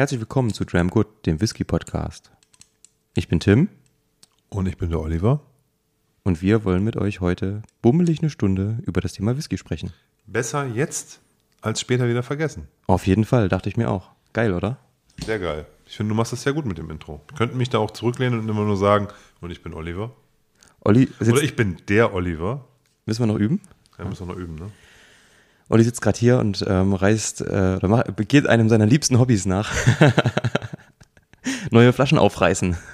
Herzlich willkommen zu Dram Good, dem Whisky Podcast. Ich bin Tim Und ich bin der Oliver. und wir wollen mit euch heute bummelig eine Stunde über das Thema Whisky sprechen. Besser jetzt als später wieder vergessen. Auf jeden Fall, dachte ich mir auch. Geil, oder? Sehr geil. Ich finde, du machst das sehr gut mit dem Intro. Wir könnten mich da auch zurücklehnen und immer nur sagen, und ich bin Oliver. Olli Oder ich bin der Oliver. müssen wir noch üben? Ja, müssen wir noch üben, ne? Olli sitzt gerade hier und ähm, reist äh, oder macht, geht einem seiner liebsten Hobbys nach. Neue Flaschen aufreißen.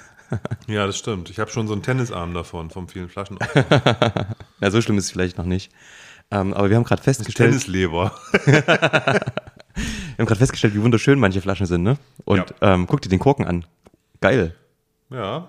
Ja, das stimmt. Ich habe schon so einen Tennisarm davon, vom vielen Flaschen. Ja, so schlimm ist es vielleicht noch nicht. Ähm, aber wir haben gerade festgestellt, Tennisleber. wir haben gerade festgestellt, wie wunderschön manche Flaschen sind, ne? Und ähm, guck dir den Korken an. Geil. Ja.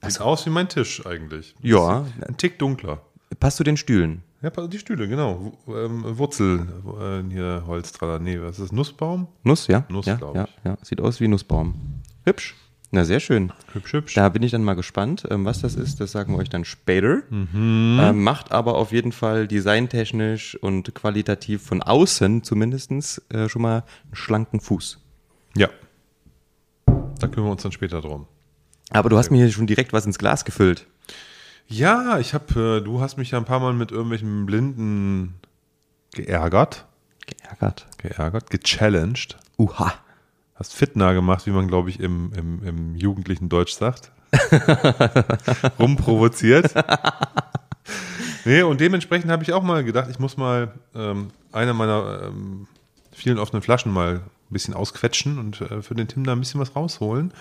Sieht aus wie mein Tisch eigentlich. Ja. Ein Tick dunkler. Passt zu den Stühlen. Ja, die Stühle, genau. Ähm, Wurzel, äh, hier Holz, tralala. Nee, was ist das? Nussbaum? Nuss, ja? Nuss, ja, glaub ja, ich. ja. Sieht aus wie Nussbaum. Hübsch. Na, sehr schön. Hübsch, hübsch. Da bin ich dann mal gespannt, ähm, was das ist. Das sagen wir euch dann später. Mhm. Ähm, macht aber auf jeden Fall designtechnisch und qualitativ von außen zumindest äh, schon mal einen schlanken Fuß. Ja. Da kümmern wir uns dann später drum. Aber du hast mir hier schon direkt was ins Glas gefüllt. Ja, ich habe, äh, du hast mich ja ein paar Mal mit irgendwelchen Blinden geärgert, Geärgert. geärgert, gechallenged. Uha. Hast fitner gemacht, wie man, glaube ich, im, im, im jugendlichen Deutsch sagt. Rumprovoziert. nee, und dementsprechend habe ich auch mal gedacht, ich muss mal ähm, eine meiner ähm, vielen offenen Flaschen mal ein bisschen ausquetschen und äh, für den Tim da ein bisschen was rausholen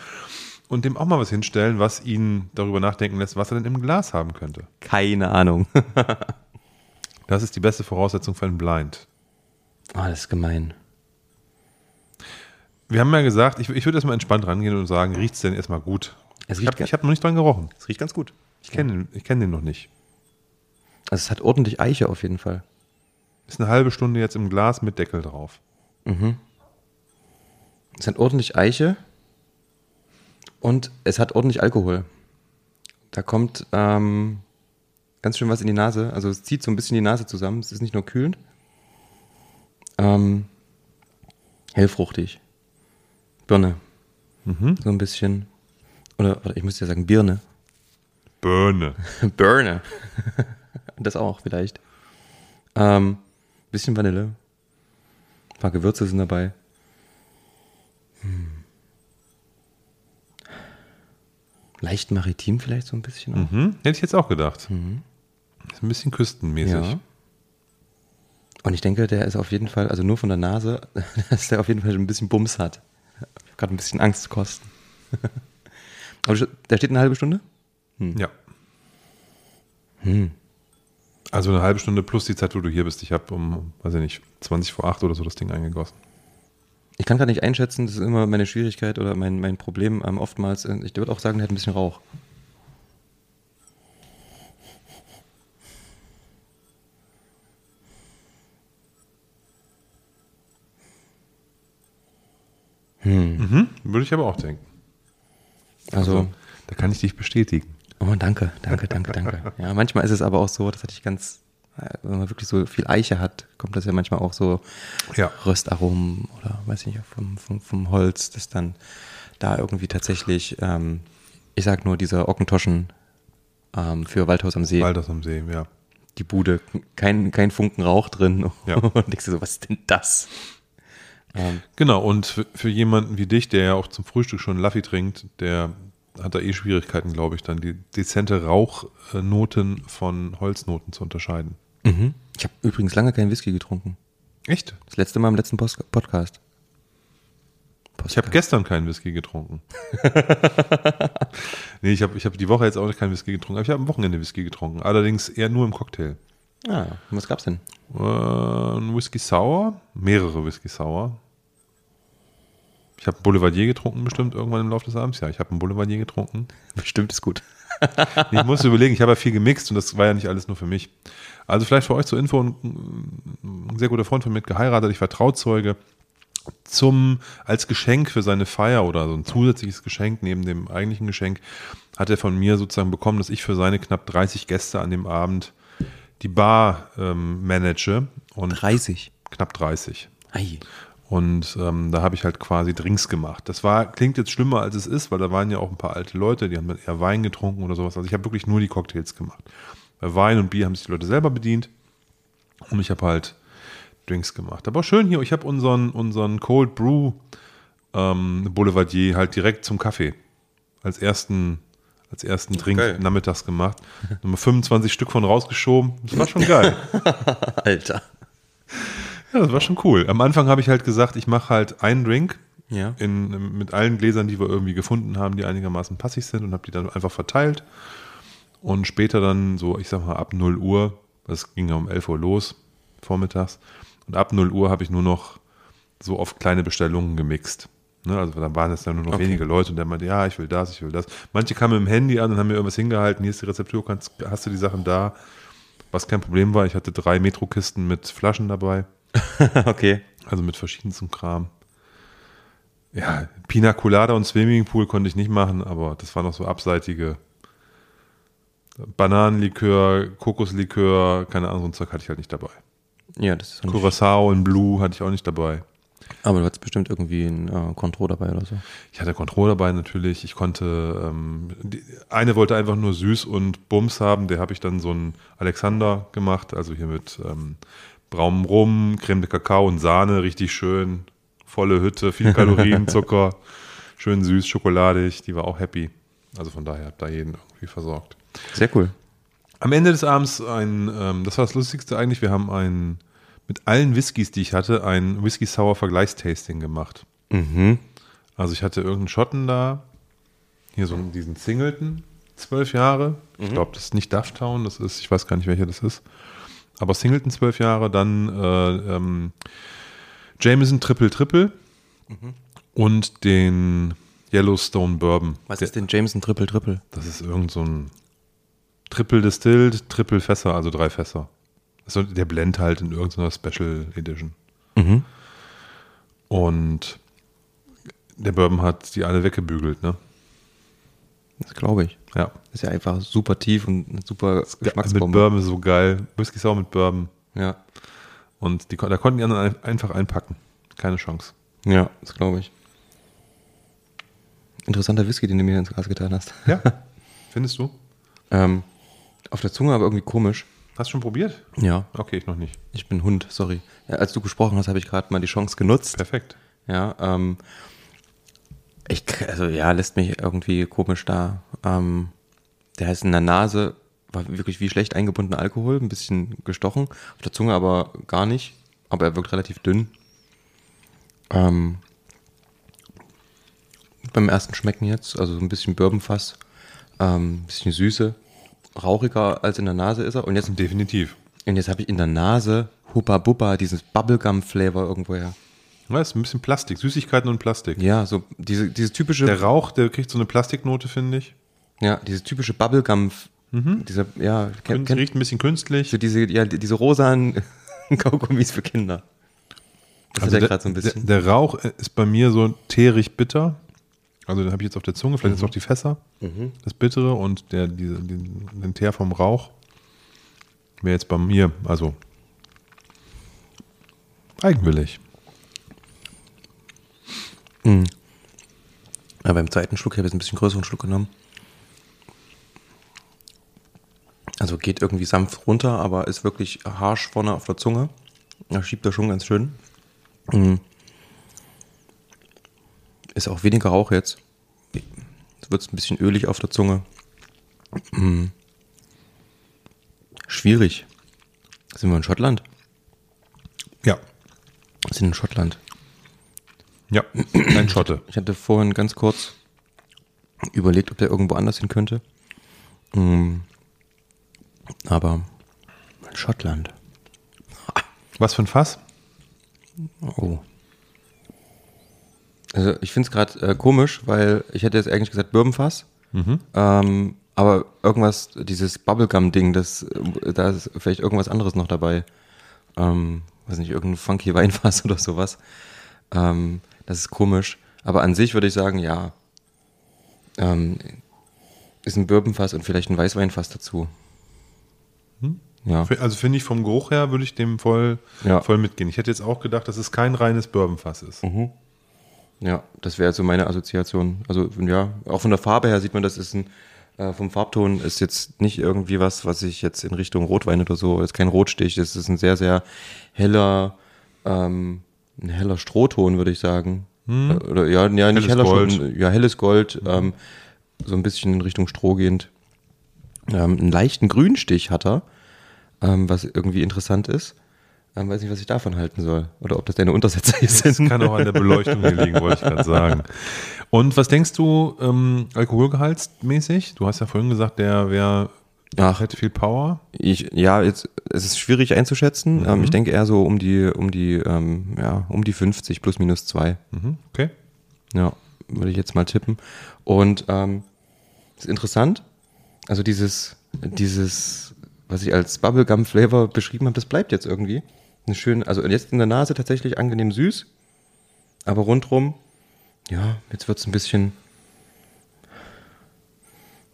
und dem auch mal was hinstellen, was ihn darüber nachdenken lässt, was er denn im Glas haben könnte. Keine Ahnung. Das ist die beste Voraussetzung für einen Blind. Oh, das ist gemein. Wir haben ja gesagt, ich, ich würde erstmal entspannt rangehen und sagen, riecht es denn erstmal gut? Es Ich riecht, habe hab noch nicht dran gerochen. es riecht ganz gut. Ich kenne den, ich kenn den noch nicht. Also es hat ordentlich Eiche auf jeden Fall. Ist eine halbe Stunde jetzt im Glas mit Deckel drauf. Es hat ordentlich Eiche und es hat ordentlich Alkohol. Da kommt ähm, ganz schön was in die Nase. Also es zieht so ein bisschen die Nase zusammen. Es ist nicht nur kühlend. Ähm, hellfruchtig. Birne. So ein bisschen. Oder, oder ich müsste ja sagen Birne. Birne. Birne. das auch vielleicht. Ähm, bisschen Vanille. Ein paar Gewürze sind dabei. Leicht maritim vielleicht so ein bisschen auch. Hm? Hätte ich jetzt auch gedacht. Ist ein bisschen küstenmäßig. Ja. Und ich denke, der ist auf jeden Fall, also nur von der Nase, dass der auf jeden Fall ein bisschen Bums hat. Gerade ein bisschen Angst zu kosten. Aber da steht eine halbe Stunde? Ja. Also eine halbe Stunde plus die Zeit, wo du hier bist. Ich habe um, weiß ich nicht, 20 vor 8 oder so das Ding eingegossen. Ich kann gerade nicht einschätzen, das ist immer meine Schwierigkeit oder mein, mein Problem ähm, oftmals. äh, Ich würde auch sagen, der hat ein bisschen Rauch. Mhm. Würde ich aber auch denken. Also, Da kann ich dich bestätigen. oh, danke, danke, danke, danke. Ja, manchmal ist es aber auch so, das hatte ich ganz, wenn man wirklich so viel Eiche hat, kommt das ja manchmal auch so Ja. Röstaromen oder weiß ich nicht, vom, vom, vom Holz, das dann da irgendwie tatsächlich, ähm, ich sag nur, dieser Ockentoschen ähm, für Waldhaus am See, Walders am See, ja. die Bude, kein, kein Funken Rauch drin. Ja. Und denkst du so, was ist denn das? Ähm, Genau, und für, für jemanden wie dich, der ja auch zum Frühstück schon Laffy trinkt, der hat da eh Schwierigkeiten, glaube ich, dann die dezente Rauchnoten von Holznoten zu unterscheiden. Ich habe übrigens lange keinen Whisky getrunken. Echt? Das letzte Mal im letzten Post Podcast. Ich habe gestern keinen Whisky getrunken. nee, ich habe ich hab die Woche jetzt auch keinen Whisky getrunken, aber ich habe am Wochenende Whisky getrunken. Allerdings eher nur im Cocktail. Ah, und was gab's denn? Äh, ein Whisky Sour, mehrere Whisky Sour. Ich habe Boulevardier getrunken bestimmt irgendwann im Laufe des Abends. Ja, ich habe einen Boulevardier getrunken. Bestimmt ist gut. Ich muss überlegen, ich habe ja viel gemixt und das war ja nicht alles nur für mich. Also vielleicht für euch zur Info, ein, ein sehr guter Freund von mir geheiratet, ich war Trauzeuge. Zum, als Geschenk für seine Feier oder so ein zusätzliches Geschenk neben dem eigentlichen Geschenk hat er von mir sozusagen bekommen, dass ich für seine knapp 30 Gäste an dem Abend die Bar ähm, manage und 30. knapp 30. Ei. Und ähm, da habe ich halt quasi Drinks gemacht. Das war, klingt jetzt schlimmer als es ist, weil da waren ja auch ein paar alte Leute, die haben dann eher Wein getrunken oder sowas. Also ich habe wirklich nur die Cocktails gemacht. Bei Wein und Bier haben sich die Leute selber bedient. Und ich habe halt Drinks gemacht. Aber schön hier, ich habe unseren, unseren Cold Brew ähm, Boulevardier halt direkt zum Kaffee als ersten, als ersten Drink Geil. nachmittags gemacht. Nochmal 25 Stück von rausgeschoben. Das war schon geil. Alter. Ja, das war schon cool. Am Anfang habe ich halt gesagt, ich mache halt einen Drink Ja. in, mit allen Gläsern, die wir irgendwie gefunden haben, die einigermaßen passig sind und habe die dann einfach verteilt. Und später dann so, ich sag mal, ab 0 Uhr, das ging ja um 11 Uhr los, vormittags. Und ab 0 Uhr habe ich nur noch so auf kleine Bestellungen gemixt. Ne, also dann waren es dann nur noch Okay. wenige Leute und der meinte, ja, ich will das, ich will das. Manche kamen mit dem Handy an und haben mir irgendwas hingehalten, hier ist die Rezeptur, kannst, hast du die Sachen da. Was kein Problem war, ich hatte drei Metrokisten mit Flaschen dabei. okay. Also mit verschiedensten Kram. Ja, Pina Colada und Swimmingpool konnte ich nicht machen, aber das waren noch so abseitige Bananenlikör, Kokoslikör, keine Ahnung, so ein Zeug hatte ich halt nicht dabei. Ja, das ist Curacao in Blue hatte ich auch nicht dabei. Aber du hattest bestimmt irgendwie ein äh, Contro dabei oder so. Ich hatte Control dabei natürlich. Ich konnte, ähm, die, eine wollte einfach nur süß und Bums haben. Der habe ich dann so einen Alexander gemacht, also hier mit ähm, braunem Rum, Creme de Kakao und Sahne, richtig schön. Volle Hütte, viel Kalorien, Zucker, schön süß, schokoladig. Die war auch happy. Also von daher hat da jeden irgendwie versorgt. Sehr cool. Am Ende des Abends ein, ähm, das war das Lustigste eigentlich, wir haben ein, mit allen Whiskys, die ich hatte, ein Whisky Sour Vergleichstasting gemacht. Mhm. Also ich hatte irgendeinen Schotten da, hier so diesen Singleton, zwölf Jahre. Ich glaube, das ist nicht Dufftown, das ist, ich weiß gar nicht, welcher das ist. Aber Singleton zwölf Jahre, dann äh, ähm, Jameson Triple Triple und den Yellowstone Bourbon. Was ist denn Jameson Triple Triple? Das ist irgend so ein Triple Distilled, Triple Fässer, also drei Fässer. Also der Blend halt in irgendeiner Special Edition. Mhm. Und der Bourbon hat die alle weggebügelt, ne? Das glaube ich. Ja. Ist ja einfach super tief und super Mit Geschmacksbombe. Bourbon ist so geil. Whisky Sour mit Bourbon. Ja. Und die, da konnten die anderen ein- einfach einpacken. Keine Chance. ja, das glaube ich. Interessanter Whisky, den du mir ins Glas getan hast. Ja. Findest du? Ähm, auf der Zunge aber irgendwie komisch. Hast du schon probiert? Ja, Okay, ich noch nicht. ich bin Hund, sorry. Ja, als du gesprochen hast, habe ich gerade mal die Chance genutzt. Perfekt. Ja, ähm, ich, also ja, lässt mich irgendwie komisch da. Ähm, der heißt in der Nase, war wirklich wie schlecht eingebundener Alkohol, ein bisschen gestochen. Auf der Zunge aber gar nicht. Aber er wirkt relativ dünn. Ähm, beim ersten Schmecken jetzt, also so ein bisschen Bourbonfass, ähm, ein bisschen Süße, rauchiger als in der Nase ist er. Und jetzt, Definitiv. und jetzt habe ich in der Nase Hubba Bubba, dieses Bubblegum-Flavor irgendwoher. Ja, ist ein bisschen Plastik. Süßigkeiten und Plastik. Ja, so diese, diese typische, Der Rauch, der kriegt so eine Plastiknote, finde ich. ja, diese typische Bubblegum, dieser, ja, kennt, Kün- kennt, riecht ein bisschen künstlich. so diese, ja, die- diese rosanen Kaugummis für Kinder. Das Also ja der, so ein bisschen. Der, der Rauch ist bei mir so teerig bitter. Also den habe ich jetzt auf der Zunge, vielleicht ist auch die Fässer, das Bittere und der, diese, den, den Teer vom Rauch wäre jetzt bei mir, also eigenwillig. Ja, beim zweiten Schluck, ich habe jetzt ein bisschen größeren Schluck genommen. Also geht irgendwie sanft runter, aber ist wirklich harsch vorne auf der Zunge. Da schiebt er schon ganz schön. Mm. Ist auch weniger Rauch jetzt. Es wird ein bisschen ölig auf der Zunge. Mm. Schwierig. Sind wir in Schottland? Ja. Wir sind in Schottland. Ja, ein Schotte. Ich hatte vorhin ganz kurz überlegt, ob der irgendwo anders hin könnte. Mm. Aber Schottland. Was für ein Fass? Oh. Also ich finde es gerade äh, komisch, weil ich hätte jetzt eigentlich gesagt Birbenfass. Ähm, aber irgendwas, dieses Bubblegum-Ding, das, äh, da ist vielleicht irgendwas anderes noch dabei. Ähm, weiß nicht, irgendein funky Weinfass oder sowas. Ähm, das ist komisch. Aber an sich würde ich sagen, ja. Ähm, ist ein Birbenfass und vielleicht ein Weißweinfass dazu. Ja. Also finde ich vom Geruch her würde ich dem voll, Ja. voll mitgehen. Ich hätte jetzt auch gedacht, dass es kein reines Bourbonfass ist. Ja, das wäre so meine Assoziation. Also ja, auch von der Farbe her sieht man, das ist ein äh, vom Farbton ist jetzt nicht irgendwie was, was ich jetzt in Richtung Rotwein oder so, das ist kein Rotstich, das ist ein sehr, sehr heller, ähm, ein heller Strohton, würde ich sagen. Äh, Oder ja, ja nicht Helles heller Gold. Stroh, ja, helles Gold, ähm, so ein bisschen in Richtung Stroh gehend. Ähm, einen leichten Grünstich hat er, ähm, was irgendwie interessant ist. Ähm, weiß nicht, was ich davon halten soll. Oder ob das deine Untersetzer hier Das kann auch an der Beleuchtung hier liegen, wollte ich gerade sagen. Und was denkst du, ähm, alkoholgehaltsmäßig? Du hast ja vorhin gesagt, der wäre Ach, hätte viel Power. Ich, ja, jetzt, es ist schwierig einzuschätzen. Mhm. Ähm, ich denke eher so um die, um die, ähm, ja, um die 50 plus minus zwei. Mhm, okay. Ja, würde ich jetzt mal tippen. Und ähm, ist interessant. Also dieses, dieses, was ich als Bubblegum Flavor beschrieben habe, das bleibt jetzt irgendwie. Eine schöne, also jetzt in der Nase tatsächlich angenehm süß, aber rundrum, ja, jetzt wird's ein bisschen,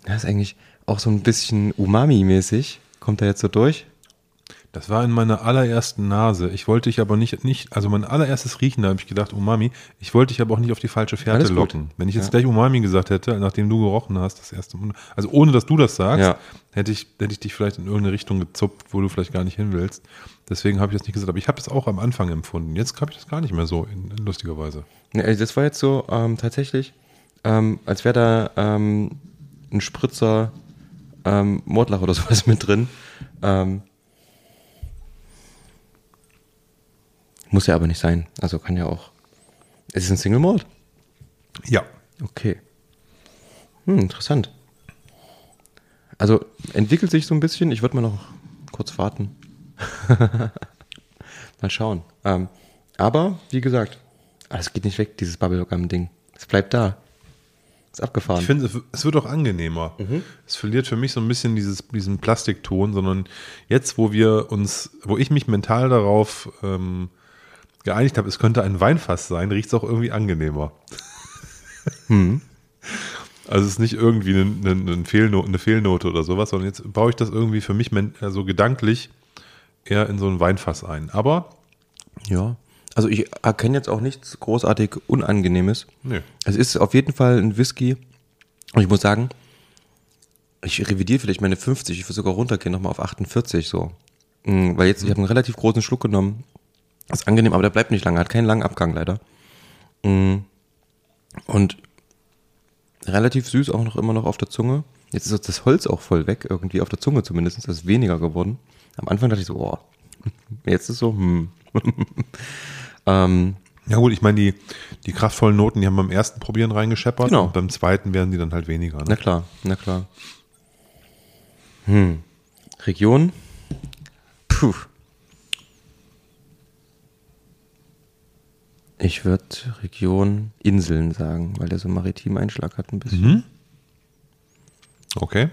ja, ist eigentlich auch so ein bisschen Umami-mäßig. Kommt da jetzt so durch? Das war in meiner allerersten Nase. Ich wollte dich aber nicht, nicht also mein allererstes Riechen, da habe ich gedacht, Umami. Ich wollte dich aber auch nicht auf die falsche Fährte locken. Wenn ich jetzt Ja. gleich Umami gesagt hätte, nachdem du gerochen hast, das erste Mal, also ohne dass du das sagst, Ja. hätte, ich, hätte ich dich vielleicht in irgendeine Richtung gezupft, wo du vielleicht gar nicht hin willst. Deswegen habe ich das nicht gesagt. Aber ich habe es auch am Anfang empfunden. Jetzt habe ich das gar nicht mehr so, in, in lustiger Weise. Ne, also das war jetzt so ähm, tatsächlich, ähm, als wäre da ähm, ein Spritzer ähm, Mordlach oder sowas mit drin. Ähm, muss ja aber nicht sein. Also kann ja auch. Es ist ein Single Malt. Ja. Okay. Hm, interessant. Also entwickelt sich so ein bisschen. Ich würde mal noch kurz warten. mal schauen. Ähm, aber wie gesagt, ah, es geht nicht weg, dieses Bubblegum-Ding. Es bleibt da. Ist abgefahren. Ich finde, es- es wird auch angenehmer. Mhm. Es verliert für mich so ein bisschen dieses, diesen Plastikton, sondern jetzt, wo wir uns, wo ich mich mental darauf ähm, geeinigt habe, es könnte ein Weinfass sein, riecht es auch irgendwie angenehmer. Mhm. Also es ist nicht irgendwie eine, eine, eine, Fehlnote, eine Fehlnote oder sowas, sondern jetzt baue ich das irgendwie für mich men- also gedanklich eher in so ein Weinfass ein. Aber ja. Also ich erkenne jetzt auch nichts großartig Unangenehmes. nee. Es ist auf jeden Fall ein Whisky. Und ich muss sagen, ich revidiere vielleicht meine 50, ich will sogar runtergehen nochmal auf 48 so. Mm, Weil jetzt, ich habe einen relativ großen Schluck genommen. Ist angenehm, aber der bleibt nicht lange, hat keinen langen Abgang leider. Mm. Und relativ süß auch noch immer noch auf der Zunge. Jetzt ist das Holz auch voll weg, irgendwie auf der Zunge zumindest, das ist weniger geworden. Am Anfang dachte ich so, boah, jetzt ist so, hm. ähm, Ja gut, ich meine, die, die kraftvollen Noten, die haben beim ersten Probieren reingescheppert Genau. und beim zweiten werden die dann halt weniger. Ne? Na klar, na klar. Hm. Region? Puh. Ich würde Region Inseln sagen, weil der so einen maritimen Einschlag hat ein bisschen. Okay.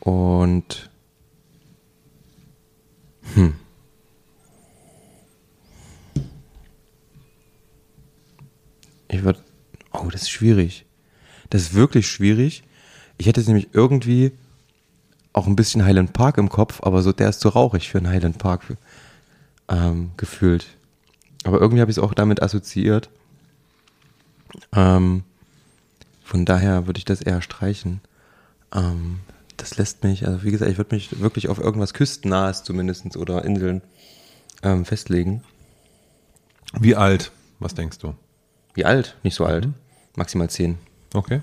Und hm. Ich würde. Oh, das ist schwierig. Das ist wirklich schwierig. Ich hätte jetzt nämlich irgendwie auch ein bisschen Highland Park im Kopf, aber so der ist zu rauchig für einen Highland Park ähm, gefühlt. Aber irgendwie habe ich es auch damit assoziiert. Ähm, von daher würde ich das eher streichen. Ähm, das lässt mich, also wie gesagt, ich würde mich wirklich auf irgendwas Küstennahes zumindest oder Inseln ähm, festlegen. Wie alt? Was denkst du? Wie alt? Nicht so alt. Maximal zehn. Okay.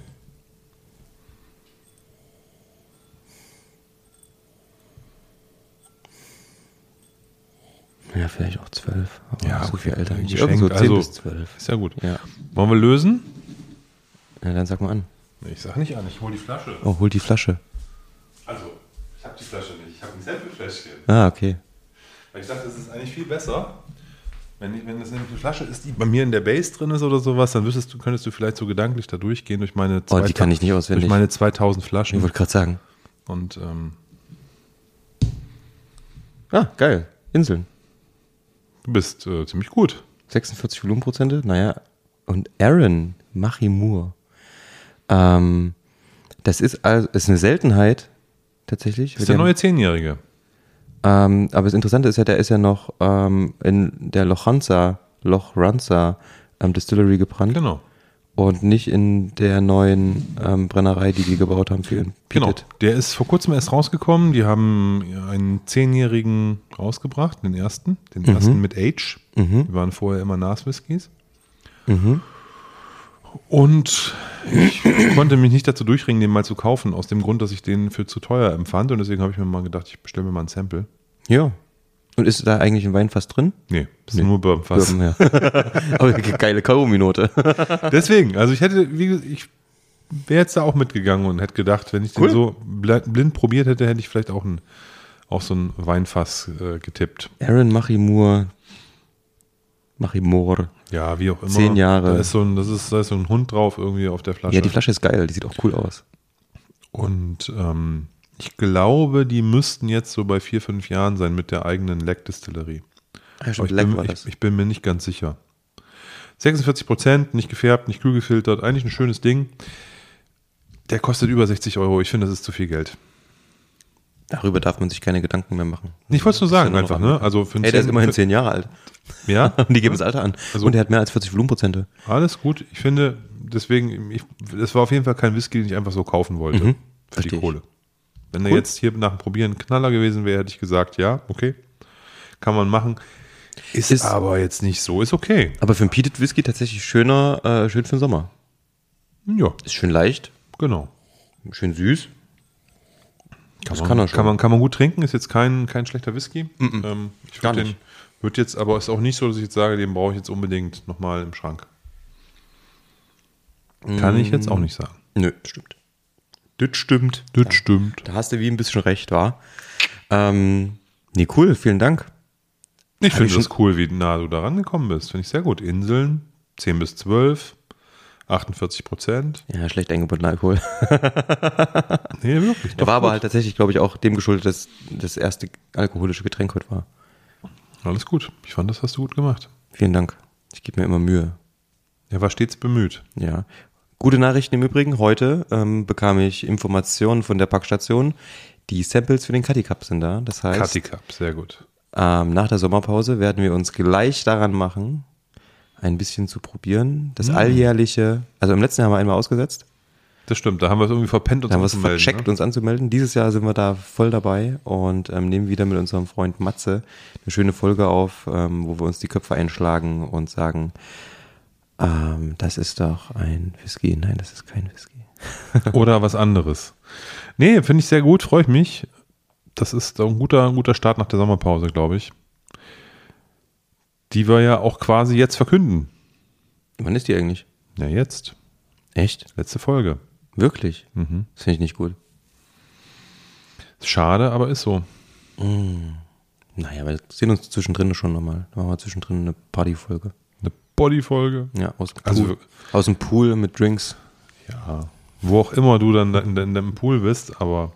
Ja, vielleicht auch zwölf. Ja, so viel älter nicht. Irgend so zehn also- bis zwölf. Ist ja gut. Ja. Wollen wir lösen? ja, dann sag mal an. Ich sag nicht an, ich hole die Flasche. Oh, hol die Flasche. Also, ich habe die Flasche nicht. Ich habe ein Sample-Fläschchen. Ah, okay. Weil ich dachte, es ist eigentlich viel besser, wenn, ich, wenn das nämlich eine Flasche ist, die bei mir in der Base drin ist oder sowas, dann wüsstest du, könntest du vielleicht so gedanklich da durchgehen durch meine, Oh, die kann ich nicht auswendig. durch meine 2000 Ich Flaschen. wollte gerade sagen. Und ähm, Ah, geil. Inseln. Du bist äh, ziemlich gut. 46 Volumenprozente. Naja. Und Aaron Machimur. Ähm, das ist also ist eine Seltenheit tatsächlich. Das ist der neue Zehnjährige. Ähm, aber das Interessante ist ja, der ist ja noch ähm, in der Lochanza, Lochranza ähm, Distillery gebrannt. Genau. Und nicht in der neuen ähm, Brennerei, die die gebaut haben für ihren Genau. Der ist vor kurzem erst rausgekommen. Die haben einen zehnjährigen rausgebracht, den ersten. Den ersten mit Age. Die waren vorher immer Nas-Whiskys. Und ich konnte mich nicht dazu durchringen, den mal zu kaufen, aus dem Grund, dass ich den für zu teuer empfand. Und deswegen habe ich mir mal gedacht, ich bestelle mir mal ein Sample. Ja. Und ist da eigentlich ein Wein fast drin? Nee, ist nur Bourbon fast. Bourbon, ja. aber geile Kaugummi-Note. Deswegen, also ich hätte, wie gesagt, ich wäre jetzt da auch mitgegangen und hätte gedacht, wenn ich Cool. den so bl- blind probiert hätte, hätte ich vielleicht auch, ein, auch so ein Weinfass äh, getippt. Aaron Machimur. Machimur. Ja, wie auch immer. Zehn Jahre. Da ist so ein, das ist, da ist so ein Hund drauf irgendwie auf der Flasche. Ja, die Flasche ist geil, die sieht auch cool aus. Und ähm, ich glaube, die müssten jetzt so bei vier, fünf Jahren sein mit der eigenen Leck-Distillerie. Ja, ich, Black bin, ich, ich bin mir nicht ganz sicher. 46 Prozent, nicht gefärbt, nicht kühl gefiltert, eigentlich ein schönes Ding. Der kostet über 60 Euro. Ich finde, das ist zu viel Geld. Darüber darf man sich keine Gedanken mehr machen. Ich wollte es nur sagen, einfach, ne? Also für Ey, der ist immerhin zehn Jahre alt. Ja, Und die geben das Alter an. Also- Und der hat mehr als 40 Volumenprozente. alles gut. Ich finde, deswegen, ich, das war auf jeden Fall kein Whisky, den ich einfach so kaufen wollte. Mhm, für versteh die ich. Wenn er Cool. jetzt hier nach dem Probieren ein Knaller gewesen wäre, hätte ich gesagt, ja, okay. Kann man machen. Ist, Ist- aber jetzt nicht so, ist okay. Aber für einen Peated Whisky tatsächlich schöner, äh, schön für den Sommer. Ja, Ist schön leicht, genau. schön süß. das man, kann er schon. Kann man, kann man gut trinken, ist jetzt kein, kein schlechter Whisky. Ähm, ich Gar würd nicht. den, wird jetzt, aber ist auch nicht so, dass ich jetzt sage, den brauche ich jetzt unbedingt nochmal im Schrank. Kann ich jetzt auch nicht sagen. Nö, stimmt. Das stimmt. Das stimmt. Da hast du wie ein bisschen recht, war. Ähm, nee, cool, vielen Dank. Ich finde das cool, wie nah du da rangekommen bist. Finde ich sehr gut. Inseln, 10 bis 12, 48 Prozent. Ja, schlecht eingebundener Alkohol. Nee, wirklich. Der war aber halt tatsächlich, glaube ich, auch dem geschuldet, dass das erste alkoholische Getränk heute war. Alles gut. Ich fand, das hast du gut gemacht. Vielen Dank. Ich gebe mir immer Mühe. Er war stets bemüht. Ja. Gute Nachrichten im Übrigen. Heute ähm, bekam ich Informationen von der Packstation. Die Samples für den Cutty Cup sind da. Das heißt, Cutty Cup, sehr gut. ähm, nach der Sommerpause werden wir uns gleich daran machen, ein bisschen zu probieren. Das alljährliche, also im letzten Jahr haben wir einmal ausgesetzt. Das stimmt. Da haben wir es irgendwie verpennt, uns Da haben wir es vercheckt, ne? uns anzumelden. Dieses Jahr sind wir da voll dabei und ähm, nehmen wieder mit unserem Freund Matze eine schöne Folge auf, ähm, wo wir uns die Köpfe einschlagen und sagen, ähm, das ist doch ein Whisky. Nein, das ist kein Whisky. Oder was anderes. Nee, finde ich sehr gut, freue ich mich. Das ist ein guter, ein guter Start nach der Sommerpause, glaube ich. Die wir ja auch quasi jetzt verkünden. Wann ist die eigentlich? Ja, jetzt. Echt? Letzte Folge. Wirklich? Mhm. Das finde ich nicht gut. Schade, aber ist so. Naja, wir sehen uns zwischendrin schon nochmal. Machen wir zwischendrin eine Partyfolge. Body-Folge. Ja, aus dem, Also- Pool, aus dem Pool mit Drinks. Ja. Wo auch immer du dann in, in deinem Pool bist, aber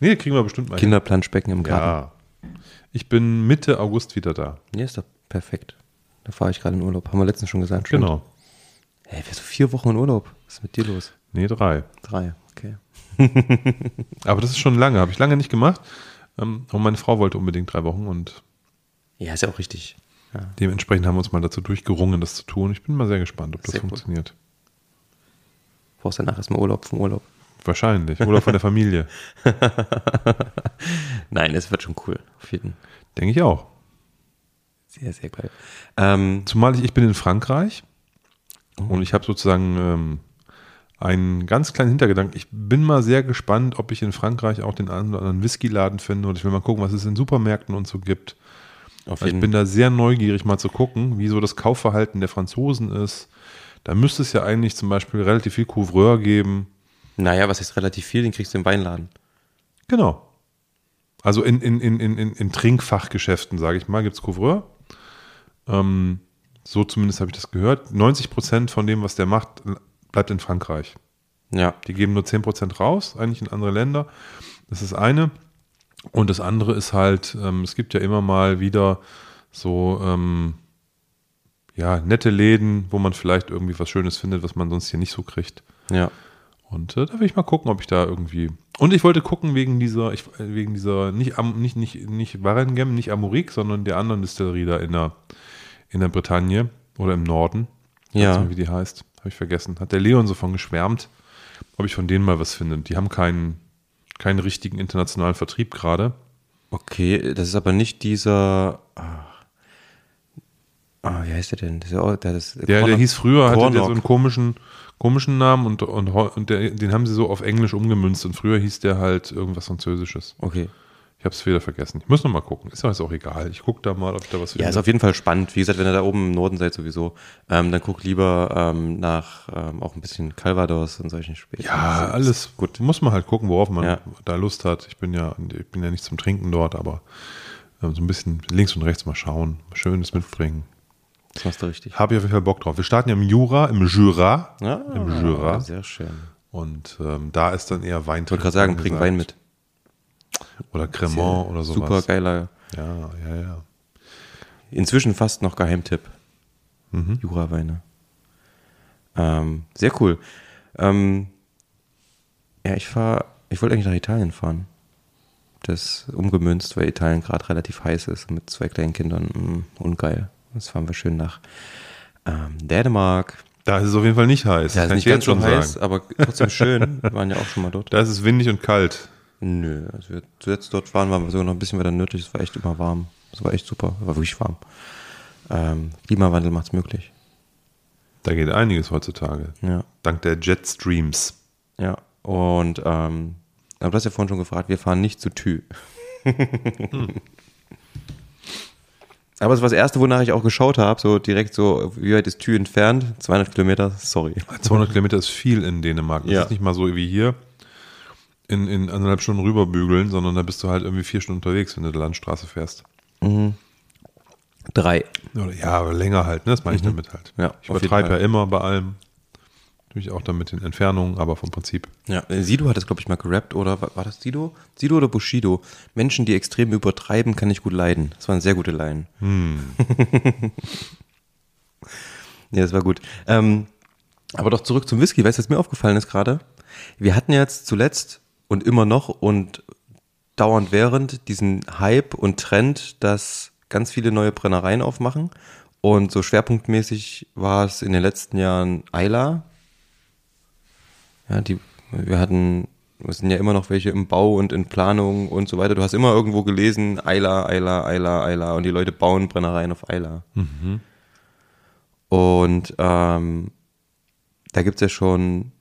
nee, kriegen wir bestimmt mal. Kinderplanschbecken im Garten. Ja. Ich bin Mitte August wieder da. Ja, ist doch perfekt. Da fahre ich gerade in Urlaub. Haben wir letztens schon gesagt. stimmt. Genau. Hey, wir sind vier Wochen in Urlaub. Was ist mit dir los? Nee, drei. Drei, okay. Aber das ist schon lange. Habe ich lange nicht gemacht. Ähm, Und meine Frau wollte unbedingt drei Wochen und Ja, ist ja auch richtig. Ja. dementsprechend haben wir uns mal dazu durchgerungen, das zu tun. Ich bin mal sehr gespannt, ob das Sehr cool. funktioniert. Brauchst danach erstmal Urlaub vom Urlaub. Wahrscheinlich. Oder von der Familie. Nein, es wird schon cool. Auf jeden Denke ich auch. Sehr, sehr geil. Ähm, Zumal ich, ich bin in Frankreich und ich habe sozusagen ähm, einen ganz kleinen Hintergedanken. Ich bin mal sehr gespannt, ob ich in Frankreich auch den einen oder anderen Whisky-Laden finde und ich will mal gucken, was es in Supermärkten und so gibt. Weil ich bin da sehr neugierig, mal zu gucken, wie so das Kaufverhalten der Franzosen ist. Da müsste es ja eigentlich zum Beispiel relativ viel Couvreur geben. Naja, was ist relativ viel, den kriegst du im Weinladen. Genau. Also in, in, in, in, in, in Trinkfachgeschäften, sage ich mal, gibt es Couvreur. Ähm, so zumindest habe ich das gehört. 90 Prozent von dem, was der macht, bleibt in Frankreich. Ja. Die geben nur 10 Prozent raus, eigentlich in andere Länder. Das ist eine. Und das andere ist halt, ähm, es gibt ja immer mal wieder so ähm, ja, nette Läden, wo man vielleicht irgendwie was Schönes findet, was man sonst hier nicht so kriegt. Ja. Und äh, da will ich mal gucken, ob ich da irgendwie Und ich wollte gucken wegen dieser, ich, wegen dieser, nicht, Am- nicht, nicht, nicht Warengem, nicht Amurik, sondern der anderen Distillerie da in der, in der Bretagne oder im Norden. Ja. Nicht, wie die heißt. Habe ich vergessen. Hat der Leon so von geschwärmt, ob ich von denen mal was finde. Die haben keinen, keinen richtigen internationalen Vertrieb gerade. Okay, das ist aber nicht dieser. Ah, ah wie heißt der denn? Das ja das, Der, der hieß früher, hatte der so Cornock. einen komischen, komischen Namen und, und, und der, den haben sie so auf Englisch umgemünzt und früher hieß der halt irgendwas Französisches. Okay. Ich habe es wieder vergessen. Ich muss noch mal gucken. Ist doch jetzt auch egal. Ich gucke da mal, ob ich da was finde. Ja, ist auf jeden Fall spannend. Wie gesagt, wenn ihr da oben im Norden seid sowieso, ähm, dann guckt lieber ähm, nach ähm, auch ein bisschen Calvados und solchen Späten. Ja, alles gut. Muss man halt gucken, worauf man Ja. da Lust hat. Ich bin ja, ich bin ja nicht zum Trinken dort, aber ähm, so ein bisschen links und rechts mal schauen, Schönes mitbringen. Das machst du richtig. Habe ich auf jeden Fall Bock drauf. Wir starten ja im Jura, im Jura, Ja, im Jura. Sehr schön. Und ähm, da ist dann eher Wein. Ich wollte gerade sagen, bring Wein mit. Oder Cremant oder sowas. Super geiler. Ja, ja, ja. Inzwischen fast noch Geheimtipp. Mhm. Jura-Weine. Ähm, sehr cool. Ähm, ja, ich fahr, ich wollte eigentlich nach Italien fahren. Das umgemünzt, weil Italien gerade relativ heiß ist mit zwei kleinen Kindern. Mm, ungeil. Jetzt fahren wir schön nach ähm, Dänemark. Da ist es auf jeden Fall nicht heiß. Ja, ist nicht ganz so heiß, sagen. aber trotzdem schön. Wir waren ja auch schon mal dort. Da ist es windig und kalt. Nö, als wir zuletzt dort waren, waren wir sogar noch ein bisschen weiter nördlich. Es war echt immer warm. Es war echt super. War wirklich warm. Ähm, Klimawandel macht's möglich. Da geht einiges heutzutage. Ja. Dank der Jetstreams. Ja. Und ähm, aber du hast ja vorhin schon gefragt, wir fahren nicht zu Thü. Aber es war das erste, wonach ich auch geschaut habe, so direkt so, wie weit ist Thü entfernt? 200 Kilometer, sorry. 200 Kilometer ist viel in Dänemark. Das Ja. ist nicht mal so wie hier in, in anderthalb Stunden rüberbügeln, sondern da bist du halt irgendwie vier Stunden unterwegs, wenn du die Landstraße fährst. Drei. Oder, ja, aber länger halt, ne? das meine ich damit halt. Ja, ich übertreibe ja immer bei allem. Natürlich auch dann mit den Entfernungen, aber vom Prinzip. Ja, äh, Sido hat das, glaube ich, mal gerappt, oder war, das Sido? Sido oder Bushido? Menschen, die extrem übertreiben, kann ich gut leiden. Das war eine sehr gute Line. ja, das war gut. Ähm, aber doch zurück zum Whisky. Weißt du, was mir aufgefallen ist gerade? Wir hatten jetzt zuletzt und immer noch und dauernd während diesen Hype und Trend, dass ganz viele neue Brennereien aufmachen. Und so schwerpunktmäßig war es in den letzten Jahren Eila, ja, die, wir hatten, es sind ja immer noch welche im Bau und in Planung und so weiter. Du hast immer irgendwo gelesen, Eila, Eila, Eila, Eila und die Leute bauen Brennereien auf Eila. Und ähm, da gibt's ja schon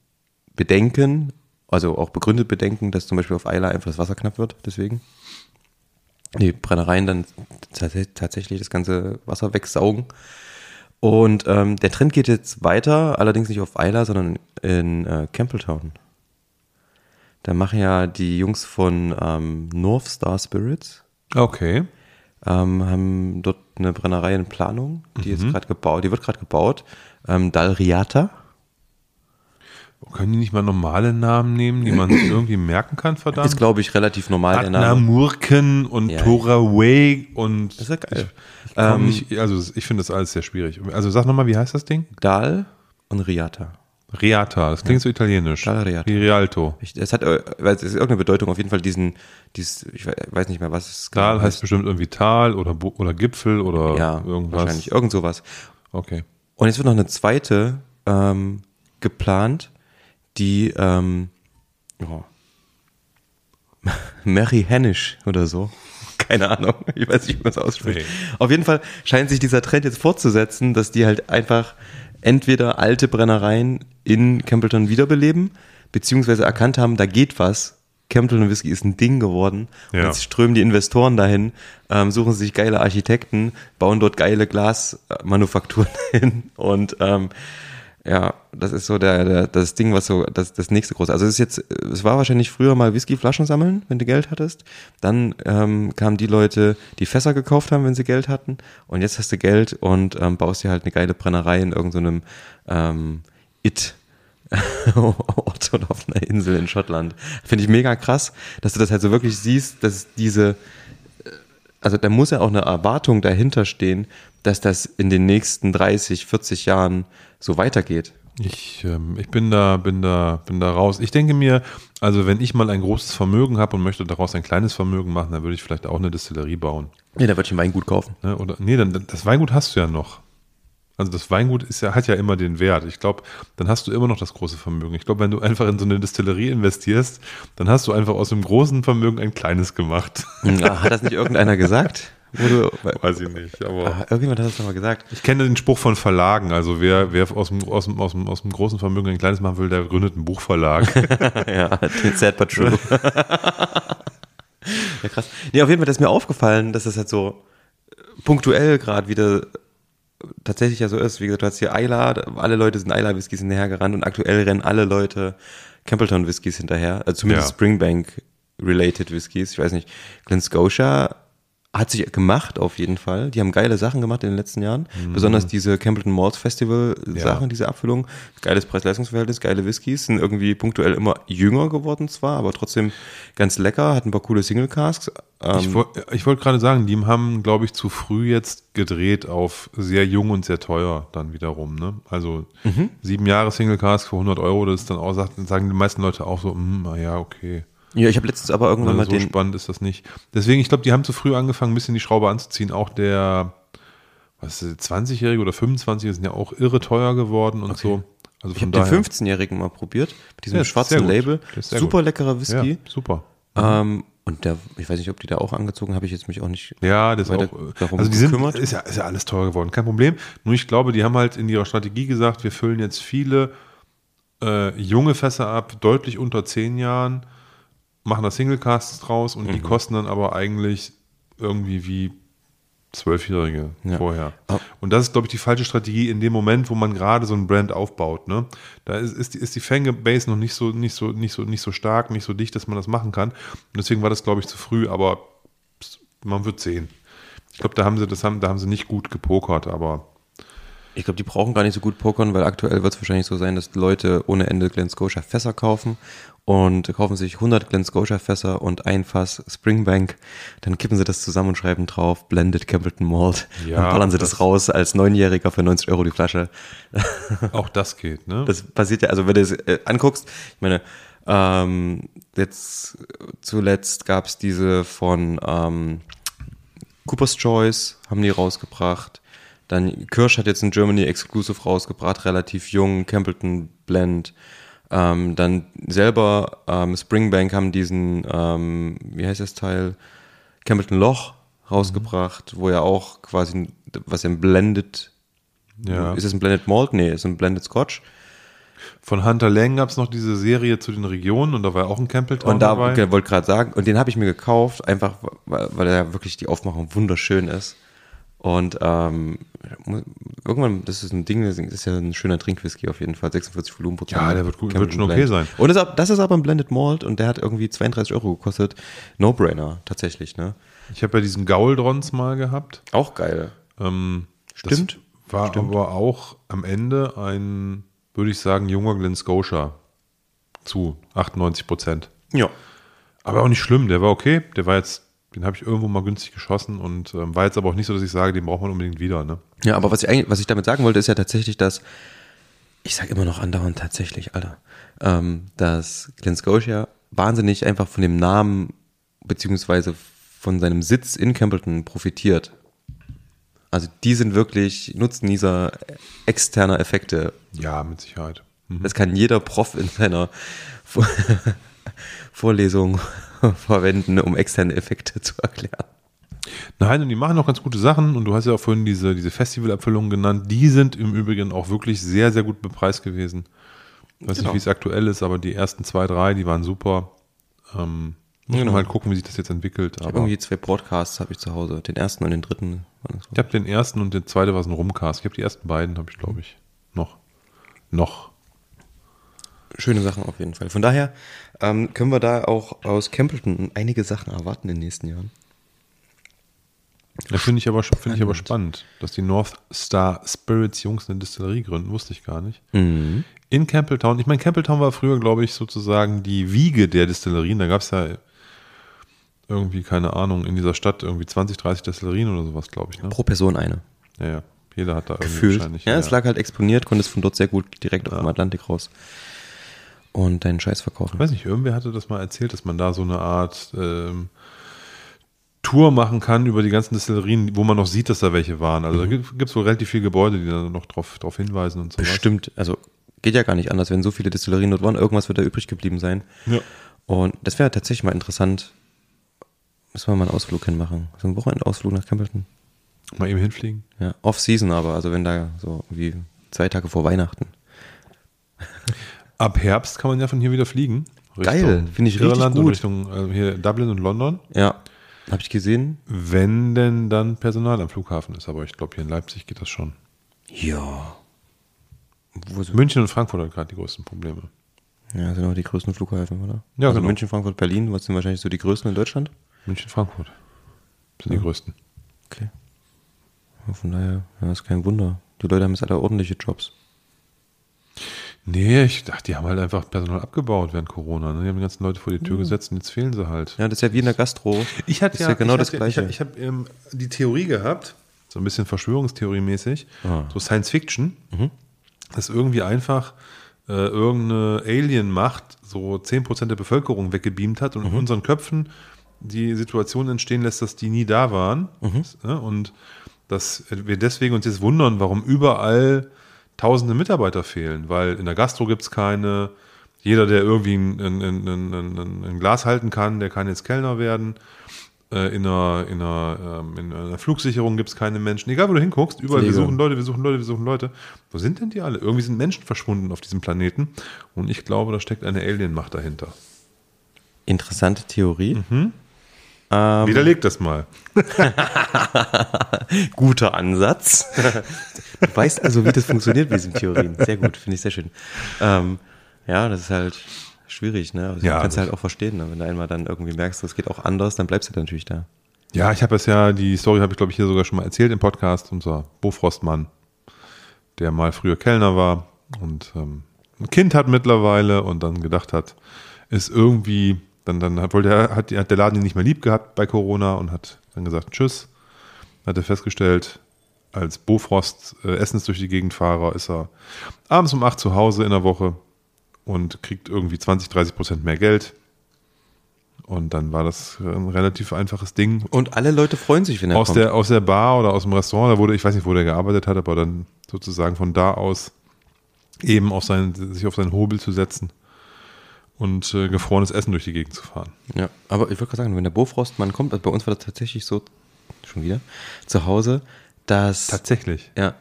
Bedenken, also auch begründet Bedenken, dass zum Beispiel auf Eila einfach das Wasser knapp wird, deswegen. Die Brennereien dann tats- tatsächlich das ganze Wasser wegsaugen. Und ähm, der Trend geht jetzt weiter, allerdings nicht auf Eila, sondern in äh, Campbelltown. Da machen ja die Jungs von ähm, North Star Spirits, Okay. ähm, haben dort eine Brennerei in Planung, die jetzt gerade gebaut, die wird gerade gebaut. Ähm, Dalriata. Können die nicht mal normale Namen nehmen, die man sich irgendwie merken kann, verdammt? Ist, glaube ich, relativ normal der Name. Adnamurken und Ja. Toraway und ist ja geil. Ich komm Ähm, nicht, also ich finde das alles sehr schwierig. Also sag nochmal, wie heißt das Ding? Dal und Riata. Reata, das klingt so italienisch. Dal Riata. Wie Rialto. Ich, es hat äh, es ist irgendeine Bedeutung, auf jeden Fall diesen, dieses, ich we- weiß nicht mehr, was es genau Tal heißt bestimmt irgendwie Tal oder, oder Gipfel oder Ja, irgendwas. wahrscheinlich, irgend sowas. Okay. Und jetzt wird noch eine zweite ähm, geplant, die ähm, oh, Mary Hennish oder so. Keine Ahnung, ich weiß nicht, wie man es ausspricht. Nee. Auf jeden Fall scheint sich dieser Trend jetzt fortzusetzen, dass die halt einfach entweder alte Brennereien in Campbellton wiederbeleben, beziehungsweise erkannt haben, da geht was. Campbellton Whisky ist ein Ding geworden. Und Ja. jetzt strömen die Investoren dahin, ähm, suchen sich geile Architekten, bauen dort geile Glasmanufakturen hin und ähm, ja, das ist so der, der das Ding, was so das, das nächste große. Also es ist jetzt, es war wahrscheinlich früher mal Whiskyflaschen sammeln, wenn du Geld hattest. Dann ähm, kamen die Leute, die Fässer gekauft haben, wenn sie Geld hatten. Und jetzt hast du Geld und ähm, baust dir halt eine geile Brennerei in irgendeinem ähm, It. Ort oder auf einer Insel in Schottland. Finde ich mega krass, dass du das halt so wirklich siehst, dass diese, also da muss ja auch eine Erwartung dahinter stehen, dass das in den nächsten 30, 40 Jahren so weitergeht. Ich, ähm, ich bin da, bin da, bin da raus. Ich denke mir, also wenn ich mal ein großes Vermögen habe und möchte daraus ein kleines Vermögen machen, dann würde ich vielleicht auch eine Distillerie bauen. Nee, da würde ich ein Weingut kaufen. Ne? Oder, nee, dann, das Weingut hast du ja noch. Also das Weingut ist ja, hat ja immer den Wert. Ich glaube, dann hast du immer noch das große Vermögen. Ich glaube, wenn du einfach in so eine Distillerie investierst, dann hast du einfach aus dem großen Vermögen ein kleines gemacht. Ja, hat das nicht irgendeiner gesagt? Du, Weiß ich nicht, aber. ah, irgendjemand hat das doch mal gesagt. Ich kenne den Spruch von Verlagen. Also wer, wer aus, dem, aus, dem, aus, dem, aus dem großen Vermögen ein kleines machen will, der gründet einen Buchverlag. ja, Sad but True. ja, krass. Nee, auf jeden Fall das ist mir aufgefallen, dass das halt so punktuell gerade wieder tatsächlich ja so ist. Wie gesagt, du hast hier Isla, alle Leute sind Isla Whiskys hinterhergerannt und aktuell rennen alle Leute Campbelltown Whiskys hinterher. Also zumindest Ja. Springbank related Whiskys. Ich weiß nicht, Glen Scotia hat sich gemacht auf jeden Fall. Die haben geile Sachen gemacht in den letzten Jahren. Besonders diese Campbellton Malts Festival Sachen, Ja. diese Abfüllung. Geiles Preis-Leistungs-Verhältnis, geile Whiskys. Sind irgendwie punktuell immer jünger geworden zwar, aber trotzdem ganz lecker. Hat ein paar coole Single Casks. Ähm, Ich, woll- ich wollte gerade sagen, die haben, glaube ich, zu früh jetzt gedreht auf sehr jung und sehr teuer dann wiederum. Ne? Also Mhm. sieben Jahre Single Cask für 100 Euro, das ist dann auch, sagen die meisten Leute auch so, hm, na ja, okay. Ja, ich habe letztens aber irgendwann Also mal so den. spannend ist das nicht. Deswegen, ich glaube, die haben zu früh angefangen, ein bisschen die Schraube anzuziehen. Auch der, was ist das, 20-Jährige oder 25 sind ja auch irre teuer geworden und so. Also Ich habe den daher. 15-Jährigen mal probiert, mit diesem Ja, schwarzen. Label. Super gut. leckerer Whisky. Ja, super. Ähm, und der, ich weiß nicht, ob die da auch angezogen habe ich jetzt mich auch nicht. Ja, das ist weiter auch. darum Also die sind, gekümmert. ist ja, ist ja alles teuer geworden, kein Problem. Nur ich glaube, die haben halt in ihrer Strategie gesagt, wir füllen jetzt viele äh, junge Fässer ab, deutlich unter zehn Jahren, machen da Single Casts draus und die Mhm. kosten dann aber eigentlich irgendwie wie Zwölfjährige Ja. vorher. Ah. Und das ist, glaube ich, die falsche Strategie in dem Moment, wo man gerade so ein Brand aufbaut. Ne? Da ist, ist die, ist die Fanbase noch nicht so, nicht, so, nicht, so, nicht so stark, nicht so dicht, dass man das machen kann. Und deswegen war das, glaube ich, zu früh, aber man wird sehen. Ich glaube, da haben sie, das haben, da haben sie nicht gut gepokert, aber Ich glaube, die brauchen gar nicht so gut pokern, weil aktuell wird es wahrscheinlich so sein, dass Leute ohne Ende Glen Scotia Fässer kaufen und kaufen sich 100 Glen Scotia Fässer und ein Fass Springbank. Dann kippen sie das zusammen und schreiben drauf Blended Campbellton Malt. Ja, dann ballern sie das, das- raus als Neunjähriger für 90 Euro die Flasche. auch das geht. Ne? Das passiert ja, also wenn du es äh, anguckst, ich meine, ähm, jetzt zuletzt gab es diese von ähm, Cooper's Choice, haben die rausgebracht. Dann Kirsch hat jetzt ein Germany Exclusive rausgebracht, relativ jung, Campbellton Blend. Ähm, dann selber ähm, Springbank haben diesen, ähm, wie heißt das Teil, Campbellton Loch rausgebracht, wo ja auch quasi, was ja ein Blended, Ja. ist es ein Blended Malt? Nee, ist ein Blended Scotch. Von Hunter Lang gab es noch diese Serie zu den Regionen und da war auch ein Campbelltown Und da dabei. ge- wollte gerade sagen, und den habe ich mir gekauft, einfach weil, weil er wirklich die Aufmachung wunderschön ist. Und ähm, irgendwann, das ist ein Ding, das ist ja ein schöner Trinkwhisky auf jeden Fall, 46 Volumenprozent. Ja, der wird gut- wird schon okay Blend. sein. Und das, das ist aber ein Blended Malt und der hat irgendwie 32 Euro gekostet. No-Brainer, tatsächlich, ne? Ich habe ja diesen Gauldrons mal gehabt. Auch geil. Ähm, Stimmt. War aber auch am Ende ein, würde ich sagen, junger Glen Scotia zu 98 Prozent. Ja. Aber auch nicht schlimm, der war okay. Der war jetzt, den habe ich irgendwo mal günstig geschossen und ähm, war jetzt aber auch nicht so, dass ich sage, den braucht man unbedingt wieder. Ne? Ja, aber was ich eigentlich, was ich damit sagen wollte, ist ja tatsächlich, dass ich sage immer noch andauernd tatsächlich, Alter, ähm, dass Glen Scotia wahnsinnig einfach von dem Namen beziehungsweise von seinem Sitz in Campbellton profitiert. Also die sind wirklich Nutznießer externer Effekte. Ja, mit Sicherheit. Mhm. Das kann jeder Prof in seiner Vor Vorlesung verwenden, um externe Effekte zu erklären. Nein, und die machen auch ganz gute Sachen und du hast ja auch vorhin diese, diese Festivalabfüllungen genannt. Die sind im Übrigen auch wirklich sehr, sehr gut bepreist gewesen. Ich weiß Genau. nicht, wie es aktuell ist, aber die ersten zwei, drei, die waren super. Ähm, muss Genau. man halt gucken, wie sich das jetzt entwickelt. Ich hab Aber irgendwie zwei Broadcasts habe ich zu Hause, den ersten und den dritten. ich habe den ersten und der zweite war so ein Rumcast. Ich habe die ersten beiden, habe ich, glaube ich, noch. Noch. Schöne Sachen auf jeden Fall. Von daher ähm, können wir da auch aus Campbellton einige Sachen erwarten in den nächsten Jahren. Das finde ich, aber, finde ich aber spannend, dass die North Star Spirits Jungs eine Distillerie gründen, wusste ich gar nicht. Mhm. In Campbelltown. Ich meine, Campbelltown war früher, glaube ich, sozusagen die Wiege der Distillerien. Da gab es ja irgendwie, keine Ahnung, in dieser Stadt irgendwie 20, 30 Destillerien oder sowas, glaube ich. Ne? Pro Person eine. Ja, ja. Jeder hat da irgendwie gefühlt. wahrscheinlich. Ja, es lag halt exponiert, konntest von dort sehr gut direkt auf Ja. dem Atlantik raus und deinen Scheiß Ich verkaufen. weiß nicht, irgendwer hatte das mal erzählt, dass man da so eine Art ähm, Tour machen kann über die ganzen Destillerien, wo man noch sieht, dass da welche waren. Also da gibt es wohl relativ viele Gebäude, die da noch drauf, drauf hinweisen und so was. Bestimmt, also geht ja gar nicht anders, wenn so viele Destillerien dort waren, irgendwas wird da übrig geblieben sein. Ja. Und das wäre tatsächlich mal interessant. Müssen wir mal einen Ausflug hinmachen. So einen Wochenendausflug nach Campbellton. Mal eben hinfliegen. Ja, Off-Season aber, also wenn da so wie zwei Tage vor Weihnachten. Ab Herbst kann man ja von hier wieder fliegen. Geil, finde ich richtig Irland und gut. Richtung äh, hier Dublin und London. Ja, habe ich gesehen. Wenn denn dann Personal am Flughafen ist. Aber ich glaube, hier in Leipzig geht das schon. Ja. München und Frankfurt haben gerade die größten Probleme. ja, sind auch die größten Flughäfen, oder? Ja, also genau. München, Frankfurt, Berlin, was sind wahrscheinlich so die größten in Deutschland? München, Frankfurt sind die größten. Okay. Ja, von daher, ja, ist kein Wunder. Die Leute haben jetzt alle ordentliche Jobs. Nee, ich dachte, die haben halt einfach Personal abgebaut während Corona. Ne? Die haben die ganzen Leute vor die Tür gesetzt und jetzt fehlen sie halt. Ja, das ist ja wie in der Gastro. Ich hatte ist ja, genau ich das hatte, Gleiche. Ich, ich habe ähm, die Theorie gehabt, so ein bisschen Verschwörungstheorie-mäßig, Ah. so Science Fiction, Mhm. dass irgendwie einfach äh, irgendeine Alien-Macht so 10% der Bevölkerung weggebeamt hat und Mhm. in unseren Köpfen die Situation entstehen lässt, dass die nie da waren. Mhm. Ja, und dass wir deswegen uns jetzt wundern, warum überall tausende Mitarbeiter fehlen, weil in der Gastro gibt es keine, jeder, der irgendwie ein, ein, ein, ein, Glas halten kann, der kann jetzt Kellner werden. Äh, In einer, in, einer, ähm, in einer Flugsicherung gibt es keine Menschen. Egal, wo du hinguckst, überall, wir Pflege. suchen Leute, wir suchen Leute, wir suchen Leute. Wo sind denn die alle? Irgendwie sind Menschen verschwunden auf diesem Planeten. Und ich glaube, da steckt eine Alien-Macht dahinter. Interessante Theorie. Mhm. Ähm, Widerlegt das mal. Guter Ansatz. du weißt also, wie das funktioniert mit diesen Theorien. Sehr gut, finde ich sehr schön. Ähm, ja, das ist halt schwierig, ne? Also Ja, kannst du halt auch verstehen, ne? wenn du einmal dann irgendwie merkst, es geht auch anders, dann bleibst du natürlich da. Ja, ich habe es ja, die Story habe ich glaube ich hier sogar schon mal erzählt im Podcast, unser Bofrostmann, der mal früher Kellner war und ähm, ein Kind hat mittlerweile und dann gedacht hat, ist irgendwie, dann, dann hat, wollte er, hat, hat der Laden ihn nicht mehr lieb gehabt bei Corona und hat dann gesagt, tschüss. Hat er festgestellt, als Bofrost äh, Essens durch die Gegend Fahrer ist er abends um 8 zu Hause in der Woche und kriegt irgendwie 20, 30 Prozent mehr Geld. Und dann war das ein relativ einfaches Ding. Und alle Leute freuen sich, wenn er Aus kommt. der, aus der Bar oder aus dem Restaurant, da wurde, ich weiß nicht, wo der gearbeitet hat, aber dann sozusagen von da aus eben auf seinen, sich auf seinen Hobel zu setzen und äh, gefrorenes Essen durch die Gegend zu fahren. Ja, aber ich würde gerade sagen, wenn der Bofrostmann kommt, also bei uns war das tatsächlich so, schon wieder, zu Hause, dass, Tatsächlich. ja,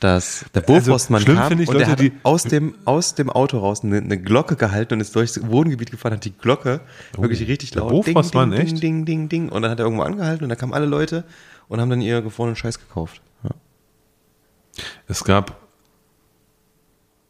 dass der Also, Bofrostmann schlimm kam ich und Leute, er hat aus dem, aus dem Auto raus eine, eine Glocke gehalten und ist durchs Wohngebiet gefahren, hat die Glocke wirklich richtig der laut Bofrostmann, ding, ding, echt? ding, ding, ding, und dann hat er irgendwo angehalten und da kamen alle Leute und haben dann ihr gefrorenen Scheiß gekauft. Ja. Es gab,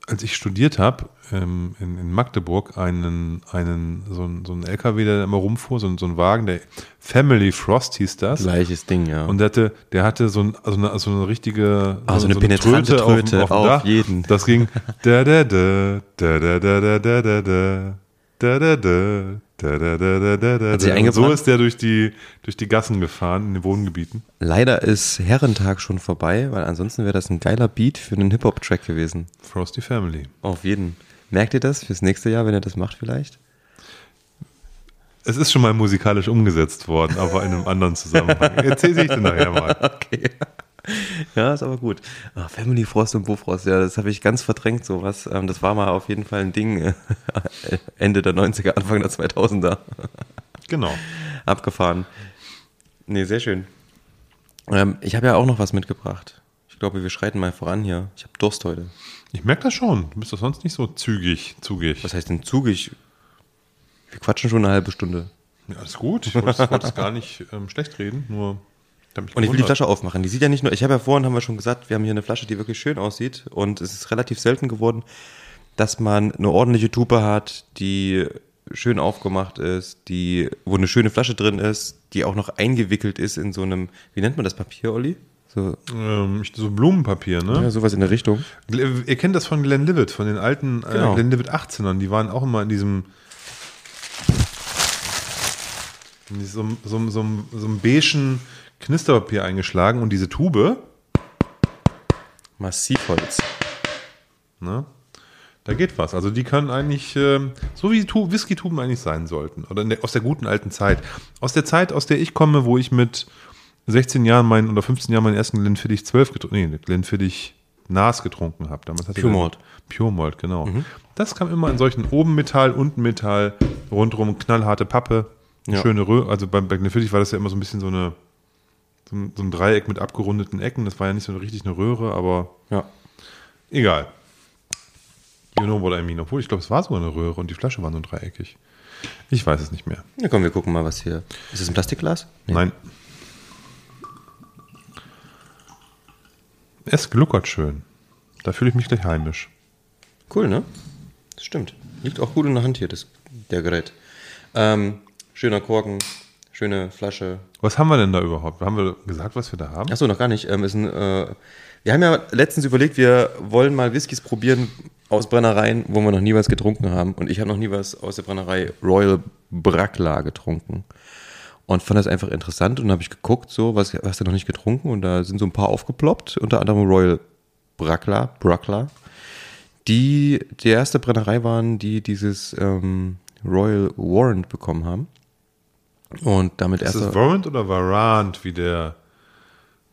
als ich studiert habe, ähm, in, in Magdeburg, einen, einen so, einen, so einen LKW, der immer rumfuhr, so, einen- so ein Wagen, der Family Frost hieß das. Gleiches Ding, ja. Und der hatte, der hatte so, ein, also eine, so eine richtige Ah, so eine penetrante Tröte dem auf Dach. jeden. Das ging da da da da da da da da da da da da da da da da da da da. Und so ist der durch die durch die Gassen gefahren in den Wohngebieten. Leider ist Herrentag schon vorbei, weil ansonsten wäre das ein geiler Beat für einen Hip-Hop-Track gewesen. Frosty Family. Auf jeden. Merkt ihr das fürs nächste Jahr, wenn ihr das macht vielleicht? Es ist schon mal musikalisch umgesetzt worden, aber in einem anderen Zusammenhang. Erzähl ich dir nachher mal. Okay. Ja, ist aber gut. Ah, Family Frost und Bofrost, ja, das habe ich ganz verdrängt, sowas. Ähm, das war mal auf jeden Fall ein Ding äh, Ende der 90er, Anfang der 2000er. Genau. Abgefahren. Nee, sehr schön. Ähm, ich habe ja auch noch was mitgebracht. Ich glaube, wir schreiten mal voran hier. Ich habe Durst heute. Ich merke das schon. Du bist doch sonst nicht so zügig, zugig. Was heißt denn zugig? Wir quatschen schon eine halbe Stunde. Ja, alles gut. Ich wollte es- gar nicht ähm, schlecht reden, nur. Und ich will die. Flasche aufmachen. Die sieht ja nicht nur, ich habe ja vorhin, haben wir schon gesagt, wir haben hier eine Flasche, die wirklich schön aussieht. Und es ist relativ selten geworden, dass man eine ordentliche Tube hat, die schön aufgemacht ist, die, wo eine schöne Flasche drin ist, die auch noch eingewickelt ist in so einem, wie nennt man das Papier, Olli? So, Ähm, so Blumenpapier, ne? ja, sowas in der Richtung. Gl- Ihr kennt das von Glenn Livet, von den alten äh, Genau. Glenn Livet 18ern. Die waren auch immer in diesem. in so, so, so, so einem beigen Knisterpapier eingeschlagen und diese Tube Massivholz. Ne? Da geht was. Also die können eigentlich, ähm, so wie Tu- Whisky-Tuben eigentlich sein sollten. Oder der, aus der guten alten Zeit. Aus der Zeit, aus der ich komme, wo ich mit 16 Jahren meinen, oder 15 Jahren meinen ersten Glenfiddich 12 getrunken, nee, Glenfiddich Nas getrunken habe. Damals hatte Pure Malt. Pure Malt, genau. Das kam immer in solchen oben Metall, unten Metall, rundrum knallharte Pappe, Ja. schöne Röhre. Also bei, bei Glenfiddich war das ja immer so ein bisschen so eine so ein, so ein Dreieck mit abgerundeten Ecken. Das war ja nicht so richtig eine Röhre, aber Ja. Egal. You know what I mean. Obwohl, ich glaube, es war sogar eine Röhre und die Flasche war nur dreieckig. Ich weiß es nicht mehr. Na komm, wir gucken mal, was hier. Ist das ein Plastikglas? Nee. Nein. Es gluckert schön. Da fühle ich mich gleich heimisch. Cool, ne? Das stimmt. Liegt auch gut in der Hand hier, das, der Gerät. Ähm, schöner Korken, schöne Flasche. Was haben wir denn da überhaupt? Haben wir gesagt, was wir da haben? Achso, noch gar nicht. Ähm, ein, äh, wir haben ja letztens überlegt, wir wollen mal Whiskys probieren aus Brennereien, wo wir noch nie was getrunken haben. Und ich habe noch nie was aus der Brennerei Royal Brackla getrunken. Und fand das einfach interessant und habe ich geguckt, so, was hast du noch nicht getrunken? Und da sind so ein paar aufgeploppt, unter anderem Royal Brackla, Brackla, die die erste Brennerei waren, die dieses ähm, Royal Warrant bekommen haben. Und damit Ist erst. es Warrant oder Varant, wie der,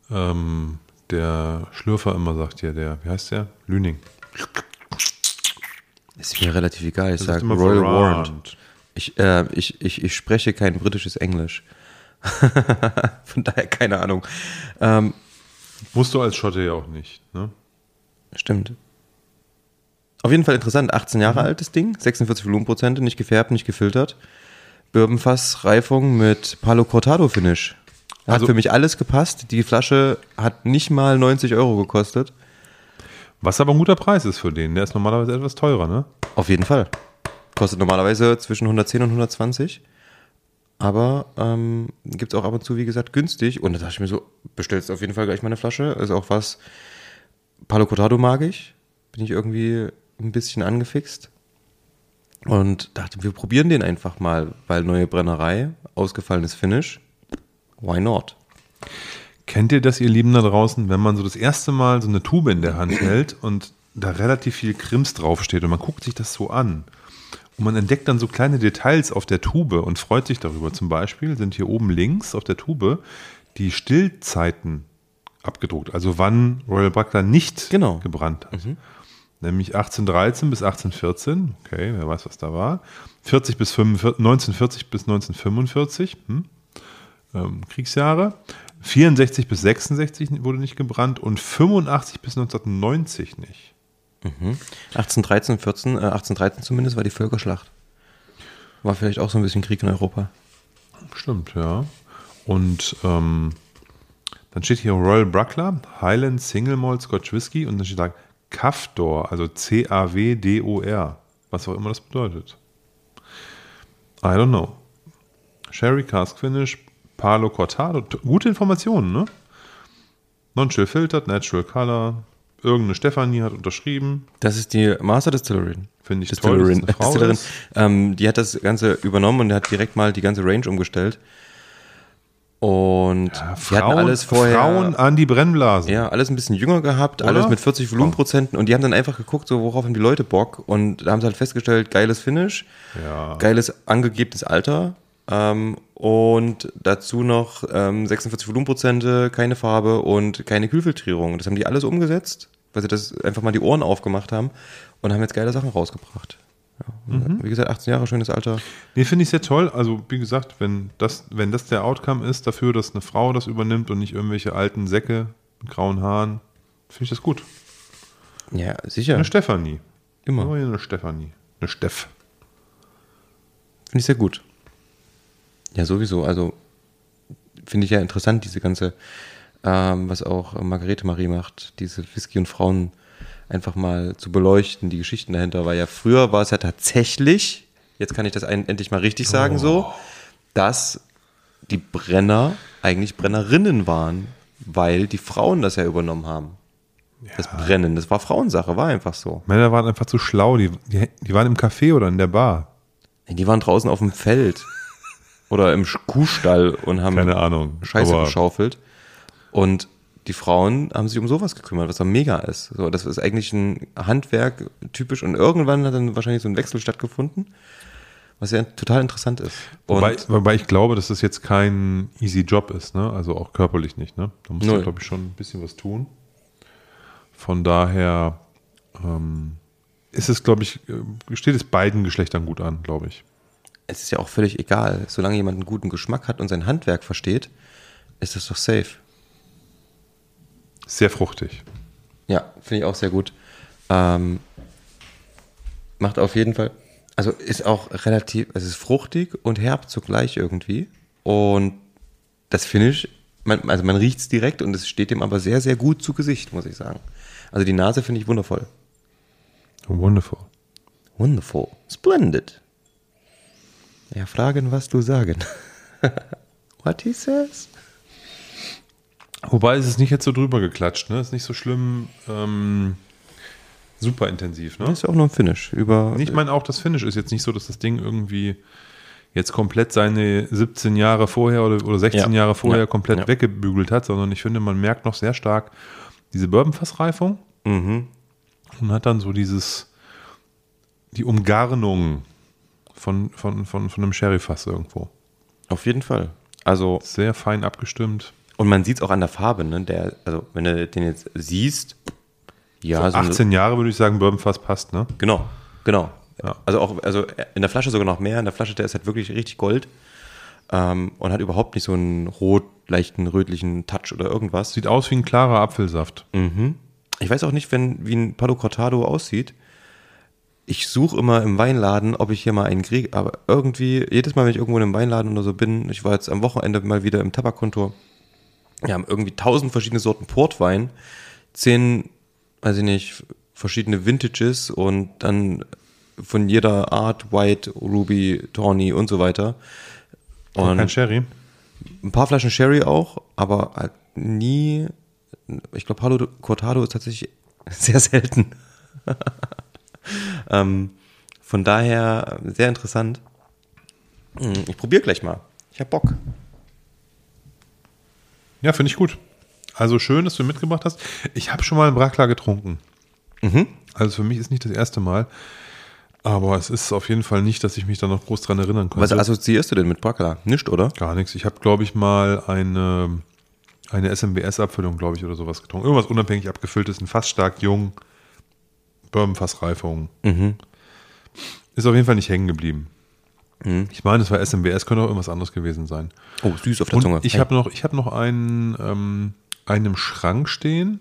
ähm, der Schlürfer immer sagt hier, der, wie heißt der? Lüning. Ist mir relativ egal. Ich Das sage ist Royal Varant. Warrant. Ich, äh, ich, ich, ich spreche kein britisches Englisch. Von daher keine Ahnung. Ähm, Musst du als Schotte ja auch nicht. Ne? stimmt. Auf jeden Fall interessant. 18 Jahre alt das Ding, 46 Volumenprozente, nicht gefärbt, nicht gefiltert. Bourbonfass-Reifung mit Palo Cortado Finish. Hat Also- für mich alles gepasst. Die Flasche hat nicht mal 90 Euro gekostet. Was aber ein guter Preis ist für den. Der ist normalerweise etwas teurer, ne? Auf jeden Fall. Kostet normalerweise zwischen 110 und 120. Aber ähm, gibt es auch ab und zu, wie gesagt, günstig. Und da dachte ich mir so, bestellst auf jeden Fall gleich mal eine Flasche. Ist auch was. Palo Cortado mag ich. Bin ich irgendwie ein bisschen angefixt. Und dachte, wir probieren den einfach mal, weil neue Brennerei, ausgefallenes Finish. Why not? Kennt ihr das, ihr Lieben da draußen, wenn man so das erste Mal so eine Tube in der Hand hält und da relativ viel Krims draufsteht und man guckt sich das so an und man entdeckt dann so kleine Details auf der Tube und freut sich darüber. Zum Beispiel sind hier oben links auf der Tube die Stillzeiten abgedruckt, also wann Royal Buckler nicht Genau. gebrannt hat. Nämlich 1813 bis 1814, okay, wer weiß, was da war. 40 bis 45, 1940 bis 1945, hm? ähm, Kriegsjahre. 64 bis 66 wurde nicht gebrannt und 85 bis 1990 nicht. 1813, 14, äh, 1813 zumindest war die Völkerschlacht. War vielleicht auch so ein bisschen Krieg in Europa. Stimmt, ja. Und ähm, dann steht hier Royal Bruckler, Highland Single Malt Scotch Whisky und dann steht da Cavdor, also C-A-W-D-O-R, was auch immer das bedeutet. I don't know. Sherry Cask Finish, Palo Cortado, gute Informationen, ne? Non-chill filtered, natural color, irgendeine Stefanie hat unterschrieben, Das ist die Master Distillery. finde ich toll, Distillerin. Frau Distillerin. ist. Ähm, die hat das Ganze übernommen und hat direkt mal die ganze Range umgestellt. Und hatten Frauen, alles vorher. Frauen an die Brennblasen. Ja, alles ein bisschen jünger gehabt, Oder? alles mit 40 Volumenprozenten und die haben dann einfach geguckt, so worauf haben die Leute Bock und da haben sie halt festgestellt, geiles Finish, Ja. geiles angegebenes Alter ähm, und dazu noch ähm, 46 Volumenprozente, keine Farbe und keine Kühlfiltrierung. Das haben die alles umgesetzt, weil sie das einfach mal die Ohren aufgemacht haben und haben jetzt geile Sachen rausgebracht. Ja, und Wie gesagt, 18 Jahre, schönes Alter. Nee, finde ich sehr toll. Also, wie gesagt, wenn das, wenn das der Outcome ist dafür, dass eine Frau das übernimmt und nicht irgendwelche alten Säcke mit grauen Haaren, finde ich das gut. Ja, sicher. Eine Stefanie. Immer. Ja, eine Stefanie. Eine Steff. Finde ich sehr gut. Ja, sowieso. Also finde ich ja interessant, diese ganze, ähm, was auch Margarete Marie macht, diese Whisky und Frauen einfach mal zu beleuchten, die Geschichten dahinter. Weil ja früher war es ja tatsächlich, jetzt kann ich das ein, endlich mal richtig sagen so, dass die Brenner eigentlich Brennerinnen waren, weil die Frauen das ja übernommen haben. Das Brennen, das war Frauensache, war einfach so. Männer waren einfach zu schlau. Die, die, die waren im Café oder in der Bar. Die waren draußen auf dem Feld oder im Kuhstall und haben Keine Ahnung. Scheiße geschaufelt. Und die Frauen haben sich um sowas gekümmert, was doch mega ist. So, das ist eigentlich ein Handwerk typisch und irgendwann hat dann wahrscheinlich so ein Wechsel stattgefunden, was ja total interessant ist. Und Wobei, wobei ich glaube, dass das jetzt kein easy Job ist, ne? Also auch körperlich nicht, ne? Da du, Null. glaube ich, schon ein bisschen was tun. Von daher ähm, ist es, glaube ich, äh, steht es beiden Geschlechtern gut an, glaube ich. es ist ja auch völlig egal, solange jemand einen guten Geschmack hat und sein Handwerk versteht, ist das doch safe. Sehr fruchtig. Ja, finde ich auch sehr gut. Ähm, macht auf jeden Fall, also ist auch relativ, es ist fruchtig und herb zugleich irgendwie. Und das Finish, man, also man riecht es direkt und es steht dem aber sehr, sehr gut zu Gesicht, muss ich sagen. Also die Nase finde ich wundervoll. Wonderful. Wonderful. Splendid. Ja, fragen, was du sagen. What he says? Wobei es ist nicht jetzt so drüber geklatscht, ne? Ist nicht so schlimm, ähm, super intensiv, ne? Ist ja auch nur ein Finish. Über, Ich meine auch, das Finish ist jetzt nicht so, dass das Ding irgendwie jetzt komplett seine 17 Jahre vorher oder, oder 16 Ja. Jahre vorher Ja. komplett Ja. weggebügelt hat, sondern ich finde, man merkt noch sehr stark diese Bourbonfassreifung Mhm. und hat dann so dieses, die Umgarnung von, von, von, von einem Sherryfass irgendwo. Auf jeden Fall. Also, Sehr fein abgestimmt. Und man sieht es auch an der Farbe, ne? Der, also, wenn du den jetzt siehst, ja, so eine- 18 Jahre würde ich sagen, Bourbonfass passt, ne? Genau, genau. Ja. Also auch, also in der Flasche sogar noch mehr. In der Flasche, der ist halt wirklich richtig Gold ähm, und hat überhaupt nicht so einen rot, leichten, rötlichen Touch oder irgendwas. Sieht aus wie ein klarer Apfelsaft. Ich weiß auch nicht, wenn, wie ein Palo Cortado aussieht. Ich suche immer im Weinladen, ob ich hier mal einen kriege, aber irgendwie, jedes Mal, wenn ich irgendwo in einem Weinladen oder so bin, ich war jetzt am Wochenende mal wieder im Tabakkontor, wir haben irgendwie tausend verschiedene Sorten Portwein, zehn, weiß ich nicht, verschiedene Vintages und dann von jeder Art, White, Ruby, Tawny und so weiter. Und Kein Sherry. ein paar Flaschen Sherry auch, aber halt nie. Ich glaube, Palo Cortado ist tatsächlich sehr selten. ähm, von daher sehr interessant. Hm, Ich probiere gleich mal. Ich hab Bock. Ja, finde ich gut. Also schön, dass du mitgebracht hast. Ich habe schon mal einen Brakla getrunken. Also für mich ist nicht das erste Mal. Aber es ist auf jeden Fall nicht, dass ich mich da noch groß dran erinnern Was konnte. assoziierst du denn mit Bracala? Nicht, oder? Gar nichts. Ich habe, glaube ich, mal eine, eine SMBS-Abfüllung, glaube ich, oder sowas getrunken. Irgendwas unabhängig abgefülltes, ein Fass stark jung, Bourbon-Fassreifung. Ist auf jeden Fall nicht hängen geblieben. Ich meine, es war SMBS, könnte auch irgendwas anderes gewesen sein. Oh, süß auf der Zunge. Und ich habe noch, ich habe noch einen, ähm, einen im Schrank stehen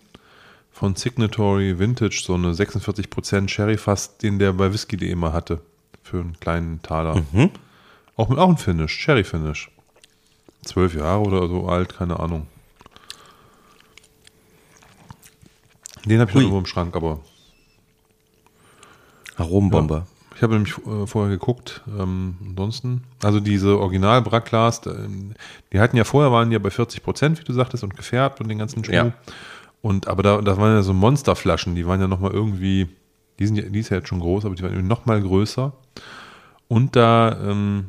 von Signatory Vintage, so eine 46% Sherry-Fass, den der bei Whisky.de immer hatte. Für einen kleinen Taler. Auch, mit- auch ein Finish, Sherry-Finish. Zwölf Jahre oder so alt, keine Ahnung. Den habe ich noch Hui. irgendwo im Schrank, aber Aromenbombe. Ich habe nämlich äh, vorher geguckt, ähm, ansonsten, also diese Original Braclas, die hatten ja vorher, waren ja bei 40 Prozent, wie du sagtest, und gefärbt und den ganzen Schmuck. Ja. Und, aber da, das waren ja so Monsterflaschen, die waren ja nochmal irgendwie, die sind ja, die ist ja jetzt schon groß, aber die waren irgendwie nochmal größer. Und da, ähm,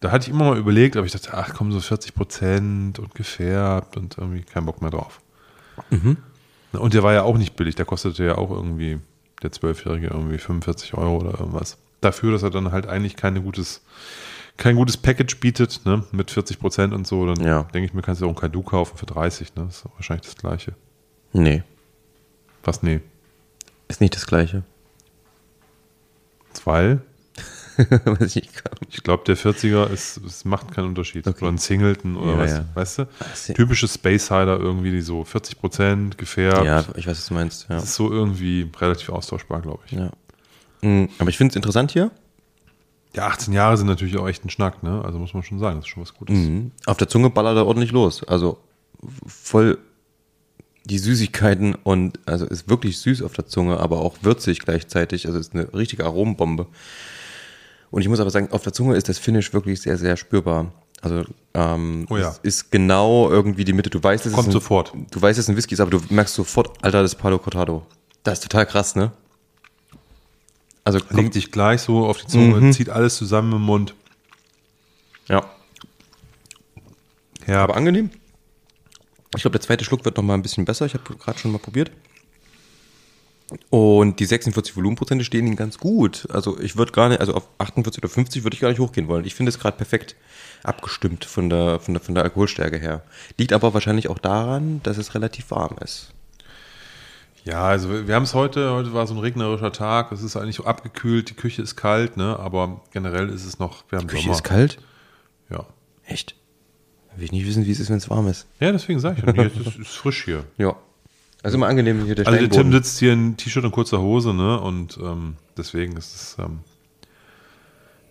da hatte ich immer mal überlegt, aber ich dachte, ach komm, so 40 Prozent und gefärbt und irgendwie kein Bock mehr drauf. Und der war ja auch nicht billig, der kostete ja auch irgendwie, der Zwölfjährige, irgendwie 45 Euro oder irgendwas. Dafür, dass er dann halt eigentlich keine gutes, kein gutes Package bietet, ne, mit 40 Prozent und so, dann Ja. denke ich mir, kannst du auch ein Kadu kaufen für 30, ne, das ist wahrscheinlich das Gleiche. Nee, Was, nee, ist nicht das Gleiche. weil ich ich glaube, der 40er ist, es macht keinen Unterschied. Okay. Oder ein Singleton oder Ja, was, ja. weißt du? Sing- Typische Space Hider irgendwie, die so 40 Prozent gefärbt. Ja, ich weiß, was du meinst. Ja. Das ist so irgendwie relativ austauschbar, glaube ich. ja. Mm, Aber ich finde es interessant hier. Ja, 18 Jahre sind natürlich auch echt ein Schnack, ne? Also muss man schon sagen, das ist schon was Gutes. Mhm. Auf der Zunge ballert er ordentlich los. Also voll die Süßigkeiten und also ist wirklich süß auf der Zunge, aber auch würzig gleichzeitig. Also ist eine richtige Aromenbombe. Und ich muss aber sagen, auf der Zunge ist das Finish wirklich sehr, sehr spürbar. Also ähm, Oh ja. es ist genau irgendwie die Mitte. Du weißt, es Kommt ist ein, sofort. Du weißt, es ist ein Whisky, ist, aber du merkst sofort, Alter, das ist Palo Cortado. Das ist total krass, ne? Also Legt kommt, sich gleich so auf die Zunge, Mhm. zieht alles zusammen im Mund. ja, Ja, aber angenehm. Ich glaube, der zweite Schluck wird noch mal ein bisschen besser. Ich habe gerade schon mal probiert. Und die 46 Volumenprozente stehen ihnen ganz gut. Also ich würde gar nicht, also auf 48 oder 50 würde ich gar nicht hochgehen wollen. Ich finde es gerade perfekt abgestimmt von der, von, der, von der Alkoholstärke her. Liegt aber wahrscheinlich auch daran, dass es relativ warm ist. Ja, also wir haben es heute, heute war so ein regnerischer Tag, es ist eigentlich abgekühlt, die Küche ist kalt, ne? aber generell ist es noch, wir haben Küche Sommer. ist kalt? Ja. Echt? Will ich nicht wissen, wie es ist, wenn es warm ist. ja, deswegen sage ich, hier ist es ist frisch hier. Ja. Also immer angenehm hier der Also der Tim sitzt hier in T-Shirt und kurzer Hose, ne? Und ähm, deswegen ist es ähm,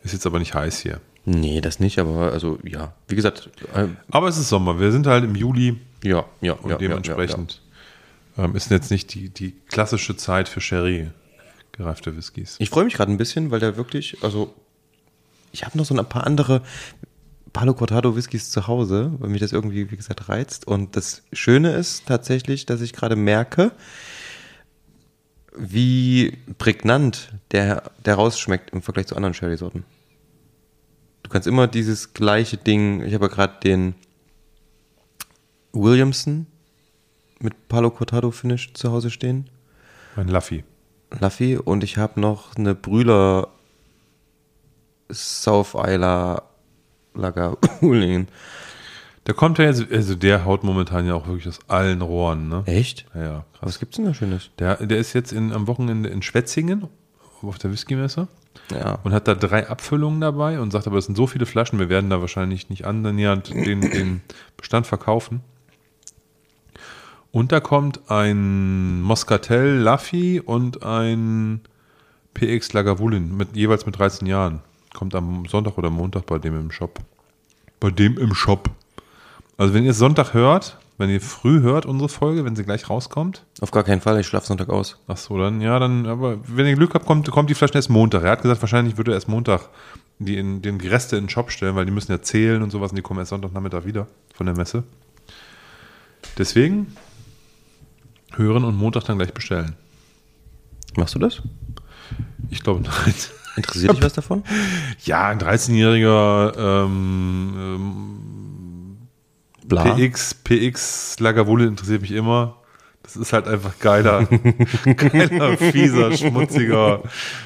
ist jetzt aber nicht heiß hier. Nee, das nicht, aber also ja, wie gesagt, äh, Aber es ist Sommer. Wir sind halt im Juli ja, ja, und ja, dementsprechend Ähm, ist jetzt nicht die, die klassische Zeit für Sherry gereifte Whiskys. Ich freue mich gerade ein bisschen, weil der wirklich, also ich habe noch so ein paar andere Palo Cortado Whiskys zu Hause, weil mich das irgendwie, wie gesagt, reizt. Und das Schöne ist tatsächlich, dass ich gerade merke, wie prägnant der, der rausschmeckt im Vergleich zu anderen Sherry-Sorten. Du kannst immer dieses gleiche Ding, ich habe ja gerade den Williamson mit Palo Cortado Finish zu Hause stehen. Mein Luffy. Luffy und ich habe noch eine Brühler South Isla Lagerulingen. Der kommt ja jetzt, also der haut momentan ja auch wirklich aus allen Rohren, ne? Echt? Ja, ja, krass. Was gibt's denn da Schönes? Der, der ist jetzt in, am Wochenende in Schwetzingen auf der Whiskymesse Ja. und hat da drei Abfüllungen dabei und sagt aber, es sind so viele Flaschen, wir werden da wahrscheinlich nicht annähernd den, den Bestand verkaufen. Und da kommt ein Moscatel Laffy und ein PX Lagavulin mit jeweils mit 13 Jahren. Kommt am Sonntag oder Montag bei dem im Shop. Bei dem im Shop. Also wenn ihr es Sonntag hört, wenn ihr früh hört unsere Folge, wenn sie gleich rauskommt, Auf gar keinen Fall, ich schlaf Sonntag aus. Ach so, dann, ja, dann, aber wenn ihr Glück habt, kommt, kommt die Flasche erst Montag. Er hat gesagt, wahrscheinlich würde er erst Montag die, in, den, Reste in den Shop stellen, weil die müssen ja zählen und sowas und die kommen erst Sonntagnachmittag wieder von der Messe. Deswegen hören und Montag dann gleich bestellen. Machst du das? Ich glaube, nein. Interessiert dich was davon? Ja, ein 13-jähriger ähm, ähm, PX, PX Lagavulin interessiert mich immer. Das ist halt einfach geiler, geiler, fieser, schmutziger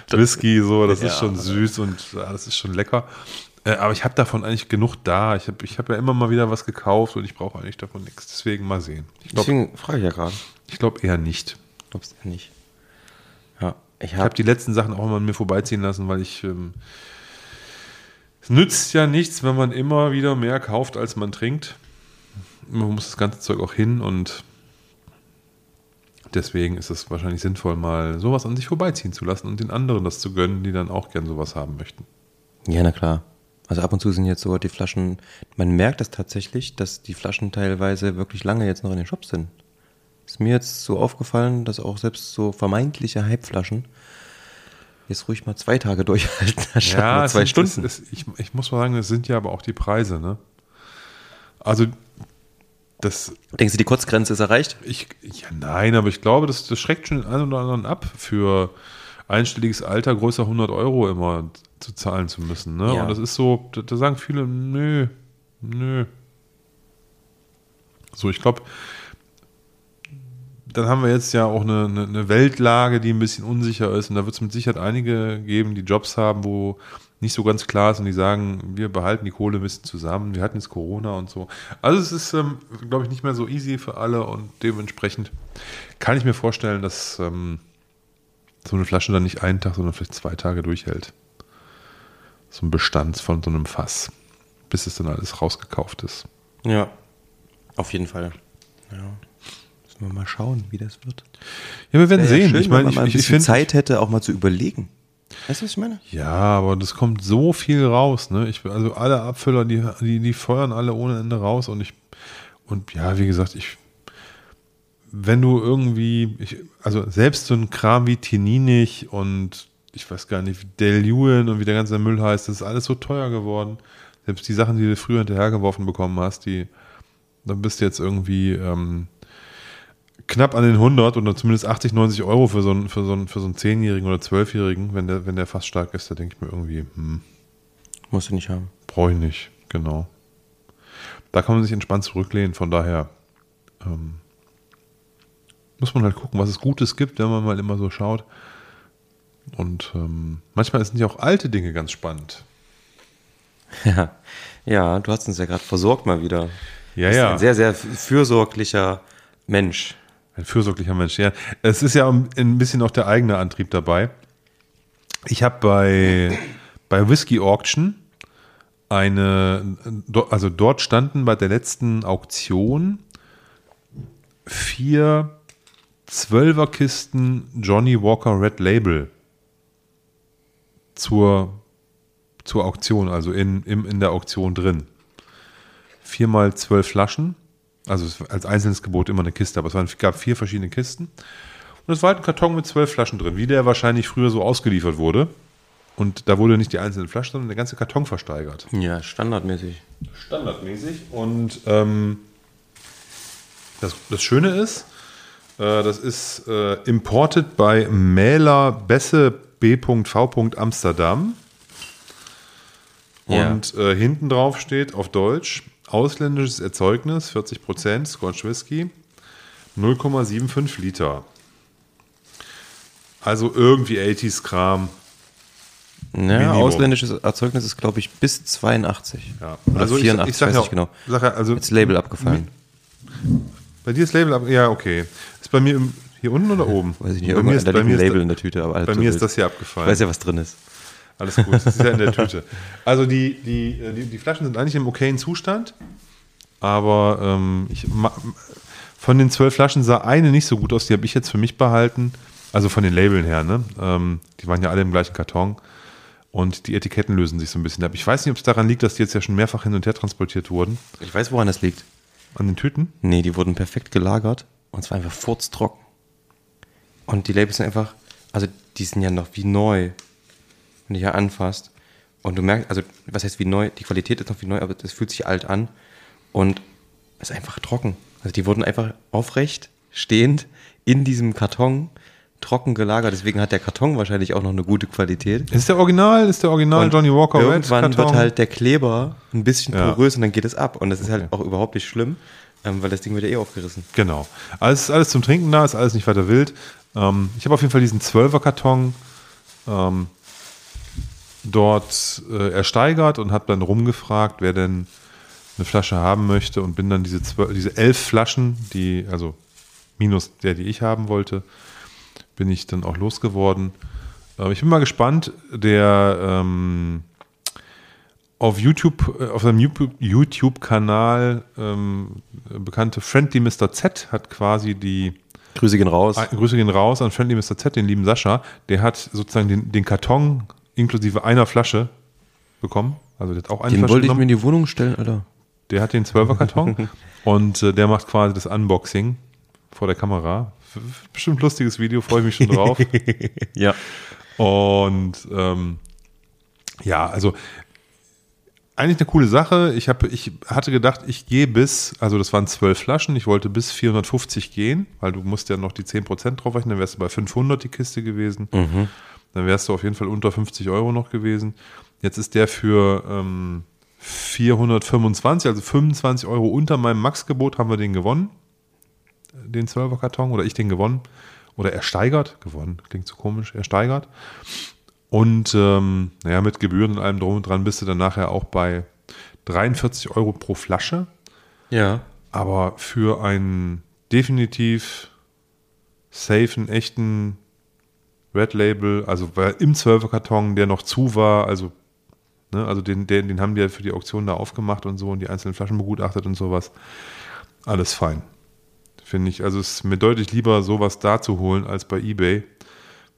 Whisky. So, das ist Ja. schon süß und ja, das ist schon lecker. Äh, aber ich habe davon eigentlich genug da. Ich habe ich hab ja immer mal wieder was gekauft und ich brauche eigentlich davon nichts. Deswegen mal sehen. Ich glaube Deswegen frage ich ja gerade. ich glaub eher nicht. Glaubst du nicht? Ich habe habe die letzten Sachen auch immer an mir vorbeiziehen lassen, weil ich. Ähm, es nützt ja nichts, wenn man immer wieder mehr kauft, als man trinkt. Man muss das ganze Zeug auch hin und deswegen ist es wahrscheinlich sinnvoll, mal sowas an sich vorbeiziehen zu lassen und den anderen das zu gönnen, die dann auch gern sowas haben möchten. Ja, na klar. Also ab und zu sind jetzt so die Flaschen, man merkt das tatsächlich, dass die Flaschen teilweise wirklich lange jetzt noch in den Shops sind. Ist mir jetzt so aufgefallen, dass auch selbst so vermeintliche Hypeflaschen jetzt ruhig mal zwei Tage durchhalten, es zwei Stunden. Es, ich, ich muss mal sagen, das sind ja aber auch die Preise, ne? Also, das, Denkst du, die Kurzgrenze ist erreicht? Ich, ja, nein, aber ich glaube, das, das schreckt schon den einen oder anderen ab, für einstelliges Alter größer 100 Euro immer zu zahlen zu müssen. Ne? Ja. Und das ist so, da, da sagen viele, nö, nö. So, ich glaube, dann haben wir jetzt ja auch eine, eine, eine Weltlage, die ein bisschen unsicher ist. Und da wird es mit Sicherheit einige geben, die Jobs haben, wo nicht so ganz klar ist und die sagen, wir behalten die Kohle ein bisschen zusammen. Wir hatten jetzt Corona und so. Also es ist, ähm, glaube ich, nicht mehr so easy für alle und dementsprechend kann ich mir vorstellen, dass ähm, so eine Flasche dann nicht einen Tag, sondern vielleicht zwei Tage durchhält. So ein Bestand von so einem Fass, bis es dann alles rausgekauft ist. Ja. Auf jeden Fall. Ja. Müssen wir mal schauen, wie das wird. Ja, wir werden Wäre ja sehen. schön, ich meine, ich, mal ein ich. Zeit hätte, auch mal zu überlegen. Weißt du, was ich meine? Ja, aber das kommt so viel raus, ne? Ich, also alle Abfüller, die, die, die feuern alle ohne Ende raus und ich, und ja, wie gesagt, ich, wenn du irgendwie, ich, also selbst so ein Kram wie Tininich und ich weiß gar nicht, wie Del Ewan und wie der ganze Müll heißt, das ist alles so teuer geworden. Selbst die Sachen, die du früher hinterhergeworfen bekommen hast, die, dann bist du jetzt irgendwie, ähm, knapp an den 100 oder zumindest 80, 90 Euro für so einen, für so einen, für so einen 10-Jährigen oder 12-Jährigen, wenn der, wenn der fast stark ist, da denke ich mir irgendwie, hm, Musst du nicht haben. brauche ich nicht, genau. Da kann man sich entspannt zurücklehnen, von daher ähm, muss man halt gucken, was es Gutes gibt, wenn man mal immer so schaut. Und ähm, manchmal sind ja auch alte Dinge ganz spannend. Ja, ja du hast uns ja gerade versorgt mal wieder. Ja, Bist ja. Ein sehr, sehr fürsorglicher Mensch. Ein fürsorglicher Mensch, ja. Es ist ja ein bisschen auch der eigene Antrieb dabei. Ich habe bei, bei Whiskey Auction eine, also dort standen bei der letzten Auktion vier Zwölferkisten Johnny Walker Red Label zur, zur Auktion, also in, in, in der Auktion drin. Viermal zwölf Flaschen, also als einzelnes Gebot immer eine Kiste, aber es waren, gab vier verschiedene Kisten. Und es war halt ein Karton mit zwölf Flaschen drin, wie der wahrscheinlich früher so ausgeliefert wurde. Und da wurde nicht die einzelnen Flaschen, sondern der ganze Karton versteigert. Ja, standardmäßig. Standardmäßig. Und ähm, das, das Schöne ist, äh, das ist äh, imported bei Mähler Besse B.V. Amsterdam. Ja. Und äh, hinten drauf steht auf Deutsch ausländisches Erzeugnis, 40% Scotch Whisky, 0,75 Liter. Also irgendwie 80s Kram. Ja, Minimum. ausländisches Erzeugnis ist, glaube ich, bis 82. Ja. Also ich- 84, ich sag weiß ja- nicht genau. sag ja, also- Jetzt Label abgefallen. Bei dir ist Label ab. Ja, okay. Ist bei mir im, hier unten oder oben? Weiß ich nicht, bei mir ist, bei mir ist, Label da- in der Tüte. Aber bei mir ist das hier abgefallen. Ich weiß ja, was drin ist. Alles gut, das ist ja in der Tüte. Also die, die, die, die Flaschen sind eigentlich im okayen Zustand, aber ähm, ich, von den zwölf Flaschen sah eine nicht so gut aus, die habe ich jetzt für mich behalten. Also von den Labeln her, ne? Ähm, die waren ja alle im gleichen Karton und die Etiketten lösen sich so ein bisschen ab. Ich weiß nicht, ob es daran liegt, dass die jetzt ja schon mehrfach hin und her transportiert wurden. Ich weiß, woran das liegt. An den Tüten? Nee, die wurden perfekt gelagert und zwar einfach furztrocken. Und die Labels sind einfach, also die sind ja noch wie neu, wenn du hier anfasst. Und du merkst, also was heißt wie neu, die Qualität ist noch wie neu, aber das fühlt sich alt an und es ist einfach trocken. Also die wurden einfach aufrecht, stehend in diesem Karton trocken gelagert. Deswegen hat der Karton wahrscheinlich auch noch eine gute Qualität. Ist der Original, ist der Original Und Johnny Walker Red irgendwann wird halt der Kleber ein bisschen Ja. porös und dann geht es ab. Und das ist halt auch überhaupt nicht schlimm, ähm, weil das Ding wird ja eh aufgerissen. Genau. Also es ist alles zum Trinken da, ist alles nicht weiter wild. Ähm, ich habe auf jeden Fall diesen 12er Karton ähm, dort äh, ersteigert und habe dann rumgefragt, wer denn eine Flasche haben möchte und bin dann diese, zwölf, diese elf Flaschen, die, also minus der, die ich haben wollte, bin ich dann auch losgeworden. Äh, ich bin mal gespannt, der ähm, auf YouTube, äh, auf seinem YouTube- YouTube-Kanal ähm, bekannte Friendly Mr. Z hat quasi die Grüße gehen raus. Grüße gehen raus an Friendly Mr. Z, den lieben Sascha. Der hat sozusagen den, den Karton inklusive einer Flasche bekommen. Also der hat auch eine Den Flasche wollte ich mir in die Wohnung stellen, Alter. Der hat den 12er Karton und äh, der macht quasi das Unboxing vor der Kamera. Bestimmt lustiges Video, freue ich mich schon drauf. Ja. Und ähm, ja, also eigentlich eine coole Sache. Ich, hab, ich hatte gedacht, ich gehe bis, also das waren zwölf Flaschen, ich wollte bis 450 gehen, weil du musst ja noch die 10% drauf rechnen, dann wärst du bei 500 die Kiste gewesen. Dann wärst du auf jeden Fall unter 50 Euro noch gewesen. Jetzt ist der für ähm, 425, also 25 Euro unter meinem Maxgebot haben wir den gewonnen. Den 12er Karton oder ich den gewonnen. Oder ersteigert. Gewonnen, klingt so komisch. Ersteigert. Und ähm, naja, mit Gebühren und allem drum und dran bist du dann nachher auch bei 43 Euro pro Flasche. Ja. Aber für einen definitiv safen, echten Red Label, also weil im 12er Karton, der noch zu war, also, ne, also den, den, den haben die ja für die Auktion da aufgemacht und so und die einzelnen Flaschen begutachtet und sowas. Alles fein. Finde ich. Also es ist mir deutlich lieber, sowas da zu holen, als bei Ebay.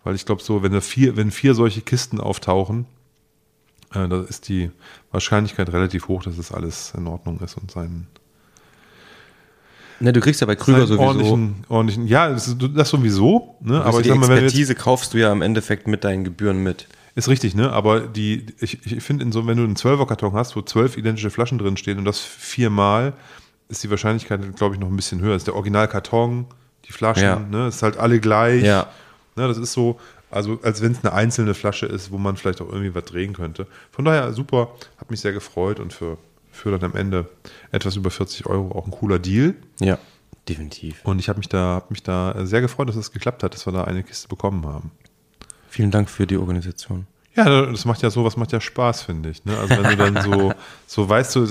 Weil ich glaube, so, wenn vier, wenn vier solche Kisten auftauchen, äh, da ist die Wahrscheinlichkeit relativ hoch, dass es alles in Ordnung ist und seinen, Ne, du kriegst ja bei Krüger sowieso. ordentlichen, ordentlichen, ja, das, das sowieso, ne? aber aber ich die mal, wir jetzt, Expertise kaufst du ja im Endeffekt mit deinen Gebühren mit. ist richtig, ne? Aber die, ich, ich finde, in so, wenn du einen 12er Karton hast, wo zwölf identische Flaschen drin stehen und das viermal, ist die Wahrscheinlichkeit, glaube ich, noch ein bisschen höher. Das ist der Originalkarton, die Flaschen, Ja. ne? Ist halt alle gleich. Ja. Ne, das ist so, also als wenn es eine einzelne Flasche ist, wo man vielleicht auch irgendwie was drehen könnte. Von daher super, hat mich sehr gefreut und für, für dann am Ende etwas über 40 Euro auch ein cooler Deal. Ja. Definitiv. Und ich habe mich da, hab mich da sehr gefreut, dass es geklappt hat, dass wir da eine Kiste bekommen haben. Vielen Dank für die Organisation. Ja, das macht ja sowas macht ja Spaß, finde ich. Ne? Also wenn du dann so, so weißt du,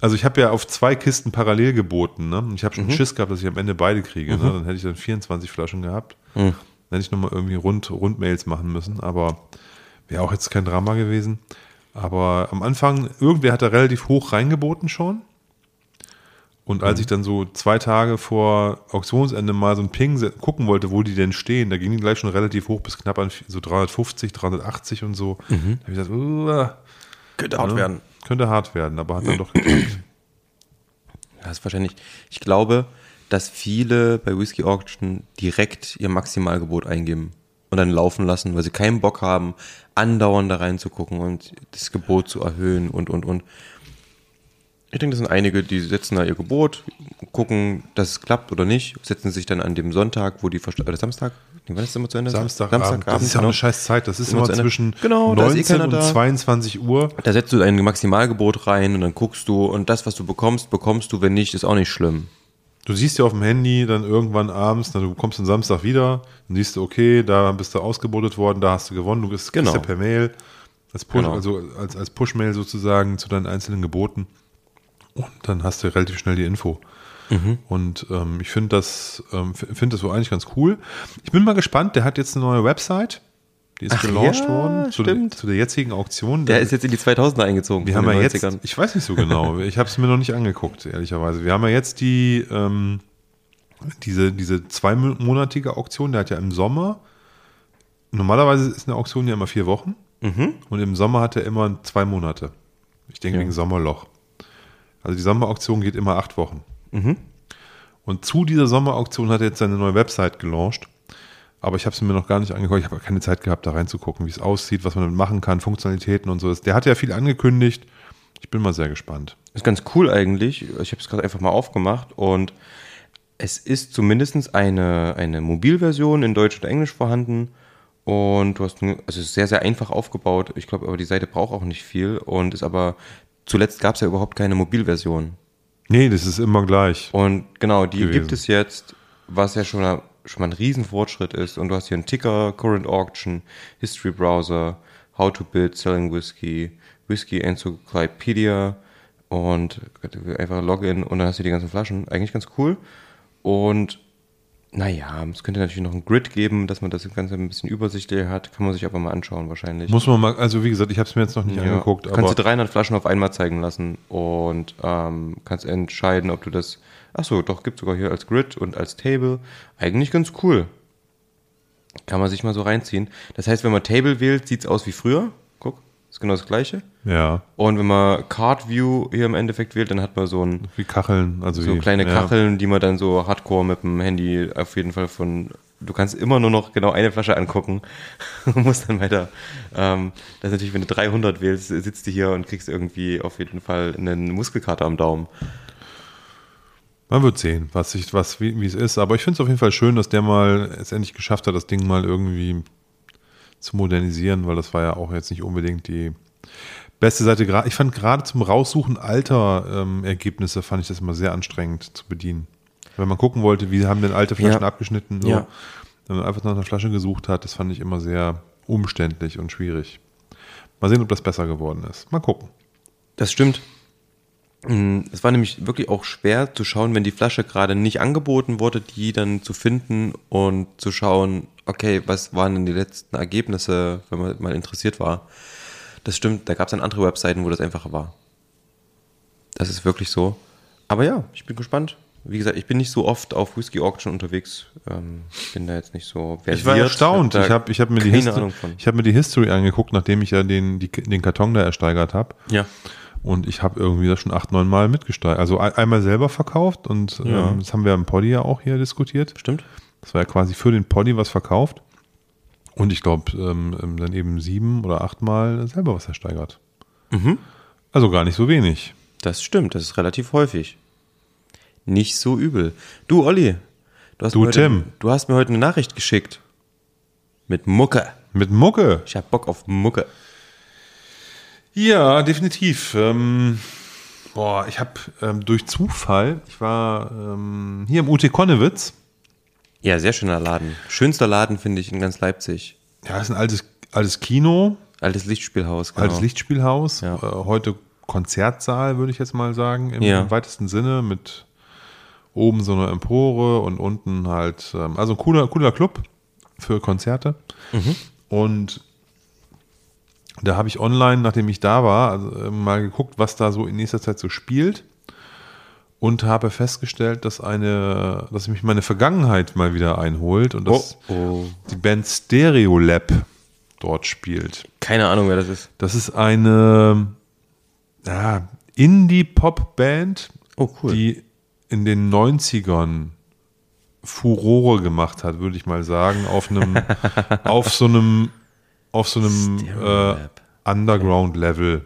also ich habe ja auf zwei Kisten parallel geboten. Ne? Ich habe schon Schiss gehabt, dass ich am Ende beide kriege. Ne? Dann hätte ich dann 24 Flaschen gehabt. Dann hätte ich nochmal irgendwie Rund, Rundmails machen müssen. Aber wäre auch jetzt kein Drama gewesen. Aber am Anfang, irgendwer hat da relativ hoch reingeboten schon. Und als ich dann so zwei Tage vor Auktionsende mal so ein Ping gucken wollte, wo die denn stehen, da ging die gleich schon relativ hoch bis knapp an so 350, 380 und so. Da habe ich gesagt, uh, Könnte ne? Könnte hart werden, aber hat dann doch geklappt. Das ist wahrscheinlich, ich glaube, dass viele bei Whiskey Auction direkt ihr Maximalgebot eingeben und dann laufen lassen, weil sie keinen Bock haben, andauernd da reinzugucken und das Gebot zu erhöhen und, und, und. Ich denke, das sind einige, die setzen da ihr Gebot, gucken, dass es klappt oder nicht, setzen sich dann an dem Sonntag, wo die, Verst- oder Samstag, wann ist das immer zu Ende? Samstagabend, das ist ja genau. eine scheiß Zeit. Das ist Immer immer zwischen Genau, da ist eh 19 keiner und da. 22 Uhr. Da setzt du dein Maximalgebot rein und dann guckst du und das, was du bekommst, bekommst du, wenn nicht, ist auch nicht schlimm. Du siehst ja auf dem Handy dann irgendwann abends, na, du kommst am Samstag wieder, dann siehst du, okay, da bist du ausgebotet worden, da hast du gewonnen, du kriegst Genau. ja per Mail, als Push, Genau. also als, als Push-Mail sozusagen zu deinen einzelnen Geboten. Und dann hast du relativ schnell die Info. Mhm. Und ähm, ich finde das, ähm, f- finde das so eigentlich ganz cool. Ich bin mal gespannt, der hat jetzt eine neue Website. Die ist Ach gelauncht ja, worden zu, der- stimmt. zu der jetzigen Auktion. Der ist jetzt in die 2000er eingezogen. Wir haben ja jetzt, 90ern. ich weiß nicht so genau, ich habe es mir noch nicht angeguckt, ehrlicherweise. Wir haben ja jetzt die, ähm, diese, diese zweimonatige Auktion, der hat ja im Sommer, normalerweise ist eine Auktion ja immer vier Wochen und im Sommer hat er immer zwei Monate. Ich denke Ja. wegen Sommerloch. Also die Sommerauktion geht immer acht Wochen. Und zu dieser Sommerauktion hat er jetzt seine neue Website gelauncht. Aber ich habe es mir noch gar nicht angeguckt. Ich habe keine Zeit gehabt, da reinzugucken, wie es aussieht, was man damit machen kann, Funktionalitäten und so. Der hat ja viel angekündigt. Ich bin mal sehr gespannt. ist ganz cool eigentlich. Ich habe es gerade einfach mal aufgemacht und es ist zumindest eine, eine Mobilversion in Deutsch und Englisch vorhanden. Und du hast, also es ist sehr, sehr einfach aufgebaut. Ich glaube aber, die Seite braucht auch nicht viel und ist aber, zuletzt gab es ja überhaupt keine Mobilversion. Nee, das ist immer gleich. Und genau, die gewesen. gibt es jetzt, was ja schon, schon mal ein Riesenfortschritt ist. Und du hast hier einen Ticker, Current Auction, History Browser, How to Bid, Selling Whiskey, Whiskey Encyclopedia und einfach Login und dann hast du die ganzen Flaschen. Eigentlich ganz cool. Und naja, es könnte natürlich noch ein Grid geben, dass man das Ganze ein bisschen übersichtlicher hat. Kann man sich aber mal anschauen wahrscheinlich. Muss man mal, also wie gesagt, ich habe es mir jetzt noch nicht Ja, angeguckt, kannst aber du 300 Flaschen auf einmal zeigen lassen und ähm, kannst entscheiden, ob du das. Achso, doch, gibt sogar hier als Grid und als Table. Eigentlich ganz cool. Kann man sich mal so reinziehen. Das heißt, wenn man Table wählt, sieht es aus wie früher. Guck, ist genau das gleiche. ja, Und wenn man Card View hier im Endeffekt wählt, dann hat man so ein wie Kacheln, also so wie, kleine ja. Kacheln, die man dann so hardcore mit dem Handy auf jeden Fall von. Du kannst immer nur noch genau eine Flasche angucken und musst dann weiter. Ähm, das ist natürlich, wenn du 300 wählst, sitzt du hier und kriegst irgendwie auf jeden Fall einen Muskelkater am Daumen. Man wird sehen, was sich, was, wie, wie es ist. Aber ich finde es auf jeden Fall schön, dass der mal es endlich geschafft hat, das Ding mal irgendwie zu modernisieren, weil das war ja auch jetzt nicht unbedingt die beste Seite. Ich fand gerade zum Raussuchen alter ähm, Ergebnisse fand ich das immer sehr anstrengend zu bedienen. Wenn man gucken wollte, wie haben denn alte Flaschen Ja. abgeschnitten, so, Ja. wenn man einfach nach einer Flasche gesucht hat, das fand ich immer sehr umständlich und schwierig. Mal sehen, ob das besser geworden ist. Mal gucken. Das stimmt. Mm, Es war nämlich wirklich auch schwer zu schauen, wenn die Flasche gerade nicht angeboten wurde, die dann zu finden und zu schauen, okay, was waren denn die letzten Ergebnisse, wenn man mal interessiert war. Das stimmt, da gab es dann andere Webseiten, wo das einfacher war. Das ist wirklich so. Aber ja, ich bin gespannt. Wie gesagt, ich bin nicht so oft auf Whisky Auction unterwegs. Ähm, bin da jetzt nicht so versiert. Ich war erstaunt. Ich habe ich hab mir, die keine Histo- Ahnung von. ich hab mir die History angeguckt, nachdem ich ja den, die, den Karton da ersteigert habe. Ja. Und ich habe irgendwie das schon acht, neun Mal mitgesteigert. Also ein- einmal selber verkauft und Ja. ähm, das haben wir im Poddy ja auch hier diskutiert. Stimmt. Das war ja quasi für den Poddy was verkauft. Und ich glaube, ähm, ähm, dann eben sieben oder acht Mal selber was ersteigert. Mhm. Also gar nicht so wenig. Das stimmt, das ist relativ häufig. Nicht so übel. Du, Olli, du hast, Du, mir, heute, Tim. du hast mir heute eine Nachricht geschickt. Mit Mucke. Mit Mucke. Ich hab Bock auf Mucke. Ja, definitiv. Ähm, Boah, ich habe ähm, durch Zufall, ich war ähm, hier im UT Konnewitz. Ja, sehr schöner Laden. Schönster Laden, finde ich, in ganz Leipzig. Ja, ist ein altes, altes Kino, Altes Lichtspielhaus. Genau. altes Lichtspielhaus. Ja. Äh, heute Konzertsaal, würde ich jetzt mal sagen, im, Ja. im weitesten Sinne, mit oben so einer Empore und unten halt, ähm, also ein cooler, cooler Club für Konzerte. Mhm. Und da habe ich online, nachdem ich da war, also, äh, mal geguckt, was da so in nächster Zeit so spielt. Und habe festgestellt, dass eine, dass mich meine Vergangenheit mal wieder einholt und dass Oh, oh. die Band Stereo Lab dort spielt. Keine Ahnung, wer das ist. Das ist eine ja, Indie-Pop-Band, Oh, cool. die in den 90ern Furore gemacht hat, würde ich mal sagen, auf einem, auf so einem, auf so einem äh. Underground-Level.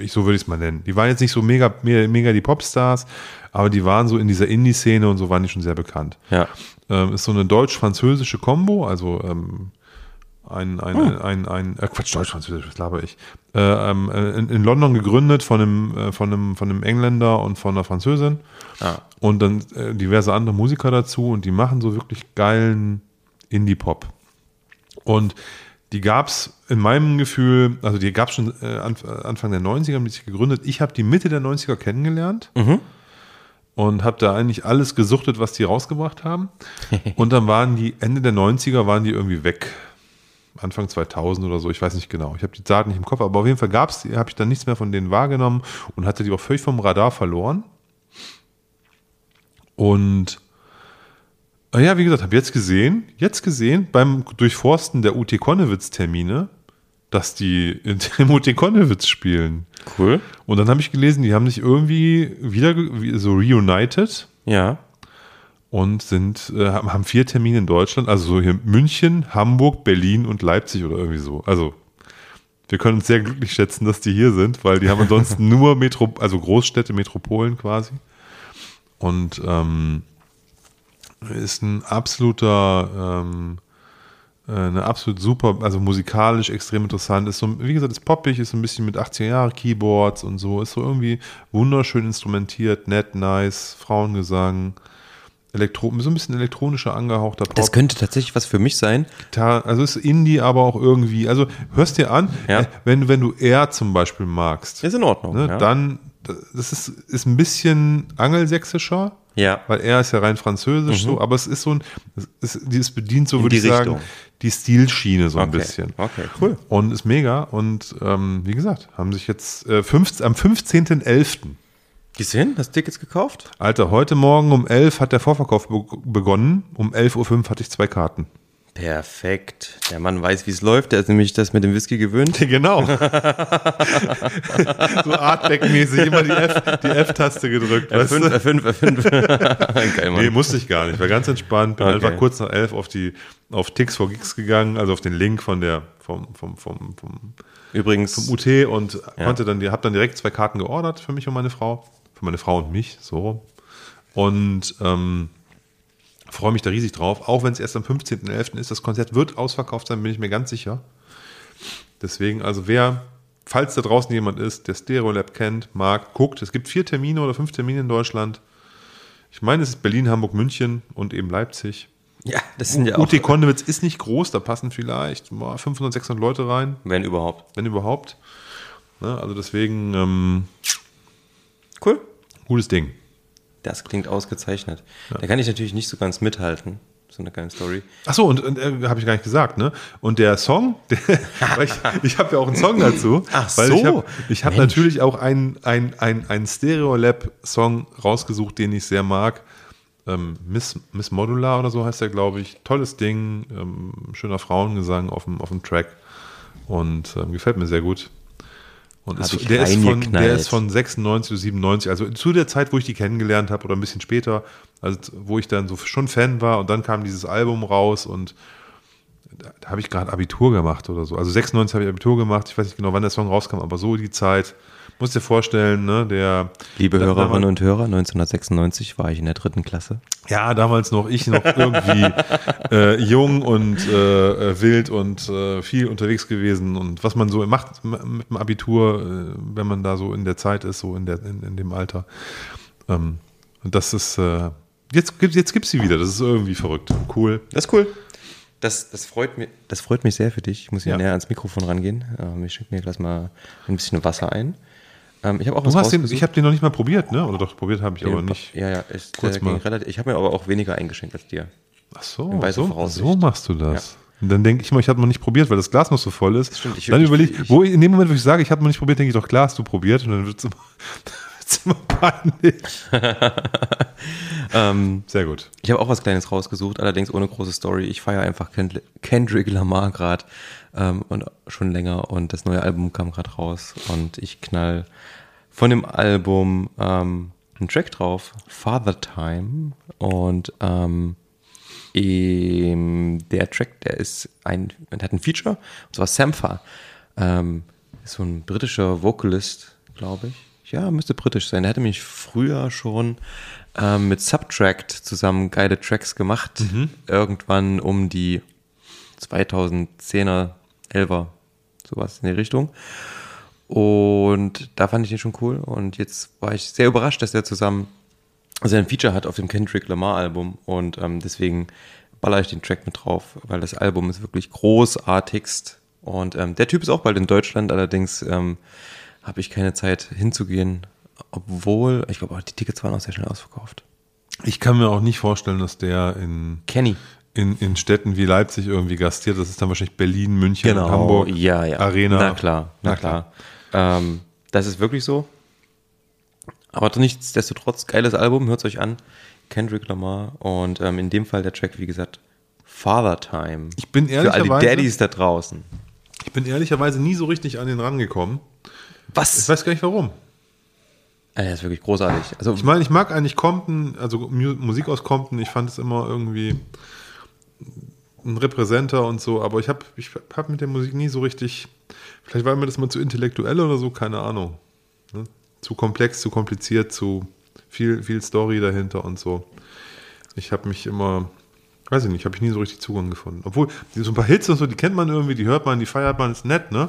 Ich, so würde ich es mal nennen. Die waren jetzt nicht so mega, mega, mega die Popstars, aber die waren so in dieser Indie-Szene und so waren die schon sehr bekannt. Ja. Ähm, ist so eine deutsch-französische Kombo, also ähm, ein, ein, ein, ein, ein äh, Quatsch, deutsch-französisch, was laber ich? Äh, ähm, äh, in, in London gegründet von einem, äh, von, einem, von einem Engländer und von einer Französin. Ah. Und dann äh, diverse andere Musiker dazu und die machen so wirklich geilen Indie-Pop. Und die gab es in meinem Gefühl, also die gab es schon äh, Anf- Anfang der 90er, haben die sich gegründet. Ich habe die Mitte der 90er kennengelernt und habe da eigentlich alles gesuchtet, was die rausgebracht haben. und dann waren die Ende der 90er, waren die irgendwie weg. Anfang 2000 oder so, ich weiß nicht genau. Ich habe die Daten nicht im Kopf, aber auf jeden Fall gab's, die, habe ich dann nichts mehr von denen wahrgenommen und hatte die auch völlig vom Radar verloren. Und ja, wie gesagt, habe jetzt gesehen, jetzt gesehen beim Durchforsten der UT Konnewitz-Termine, dass die in, im UT Konnewitz spielen. Cool. Und dann habe ich gelesen, die haben sich irgendwie wieder so reunited Ja. und sind, äh, haben haben vier Termine in Deutschland, also so hier München, Hamburg, Berlin und Leipzig oder irgendwie so. Also wir können uns sehr glücklich schätzen, dass die hier sind, weil die haben ansonsten nur Metro, also Großstädte, Metropolen quasi. Und ähm, ist ein absoluter, ähm, äh, eine absolut super, also musikalisch extrem interessant. Ist so, wie gesagt, ist poppig, ist so ein bisschen mit 80er Jahre Keyboards und so, ist so irgendwie wunderschön instrumentiert, nett, nice, Frauengesang, Elektro, so ein bisschen elektronischer angehauchter Pop. Das könnte tatsächlich was für mich sein. Gitarre, also ist Indie, aber auch irgendwie, also hörst dir an, Ja. äh, wenn, wenn du er zum Beispiel magst, Ist in Ordnung. ne, ja. dann, das ist, ist ein bisschen angelsächsischer, Ja. weil er ist ja rein französisch so, aber es ist so ein, es, ist, es bedient so, würde ich sagen, Richtung. die Stilschiene so ein Okay. bisschen. Okay, cool. Und ist mega und ähm, wie gesagt, haben sich jetzt äh, 15, am 15.11. Gehst du hin? Hast du Tickets gekauft? Alter, heute Morgen um 11 hat der Vorverkauf be begonnen, um 11.05 Uhr hatte ich zwei Karten. Perfekt. Der Mann weiß, wie es läuft. Der ist nämlich das mit dem Whisky gewöhnt. Genau. so Artback-mäßig immer die F-Taste gedrückt. weißt du? F5, F5, F5. Geil, Mann. Nee, musste ich gar nicht. War ganz entspannt. Bin Okay. einfach kurz nach elf auf die auf Tix for Gigs gegangen, also auf den Link von der vom vom vom, vom Übrigens, UT und konnte dann habe dann direkt zwei Karten geordert für mich und meine Frau, für meine Frau und mich so und ähm, freue mich da riesig drauf. Auch wenn es erst am 15.11. ist, das Konzert wird ausverkauft sein, bin ich mir ganz sicher. Deswegen, also wer, falls da draußen jemand ist, der Stereo Lab kennt, mag, guckt. Es gibt vier Termine oder fünf Termine in Deutschland. Ich meine, es ist Berlin, Hamburg, München und eben Leipzig. ja, das sind ja auch, UT Konnewitz ist nicht groß, da passen vielleicht boah, 500, 600 Leute rein, wenn überhaupt. wenn überhaupt. Ne, also deswegen, ähm, Cool. gutes Ding. Das klingt ausgezeichnet. Da kann ich natürlich nicht so ganz mithalten. So eine kleine Story. Achso, und, und äh, habe ich gar nicht gesagt, ne? Und der Song, der, ich, ich habe ja auch einen Song dazu. Ach so. Ich habe hab natürlich auch einen ein, ein, ein Stereo-Lab-Song rausgesucht, den ich sehr mag. Ähm, Miss, Miss Modular oder so heißt der, glaube ich. Tolles Ding, ähm, schöner Frauengesang auf dem, auf dem Track. Und ähm, gefällt mir sehr gut. Und ist, der, ist von, der ist von 96 bis 97, also zu der Zeit, wo ich die kennengelernt habe oder ein bisschen später, also wo ich dann so schon Fan war und dann kam dieses Album raus und da, da habe ich gerade Abitur gemacht oder so. Also 96 habe ich Abitur gemacht, ich weiß nicht genau, wann der Song rauskam, aber so die Zeit. Musst dir vorstellen, ne, der. Liebe Hörerinnen damals- und Hörer, 1996 war ich in der dritten Klasse. Ja, damals noch ich noch irgendwie äh, jung und äh, äh, wild und äh, viel unterwegs gewesen und was man so macht mit dem Abitur, äh, wenn man da so in der Zeit ist, so in, der, in, in dem Alter. Ähm, und das ist, äh, jetzt, gibt- jetzt gibt's sie wieder, das ist irgendwie verrückt. Cool. Das ist cool. Das, das, freut mich, das freut mich sehr für dich. Ich muss hier Ja. näher ans Mikrofon rangehen. Ähm, ich schenke mir gleich mal ein bisschen Wasser ein. Ähm, ich habe auch Du was hast den, ich habe den noch nicht mal probiert, ne? Oder doch, probiert habe ich aber nicht. Ja, ja, ist, Kurz äh, mal. relativ, ich habe mir aber auch weniger eingeschenkt als dir. Ach so, so, so machst du das. Und dann denke ich mal, ich habe noch nicht probiert, weil das Glas noch so voll ist. stimmt, ich- dann überlege ich- wo in dem Moment, wo ich sage, ich habe noch nicht probiert, denke ich doch, hast du probiert. Und dann wird es immer, wird's immer peinlich. Ähm, Sehr gut. Ich habe auch was Kleines rausgesucht, allerdings ohne große Story. Ich feiere einfach Kend- Kendrick Lamar gerade ähm, und schon länger und das neue Album kam gerade raus und ich knall von dem Album ähm, einen Track drauf, Father Time und ähm, der Track, der ist ein, der hat ein Feature und zwar Sampha, ähm, ist so ein britischer Vocalist, glaube ich. Ja, müsste britisch sein. Der hatte mich früher schon ähm, mit Subtract zusammen geile Tracks gemacht. Irgendwann um die 2010er, 11er, sowas in die Richtung. Und da fand ich den schon cool. Und jetzt war ich sehr überrascht, dass der zusammen sein Feature hat auf dem Kendrick Lamar Album. Und ähm, deswegen baller ich den Track mit drauf, weil das Album ist wirklich großartigst. Und ähm, der Typ ist auch bald in Deutschland, allerdings ähm, habe ich keine Zeit hinzugehen. Obwohl, ich glaube, die Tickets waren auch sehr schnell ausverkauft. Ich kann mir auch nicht vorstellen, dass der in, Kenny. in, in Städten wie Leipzig irgendwie gastiert. Das ist dann wahrscheinlich Berlin, München, Genau, Hamburg, ja, ja. Arena. Na klar, na, Na klar. Ähm, das ist wirklich so. Aber nichtsdestotrotz, geiles Album, hört euch an. Kendrick Lamar und ähm, in dem Fall der Track, wie gesagt, Father Time. Ich bin Für all die ehrlicherweise- Daddies da draußen. Ich bin ehrlicherweise nie so richtig an den rangekommen. Ich Was? weiß gar nicht warum. Das ist wirklich großartig. Also, Ich meine, ich mag eigentlich Compton, also Mu Musik aus Compton. Ich fand es immer irgendwie ein Repräsenter und so, aber ich habe ich hab mit der Musik nie so richtig, vielleicht war mir das mal zu intellektuell oder so, keine Ahnung. Ne? Zu komplex, zu kompliziert, zu viel, viel Story dahinter und so. Ich habe mich immer, weiß ich nicht, habe ich nie so richtig Zugang gefunden. Obwohl, so ein paar Hits und so, die kennt man irgendwie, die hört man, die feiert man, ist nett, ne?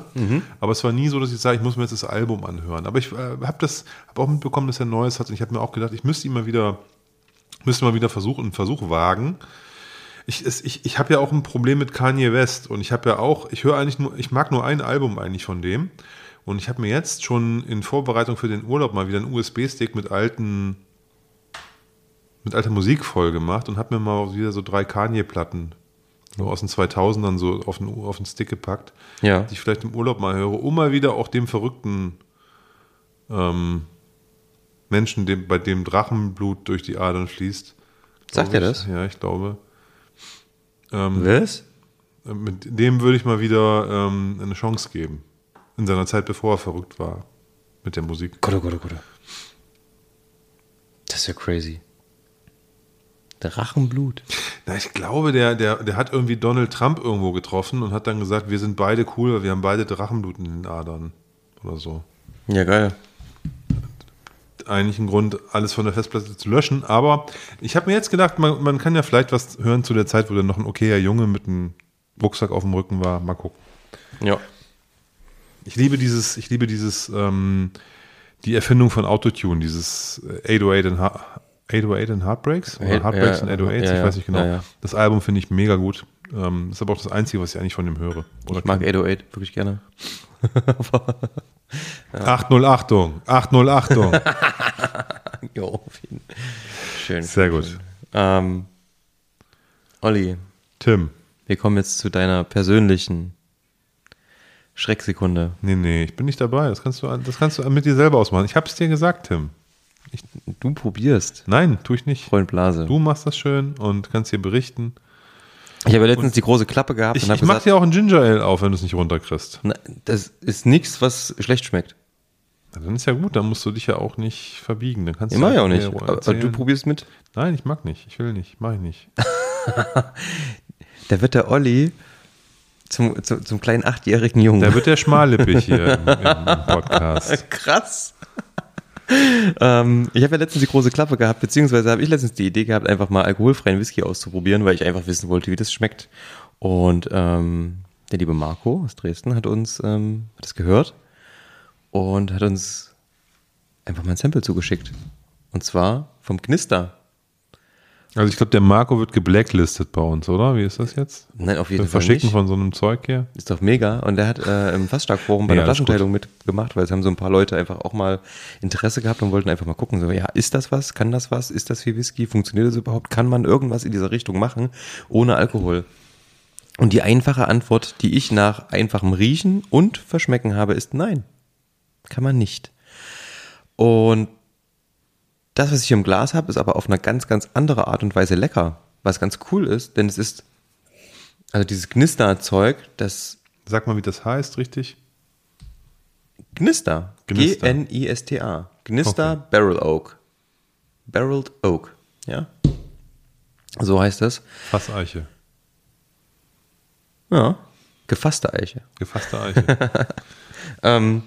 Aber es war nie so, dass ich sage, ich muss mir jetzt das Album anhören. Aber ich äh, habe das, habe auch mitbekommen, dass er neues hat und ich habe mir auch gedacht, ich müsste ihn mal wieder, müsste mal wieder versuchen, einen Versuch wagen. Ich, es- ich, ich habe ja auch ein Problem mit Kanye West und ich habe ja auch, ich höre eigentlich nur, ich mag nur ein Album eigentlich von dem und ich habe mir jetzt schon in Vorbereitung für den Urlaub mal wieder einen USB-Stick mit alten, mit alter Musik voll gemacht und habe mir mal wieder so drei Kanye-Platten so aus den 2000ern so auf den, auf den Stick gepackt, Ja. die ich vielleicht im Urlaub mal höre, um mal wieder auch dem verrückten ähm, Menschen, dem, bei dem Drachenblut durch die Adern fließt. Sagt er das? Ja, ich glaube. Ähm, was? mit dem würde ich mal wieder ähm, eine Chance geben. In seiner Zeit, bevor er verrückt war mit der Musik. Gott, oh Gott, oh Gott. Das ist ja crazy. Drachenblut. Na, ich glaube, der, der, der hat irgendwie Donald Trump irgendwo getroffen und hat dann gesagt, wir sind beide cool, weil wir haben beide Drachenblut in den Adern. Oder so. Ja, geil. Eigentlich ein Grund, alles von der Festplatte zu löschen. Aber ich habe mir jetzt gedacht, man, man kann ja vielleicht was hören zu der Zeit, wo dann noch ein okayer Junge mit einem Rucksack auf dem Rücken war. Mal gucken. Ja. Ich liebe dieses, ich liebe dieses, ähm, die Erfindung von Autotune, dieses äh, 808 and, Ha- 808 and Heartbreaks oder Ja, Heartbreaks ja, and 808s, ja, ich ja, weiß nicht genau. ja, ja. Das Album finde ich mega gut. Ähm, ist aber auch das Einzige, was ich eigentlich von dem höre. Oder Ich mag 808 wirklich gerne. 8-0 Achtung, 8-0 Achtung. Jo, Schön. Sehr schön, gut. schön. Ähm, Olli, Tim. wir kommen jetzt zu deiner persönlichen Schrecksekunde. Nee, nee, ich bin nicht dabei. Das kannst du, das kannst du mit dir selber ausmachen. Ich habe es dir gesagt, Tim. Du probierst, Nein, tue ich nicht. Freund Blase. Du machst das schön und kannst dir berichten. ich habe ja letztens die große Klappe gehabt Ich, und ich mach gesagt, dir auch ein Ginger Ale auf, wenn du es nicht runterkriegst. na, das ist nichts, was schlecht schmeckt. Na, dann ist ja gut, dann musst du dich ja auch nicht verbiegen. Dann kannst Immer du ja auch nicht. Aber, aber du probierst mit. Nein, ich mag nicht. Ich will nicht. Mach ich nicht. Da wird der Olli zum, zum, zum kleinen achtjährigen Jungen. Da wird der schmallippig hier im, im Podcast. Krass. Ähm, ich habe ja letztens die große Klappe gehabt, beziehungsweise habe ich letztens die Idee gehabt, einfach mal alkoholfreien Whisky auszuprobieren, weil ich einfach wissen wollte, wie das schmeckt. Und ähm, der liebe Marco aus Dresden hat uns ähm, das gehört und hat uns einfach mal ein Sample zugeschickt. Und zwar vom Knister. Also ich glaube, der Marco wird geblacklistet bei uns, oder? Wie ist das jetzt? Nein, auf jeden Fall verschicken nicht. von so einem Zeug hier. Ist doch mega. Und der hat äh, im Faststark-Forum bei Ja, der. Flaschenteilung mitgemacht, weil es haben so ein paar Leute einfach auch mal Interesse gehabt und wollten einfach mal gucken, so, ja, ist das was? Kann das was? Ist das wie Whisky? Funktioniert das überhaupt? Kann man irgendwas in dieser Richtung machen ohne Alkohol? Und die einfache Antwort, die ich nach einfachem Riechen und Verschmecken habe, ist nein. Kann man nicht. Und das, was ich im Glas habe, ist aber auf eine ganz, ganz andere Art und Weise lecker. Was ganz cool ist, denn es ist, also dieses Knisterzeug, das Sag mal, wie das heißt, richtig? Gnister. Gnister. G-N-I-S-T-A. Gnister Barrel Oak. Barreled Oak. Ja. So heißt das. Fasseiche. Ja. Gefasste Eiche. Gefasste Eiche. Ähm,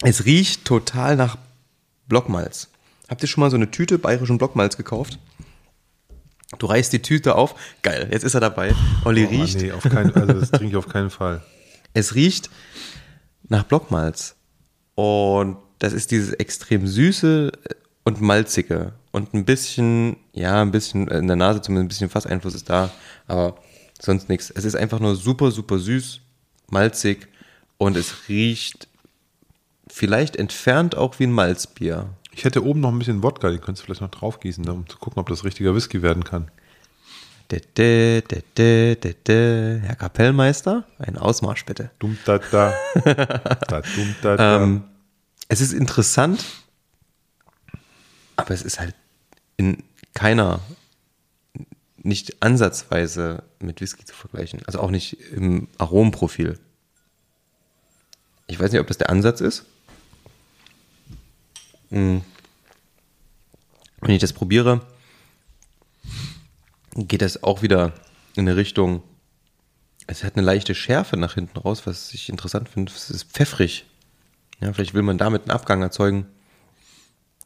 es riecht total nach Blockmalz. Habt ihr schon mal so eine Tüte bayerischen Blockmalz gekauft? Du reißt die Tüte auf. Geil, jetzt ist er dabei. Olli Oh, riecht. nee, auf keinen, also das trinke ich auf keinen Fall. Es riecht nach Blockmalz. Und das ist dieses extrem süße und malzige. Und ein bisschen, ja, ein bisschen in der Nase zumindest ein bisschen Fasseinfluss ist da, aber sonst nichts. Es ist einfach nur super, super süß, malzig und es riecht vielleicht entfernt auch wie ein Malzbier. Ich hätte oben noch ein bisschen Wodka, den könntest du vielleicht noch draufgießen, ne, um zu gucken, ob das richtiger Whisky werden kann. Dä, dä, dä. Herr Kapellmeister, ein Ausmarsch bitte. Dum da da. da dum da da. Ähm, es ist interessant, aber es ist halt in keiner, nicht ansatzweise mit Whisky zu vergleichen. Also auch nicht im Aromenprofil. Ich weiß nicht, ob das der Ansatz ist. Hm. Wenn ich das probiere, geht das auch wieder in eine Richtung. Es hat eine leichte Schärfe nach hinten raus, was ich interessant finde. Es ist pfeffrig. Ja, vielleicht will man damit einen Abgang erzeugen.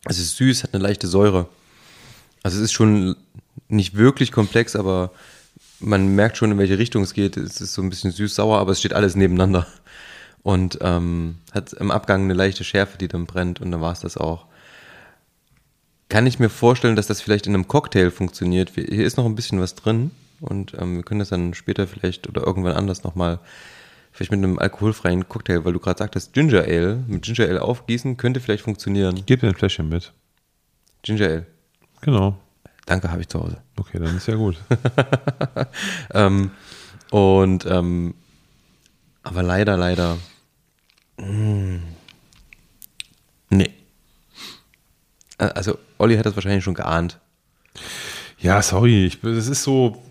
Es ist süß, hat eine leichte Säure. Also es ist schon nicht wirklich komplex, aber man merkt schon, in welche Richtung es geht. Es ist so ein bisschen süß-sauer, aber es steht alles nebeneinander. Und ähm, hat im Abgang eine leichte Schärfe, die dann brennt und dann war es das auch. Kann ich mir vorstellen, dass das vielleicht in einem Cocktail funktioniert. Hier ist noch ein bisschen was drin und ähm, wir können das dann später vielleicht oder irgendwann anders nochmal, vielleicht mit einem alkoholfreien Cocktail, weil du gerade sagtest, Ginger Ale, mit Ginger Ale aufgießen, könnte vielleicht funktionieren. Gib mir ein Fläschchen mit. Ginger Ale. Genau. Danke, habe ich zu Hause. Okay, dann ist ja gut. Ähm, und ähm, aber leider, leider. mm, nee. Äh, Also, Olli hat das wahrscheinlich schon geahnt. Ja, sorry. Ich, es ist so,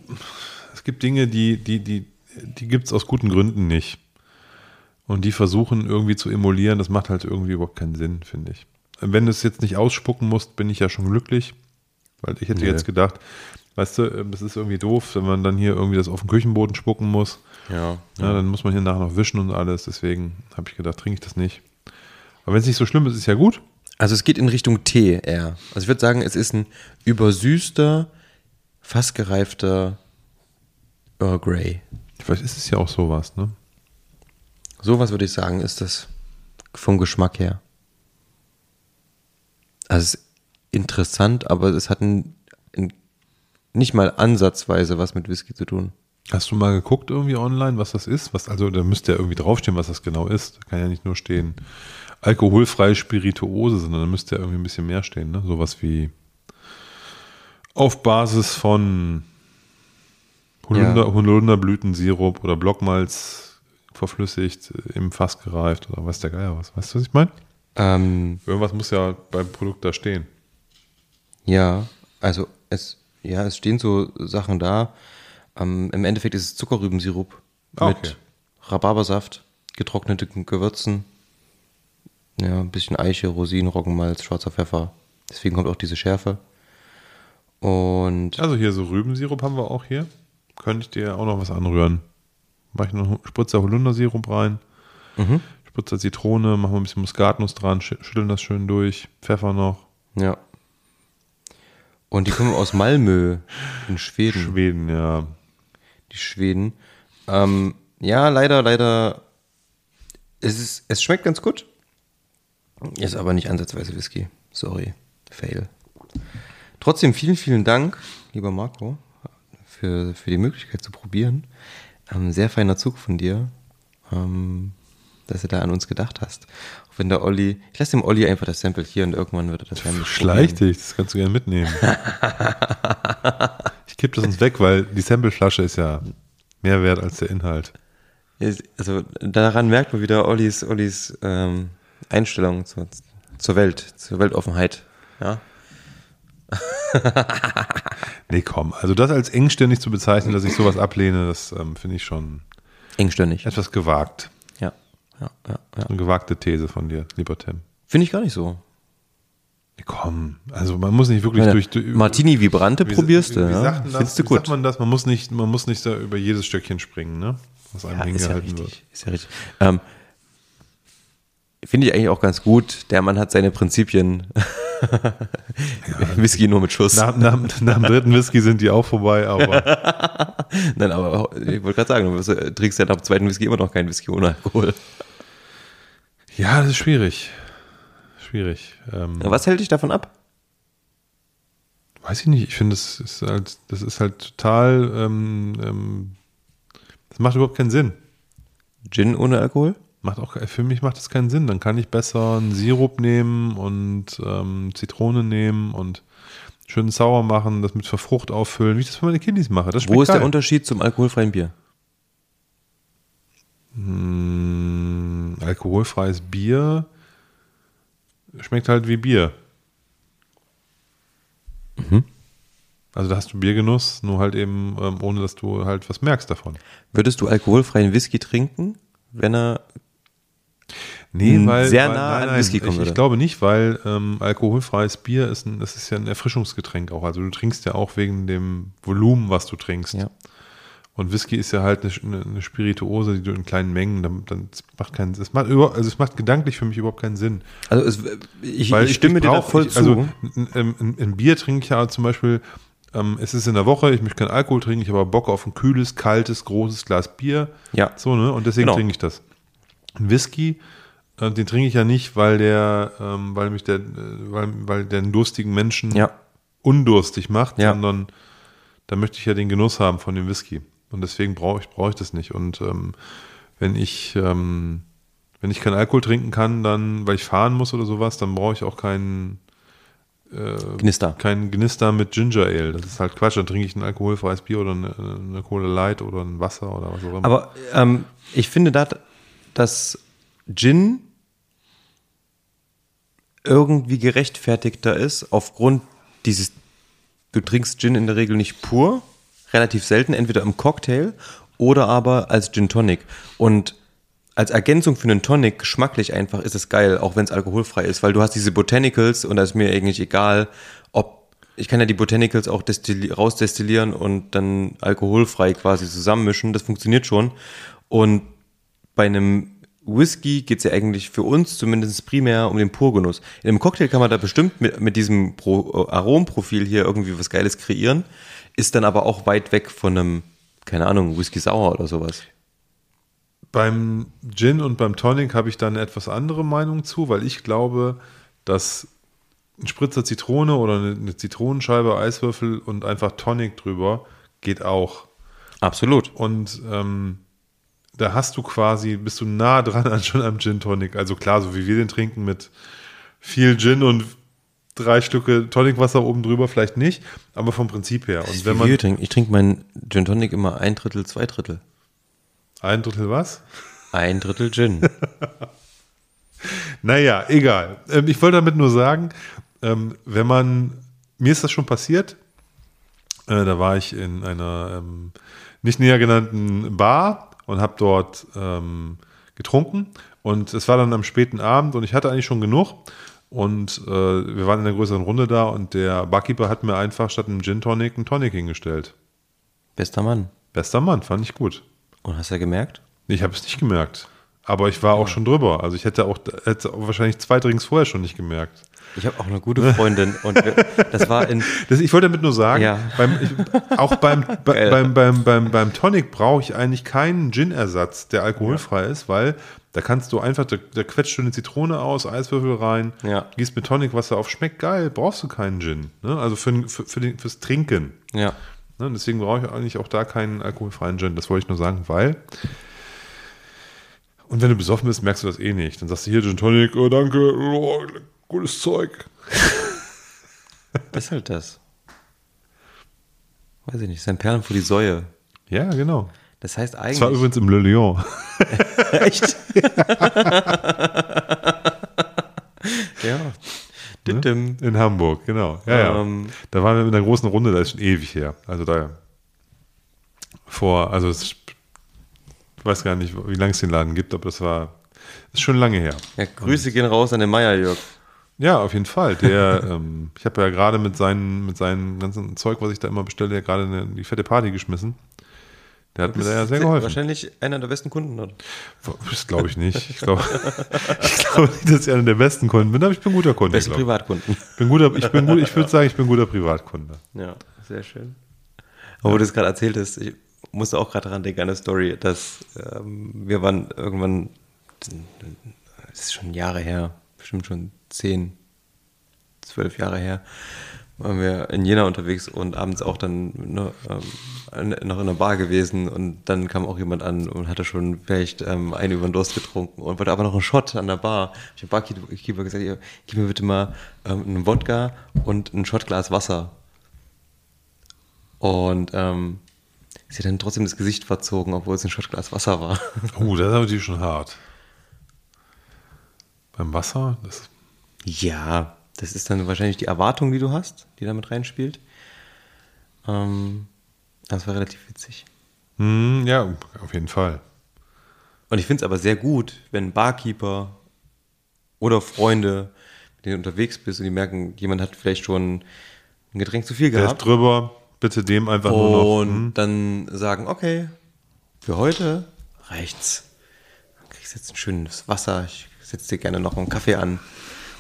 es gibt Dinge, die, die, die, die gibt es aus guten Gründen nicht. Und die versuchen irgendwie zu emulieren, das macht halt irgendwie überhaupt keinen Sinn, finde ich. Wenn du es jetzt nicht ausspucken musst, bin ich ja schon glücklich. Weil ich hätte Nee. jetzt gedacht, weißt du, ähm, das ist irgendwie doof, wenn man dann hier irgendwie das auf den Küchenboden spucken muss. Ja. Ja, dann muss man hier nachher noch wischen und alles. Deswegen habe ich gedacht, trinke ich das nicht. Aber wenn es nicht so schlimm ist, ist ja gut. Also, es geht in Richtung Tee eher. Also, ich würde sagen, es ist ein übersüßter, fast gereifter Earl Grey. Vielleicht ist es ja auch sowas, ne? Sowas würde ich sagen, ist das vom Geschmack her. Also es ist interessant, aber es hat ein, ein, nicht mal ansatzweise was mit Whisky zu tun. Hast du mal geguckt irgendwie online, was das ist? Was, also da müsste ja irgendwie draufstehen, was das genau ist. Da kann ja nicht nur stehen alkoholfreie Spirituose, sondern da müsste ja irgendwie ein bisschen mehr stehen. Ne? Sowas wie auf Basis von Holunder, Ja. Holunderblütensirup oder Blockmalz verflüssigt, im Fass gereift oder weiß der Geier was. Weißt du, was ich meine? Ähm, Irgendwas muss ja beim Produkt da stehen. ja, also es, ja, es stehen so Sachen da. Ähm, Im Endeffekt ist es Zuckerrübensirup Ah, mit okay. Rhabarbersaft, getrockneten Gewürzen, ja, ein bisschen Eiche, Rosinen, Roggenmalz, schwarzer Pfeffer. Deswegen kommt auch diese Schärfe. Und Also hier so Rübensirup haben wir auch hier. Könnte ich dir auch noch was anrühren. mache ich noch einen Spritzer Holundersirup rein, Mhm. Spritzer Zitrone, machen wir ein bisschen Muskatnuss dran, schü- schütteln das schön durch, Pfeffer noch. Ja. Und die kommen aus Malmö in Schweden. Schweden, ja. Die Schweden. Ähm, ja, leider, leider. Es, ist, es schmeckt ganz gut. Ist aber nicht ansatzweise Whisky. Sorry. Fail. Trotzdem vielen, vielen Dank, lieber Marco, für, für die Möglichkeit zu probieren. Ähm, sehr feiner Zug von dir, ähm, dass du da an uns gedacht hast. Auch wenn der Olli, ich lasse dem Olli einfach das Sample hier und irgendwann wird er das heimlich Schleich dich, das kannst du gerne mitnehmen. ich kipp das uns weg, weil die Sampleflasche ist ja mehr wert als der Inhalt. Also daran merkt man wieder Ollis, Ollis ähm, Einstellung zur, zur Welt, zur Weltoffenheit. Ja? Nee, komm. Also das als engstirnig zu bezeichnen, dass ich sowas ablehne, das ähm, finde ich schon Engstirnig. etwas gewagt. Ja, ja, ja, ja. Eine gewagte These von dir, lieber Tim. Finde ich gar nicht so. Komm. Also man muss nicht wirklich Meine, durch... durch Martini Vibrante wie- probierst du, wie, wie ja? sagt denn das, Findest du wie gut. sagt man das? Man muss nicht, man muss nicht da über jedes Stöckchen springen, ne? Was einem ja, ist ja hingehalten richtig. wird. Ist ja richtig. Ähm, Finde ich eigentlich auch ganz gut. Der Mann hat seine Prinzipien. Whisky nur mit Schuss. Nach, nach, nach dem dritten Whisky sind die auch vorbei, aber Nein, aber ich wollte gerade sagen, du äh, trinkst ja nach dem zweiten Whisky immer noch kein Whisky ohne Alkohol. Ja, das ist schwierig. Schwierig. Ähm, Was hält dich davon ab? Weiß ich nicht, ich finde, das ist halt, das ist halt total, ähm, ähm, das macht überhaupt keinen Sinn. Gin ohne Alkohol? Macht auch, für mich macht das keinen Sinn. Dann kann ich besser einen Sirup nehmen und ähm, Zitrone nehmen und schön sauer machen, das mit Verfrucht auffüllen, wie ich das für meine Kiddies mache. Das Wo ist der geil. Unterschied zum alkoholfreien Bier? Mm, alkoholfreies Bier schmeckt halt wie Bier. Mhm. Also da hast du Biergenuss, nur halt eben ähm, ohne, dass du halt was merkst davon. Würdest du alkoholfreien Whisky trinken, wenn er Nee, weil sehr weil, nah an Whisky kommen ich, ich glaube nicht, weil ähm, alkoholfreies Bier ist ein, das ist ja ein Erfrischungsgetränk auch. Also du trinkst ja auch wegen dem Volumen, was du trinkst. Ja. Und Whisky ist ja halt eine, eine Spirituose, die du in kleinen Mengen, dann, dann macht keinen, es macht über, also es macht gedanklich für mich überhaupt keinen Sinn. Also es, ich, ich stimme dir da brauch- voll ich, zu. Also ein, ein, ein, ein Bier trinke ich ja zum Beispiel, ähm, es ist in der Woche, ich möchte keinen Alkohol trinken, ich habe aber Bock auf ein kühles, kaltes, großes Glas Bier. Ja. So, ne? Und deswegen Genau. trinke ich das. Ein Whisky, äh, den trinke ich ja nicht, weil der, ähm, weil mich der, äh, weil, weil der einen durstigen Menschen ja, undurstig macht, Ja. sondern da möchte ich ja den Genuss haben von dem Whisky. Und deswegen brauche ich, brauche ich das nicht. Und ähm, wenn ich, ähm, wenn ich keinen Alkohol trinken kann, dann, weil ich fahren muss oder sowas, dann brauche ich auch keinen, Gnister. keinen Gnister mit Ginger Ale. Das ist halt Quatsch. Dann trinke ich ein alkoholfreies Bier oder eine, eine Cola Light oder ein Wasser oder was auch immer. Aber ähm, ich finde, da, dass Gin irgendwie gerechtfertigter ist aufgrund dieses, du trinkst Gin in der Regel nicht pur, relativ selten, entweder im Cocktail oder aber als Gin Tonic. Und als Ergänzung für einen Tonic, geschmacklich einfach, ist es geil, auch wenn es alkoholfrei ist, weil du hast diese Botanicals und da ist mir eigentlich egal, ob, ich kann ja die Botanicals auch destilli rausdestillieren und dann alkoholfrei quasi zusammenmischen, das funktioniert schon. Und bei einem Whisky geht es ja eigentlich für uns zumindest primär um den Purgenuss. In einem Cocktail kann man da bestimmt mit, mit diesem Pro, Aromprofil hier irgendwie was Geiles kreieren, ist dann aber auch weit weg von einem, keine Ahnung, Whisky Sauer oder sowas. Beim Gin und beim Tonic habe ich da eine etwas andere Meinung zu, weil ich glaube, dass ein Spritzer Zitrone oder eine, eine Zitronenscheibe, Eiswürfel und einfach Tonic drüber geht auch. Absolut. Und ähm, da hast du quasi, bist du nah dran an schon am Gin Tonic. Also klar, so wie wir den trinken mit viel Gin und drei Stücke Tonicwasser oben drüber, vielleicht nicht, aber vom Prinzip her. Und wenn man wir trinken. Ich trinke meinen Gin Tonic immer ein Drittel, zwei Drittel. ein Drittel was? Ein Drittel Gin. Naja, egal. Ähm, ich wollte damit nur sagen, ähm, wenn man, mir ist das schon passiert, äh, da war ich in einer ähm, nicht näher genannten Bar und habe dort getrunken und es war dann am späten Abend und ich hatte eigentlich schon genug und äh, wir waren in einer größeren Runde da und der Barkeeper hat mir einfach statt einem Gin Tonic einen Tonic hingestellt. Bester Mann. Bester Mann, fand ich gut. Und hast du ja gemerkt? Ich habe es nicht gemerkt. Aber ich war auch schon drüber. Also ich hätte auch hätte wahrscheinlich zwei Drinks vorher schon nicht gemerkt. Ich habe auch eine gute Freundin und wir, das war in. Das, ich wollte damit nur sagen, Ja. beim, ich, auch beim, bei, beim, beim, beim, beim Tonic brauche ich eigentlich keinen Gin-Ersatz, der alkoholfrei ist, weil da kannst du einfach, da, da quetscht du eine Zitrone aus, Eiswürfel rein, Ja. gießt mit Tonicwasser auf, schmeckt geil, brauchst du keinen Gin. Ne? Also für, für, für den, fürs Trinken. Ja. Ne? Deswegen brauche ich eigentlich auch da keinen alkoholfreien Gin. Das wollte ich nur sagen, weil. Und wenn du besoffen bist, merkst du das eh nicht. Dann sagst du hier Gin Tonic, oh danke, oh, gutes Zeug. Ist halt das. Weiß ich nicht, sein Perlen vor die Säue. Ja, genau. Das heißt Das war eigentlich. übrigens im Le Lion. Echt? ja. Dittim. In Hamburg, genau. Ja, ja. Ähm. Da waren wir mit einer großen Runde, das ist schon ewig her. Also da vor, also es, ich weiß gar nicht, wie lange es den Laden gibt, aber das war, ist schon lange her. Ja, Grüße gehen raus an den Meierjörg. Ja, auf jeden Fall. Der, ähm, ich habe ja gerade mit seinen, mit seinem ganzen Zeug, was ich da immer bestelle, ja gerade eine, die fette Party geschmissen. Der hat mir da ja sehr geholfen. Wahrscheinlich einer der besten Kunden dort. Das glaube ich nicht. Ich glaube ich glaube nicht, dass ich einer der besten Kunden bin, aber ich bin ein guter Kunde. Beste glaub ich. Privatkunden. Bin guter, ich bin gut, ich würde sagen, ich bin ein guter Privatkunde. Ja, sehr schön. Aber wo du es gerade erzählt hast, ich musste auch gerade daran denken an eine Story, dass ähm, wir waren irgendwann, das ist schon Jahre her, bestimmt schon zehn, zwölf Jahre her, waren wir in Jena unterwegs und abends auch dann ne, ähm, noch in einer Bar gewesen und dann kam auch jemand an und hatte schon vielleicht ähm, einen über den Durst getrunken und wollte aber noch einen Shot an der Bar. Ich habe Barkeeper gesagt, "Ihr, gib mir bitte mal ähm, einen Wodka und ein Shotglas Wasser. Und ähm, sie hat dann trotzdem das Gesicht verzogen, obwohl es ein Shotglas Wasser war. Uh, das ist natürlich schon hart. Beim Wasser, das, ja, das ist dann wahrscheinlich die Erwartung, die du hast, die damit reinspielt. Ähm, das war relativ witzig. hm, ja, auf jeden Fall. Und ich finde es aber sehr gut, wenn Barkeeper oder Freunde, mit denen du unterwegs bist und die merken, jemand hat vielleicht schon ein Getränk zu viel Der gehabt. ist drüber, bitte dem einfach nur noch. und hm. dann sagen, okay, für heute reicht's. Dann kriegst du jetzt ein schönes Wasser, ich setze dir gerne noch einen Kaffee an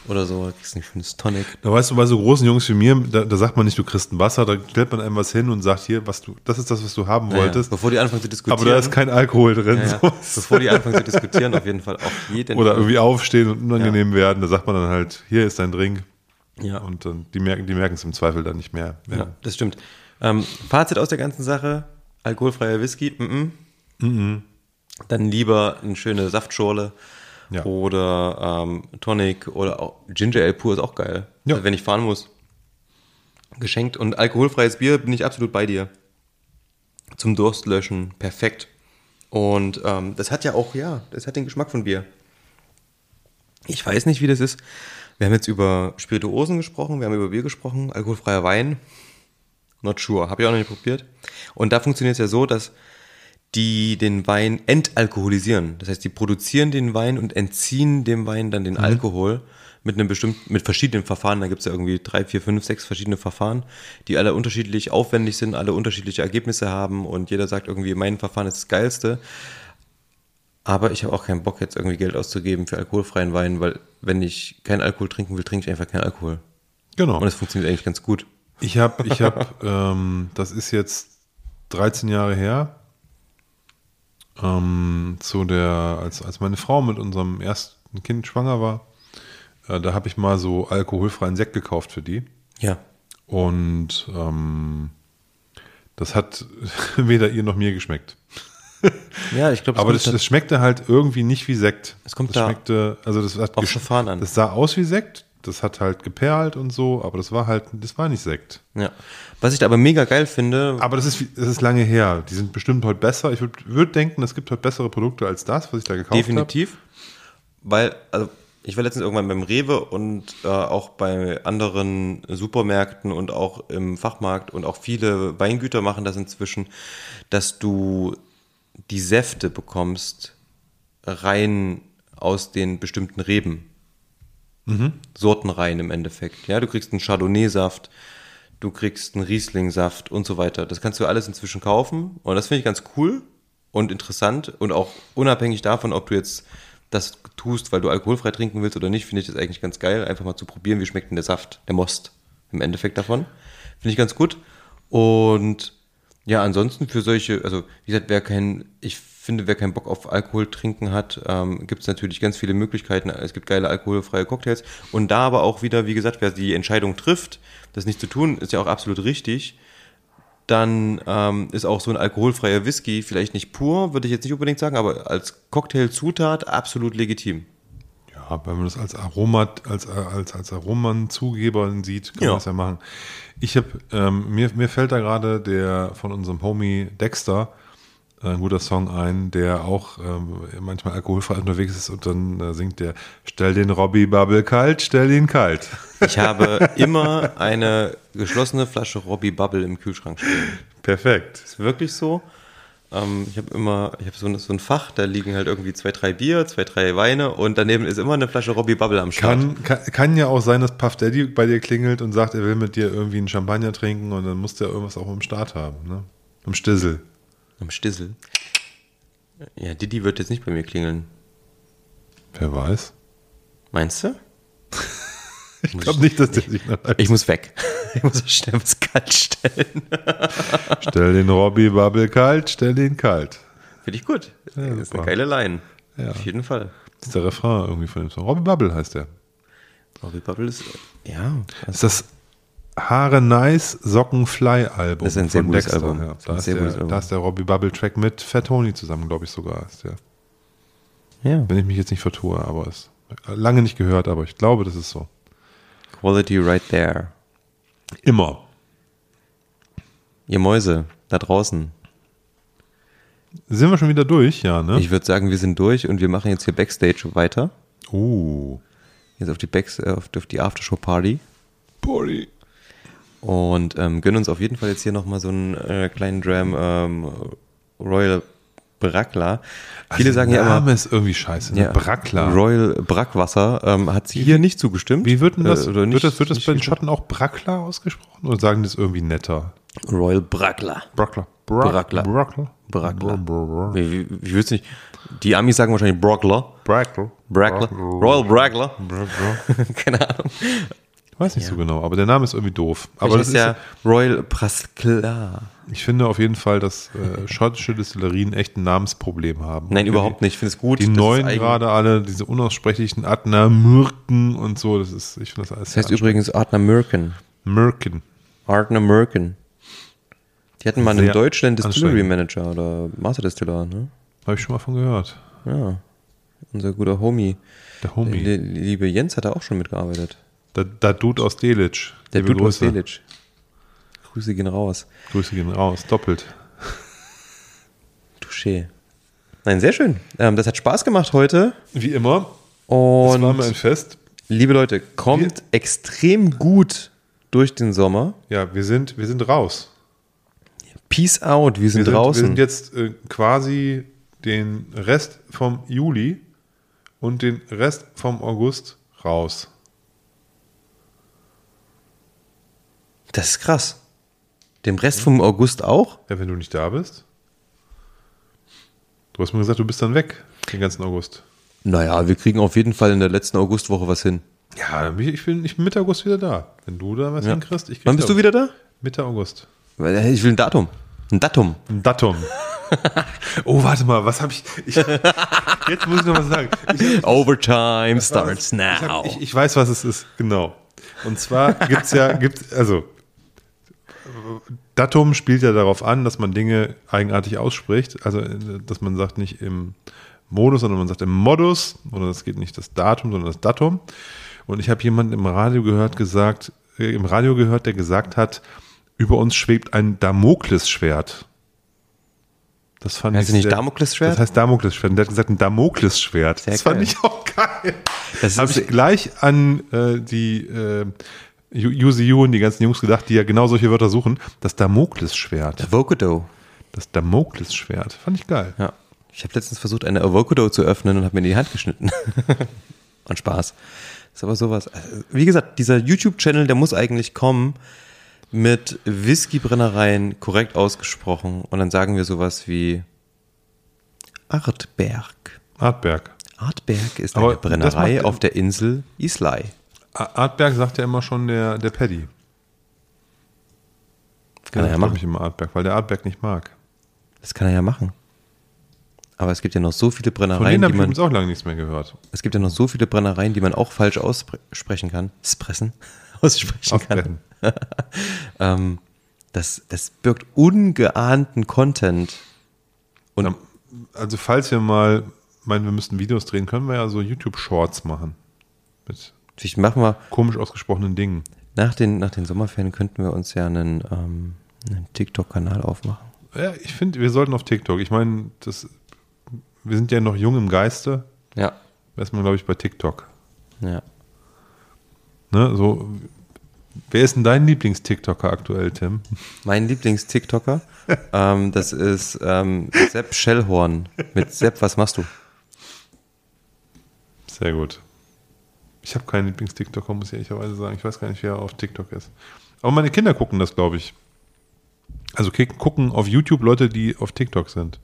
oder so, kriegst ein schönes Tonic. Da weißt du, bei so großen Jungs wie mir, da, da sagt man nicht, du kriegst ein Wasser, da stellt man einem was hin und sagt hier, was du, das ist das, was du haben wolltest. Bevor die anfangen zu diskutieren. aber da ist kein Alkohol drin. ja, bevor die anfangen zu diskutieren, auf jeden Fall auf jeden Oder irgendwie aufstehen und unangenehm werden, da sagt man dann halt, hier ist dein Drink. Ja. Und dann, die merken die merken es im Zweifel dann nicht mehr. Ja, das stimmt. Ähm, Fazit aus der ganzen Sache: alkoholfreier Whisky, mm dann lieber eine schöne Saftschorle Ja. oder ähm, Tonic oder auch Ginger Ale pur ist auch geil. Ja. Also wenn ich fahren muss. Geschenkt und alkoholfreies Bier bin ich absolut bei dir. Zum Durstlöschen, perfekt. Und ähm, das hat ja auch, ja, das hat den Geschmack von Bier. Ich weiß nicht, wie das ist. Wir haben jetzt über Spirituosen gesprochen, wir haben über Bier gesprochen, alkoholfreier Wein. Not sure, habe ich auch noch nicht probiert. Und da funktioniert es ja so, dass die den Wein entalkoholisieren. Das heißt, die produzieren den Wein und entziehen dem Wein dann den Alkohol mit einem bestimmten, mit verschiedenen Verfahren. Da gibt es ja irgendwie drei, vier, fünf, sechs verschiedene Verfahren, die alle unterschiedlich aufwendig sind, alle unterschiedliche Ergebnisse haben und jeder sagt irgendwie, mein Verfahren ist das geilste. Aber ich habe auch keinen Bock, jetzt irgendwie Geld auszugeben für alkoholfreien Wein, weil wenn ich keinen Alkohol trinken will, trinke ich einfach keinen Alkohol. Genau. Und es funktioniert eigentlich ganz gut. Ich habe, ich habe, ähm, das ist jetzt 13 Jahre her, ähm, zu der, als, als meine Frau mit unserem ersten Kind schwanger war, äh, da habe ich mal so alkoholfreien Sekt gekauft für die. Ja. Und ähm, das hat weder ihr noch mir geschmeckt. Ja, ich glaube, Aber das, das schmeckte halt irgendwie nicht wie Sekt. Es kommt das da schmeckte, also das hat Verfahren an. Das sah aus wie Sekt, das hat halt geperlt und so, aber das war halt, das war nicht Sekt. Ja. Was ich da aber mega geil finde, Aber das ist, das ist lange her. Die sind bestimmt heute besser. Ich würde würd denken, es gibt heute bessere Produkte als das, was ich da gekauft habe. definitiv, weil, also ich war letztens irgendwann beim Rewe und äh, auch bei anderen Supermärkten und auch im Fachmarkt und auch viele Weingüter machen das inzwischen, dass du die Säfte bekommst rein aus den bestimmten Reben. Sortenreihen im Endeffekt. Ja, du kriegst einen Chardonnay-Saft, du kriegst einen Riesling-Saft und so weiter. Das kannst du alles inzwischen kaufen und das finde ich ganz cool. und interessant und auch unabhängig davon, ob du jetzt das tust, weil du alkoholfrei trinken willst oder nicht, finde ich das eigentlich ganz geil, einfach mal zu probieren, wie schmeckt denn der Saft, der Most im Endeffekt davon. Finde ich ganz gut. Und ja, ansonsten für solche, also wie gesagt, wer kein, ich finde, wer keinen Bock auf Alkohol trinken hat, ähm, gibt es natürlich ganz viele Möglichkeiten. Es gibt geile alkoholfreie Cocktails. Und da aber auch wieder, wie gesagt, wer die Entscheidung trifft, das nicht zu tun, ist ja auch absolut richtig. Dann ähm, ist auch so ein alkoholfreier Whisky vielleicht nicht pur, würde ich jetzt nicht unbedingt sagen, aber als Cocktailzutat absolut legitim. Ja, wenn man das als Aroma, als, als, als Aromanzugeber sieht, kann Ja. man das ja machen. Ich habe, ähm, mir, mir fällt da gerade der von unserem Homie Dexter ein guter Song ein, der auch ähm, manchmal alkoholfrei unterwegs ist und dann äh, singt der Stell den Robbie Bubble kalt, stell ihn kalt. Ich habe immer eine geschlossene Flasche Robbie Bubble im Kühlschrank stehen. Perfekt. ist wirklich so. Ähm, ich habe immer, ich habe so, ein- so ein Fach, da liegen halt irgendwie zwei, drei Bier, zwei, drei Weine und daneben ist immer eine Flasche Robbie Bubble am Start. Kann, kann, kann ja auch sein, dass Puff Daddy bei dir klingelt und sagt, er will mit dir irgendwie einen Champagner trinken und dann muss der irgendwas auch im Start haben, ne? Im Stissel. Am Stissel. Ja, Didi wird jetzt nicht bei mir klingeln. Wer weiß. Meinst du? Ich glaube nicht, dass der sich nach Ich muss weg. Ich muss schnell was kalt stellen. Stell den Robbie Bubble kalt, stell ihn kalt. Finde ich gut. Ja, das ist super. eine geile Line. Ja. Auf jeden Fall. Das ist der Refrain irgendwie von dem Song. Robbie Bubble heißt der. Robbie Bubble ist, ja. Das ist das Haare Nice Socken Fly Album. Das ist ein sehr gutes Dexter, Album. Ja. Das ist Da, ist sehr der, gutes Album. da ist der Robbie Bubble Track mit Fat Tony zusammen, glaube ich sogar. Ist der. ja. Wenn ich mich jetzt nicht vertue, aber es lange nicht gehört, aber ich glaube, das ist so. Quality right there. Immer. Ihr Mäuse, da draußen. Sind wir schon wieder durch, ja, ne? Ich würde sagen, wir sind durch und wir machen jetzt hier Backstage weiter. uh. Jetzt auf die, Backs, äh, auf, die Aftershow-Party. Party. Und ähm, gönnen uns auf jeden Fall jetzt hier nochmal so einen äh, kleinen Dram ähm, Royal Brackler. Viele sagen ja der Name immer, ist irgendwie scheiße. Ne? ja, Brackler. Royal Brackwasser ähm, hat sie hier nicht zugestimmt. Wie wird denn das? Äh, oder nicht, wird das, wird das bei den? Schotten auch Brackler ausgesprochen? Oder sagen die das irgendwie netter? Royal Brackler. Brackler. Brackler. Brackler. Brackler. Brackler. Wie willst du nicht? Die Amis sagen wahrscheinlich Brockler. Brackler. Brackler. Royal Brackler. Brackler. Keine Ahnung. Weiß nicht so genau, aber der Name ist irgendwie doof. Aber Aber das ist ist, ja Royal Prasklar. ich finde auf jeden Fall, dass äh, schottische Destillerien echt ein Namensproblem haben. Nein, Und überhaupt nicht. Ich finde es gut. Die neuen gerade alle, diese unaussprechlichen Adner, Mürken und so, das ist, ich finde das alles Das heißt übrigens Artner Mirken. Mürken. Artner Mirken. Die hatten mal einen deutschen Distillery. Manager oder Master Distiller, ne? Habe ich schon mal von gehört. Ja. Unser guter Homie. Der Homie. Der liebe Jens hat da auch schon mitgearbeitet. Der, der Dude aus Delitzsch. Der Dude aus Grüße. Village. Grüße gehen raus. Grüße gehen raus, doppelt. Touché. Nein, sehr schön. Ähm, das hat Spaß gemacht heute. Wie immer, das war mir ein Und Fest. liebe Leute, kommt extrem gut durch den Sommer. Ja, wir sind, wir sind raus. Peace out, wir sind Wir sind, draußen. wir sind jetzt äh, quasi den Rest vom Juli und den Rest vom August raus. Das ist krass. Dem Rest vom August auch? Ja, wenn du nicht da bist. Du hast mir gesagt, du bist dann weg, den ganzen August. Naja, wir kriegen auf jeden Fall in der letzten Augustwoche was hin. Ja, ich bin, ich bin Mitte August wieder da. Wenn du da was Ja. hinkriegst, ich krieg Wann bist du wieder da? Mitte August. Äh, Ich will ein Datum. Ein Datum. Ein Datum. oh, warte mal, was habe ich, ich. Jetzt muss ich noch was sagen. Ich, Overtime starts ich, now. hab, ich, ich weiß, was es ist, genau. Und zwar gibt es ja, gibt, also, Datum spielt ja darauf an, dass man Dinge eigenartig ausspricht. Also, äh, dass man sagt nicht im Modus, sondern man sagt im Modus. Oder das geht nicht das Datum, sondern das Datum. Und ich habe jemanden im Radio gehört, gesagt, äh, im Radio gehört, der gesagt hat, über uns schwebt ein Damoklesschwert. Das fand Heißt ich es nicht Damoklesschwert? Das heißt Damoklesschwert. Und der hat gesagt, ein Damoklesschwert. Sehr das fand geil. ich auch geil. Das Habe ich gleich an äh, die äh, UCU und die ganzen Jungs gedacht, die ja genau solche Wörter suchen. Das Damoklesschwert. Avocado. Das Damoklesschwert. Fand ich geil. Ja. Ich habe letztens versucht, eine Avocado zu öffnen und habe mir in die Hand geschnitten. und Spaß. Ist aber sowas. Also, Wie gesagt, dieser YouTube-Channel, der muss eigentlich kommen mit Whiskybrennereien korrekt ausgesprochen. Und dann sagen wir sowas wie Artberg. Artberg. Artberg ist Aber eine Brennerei macht- auf der Insel Islay. Artberg sagt ja immer schon der, der Paddy. Kann er ja machen. ich immer Artberg, weil der Artberg nicht mag. Das kann er ja machen. Aber es gibt ja noch so viele Von Brennereien, denen habe die ich man, auch lange nichts mehr gehört. es gibt ja noch so viele Brennereien, die man auch falsch aussprechen kann. Sprechen? Aussprechen kann. Aufbrechen. Ähm, das, das birgt ungeahnten Content. Und Ja, Also falls wir mal meinen, wir müssten Videos drehen, können wir ja so YouTube-Shorts machen. Mit vielleicht machen wir, komisch ausgesprochenen Dingen. nach den, nach den Sommerferien könnten wir uns ja einen, ähm, einen TikTok-Kanal aufmachen. Ja, ich finde, wir sollten auf TikTok. Ich meine, das, wir sind ja noch jung im Geiste. Ja. Erstmal, glaube ich, bei TikTok. Ja. Ne? So, wer ist denn dein Lieblings-TikToker aktuell, Tim? Mein Lieblings-TikToker, ähm, das ist ähm, Sepp Schellhorn. Mit Sepp, was machst du? Sehr gut. Ich habe keinen Lieblings-TikToker, muss ich ehrlicherweise sagen. Ich weiß gar nicht, wer auf TikTok ist. Aber meine Kinder gucken das, glaube ich. Also gucken auf YouTube Leute, die auf TikTok sind.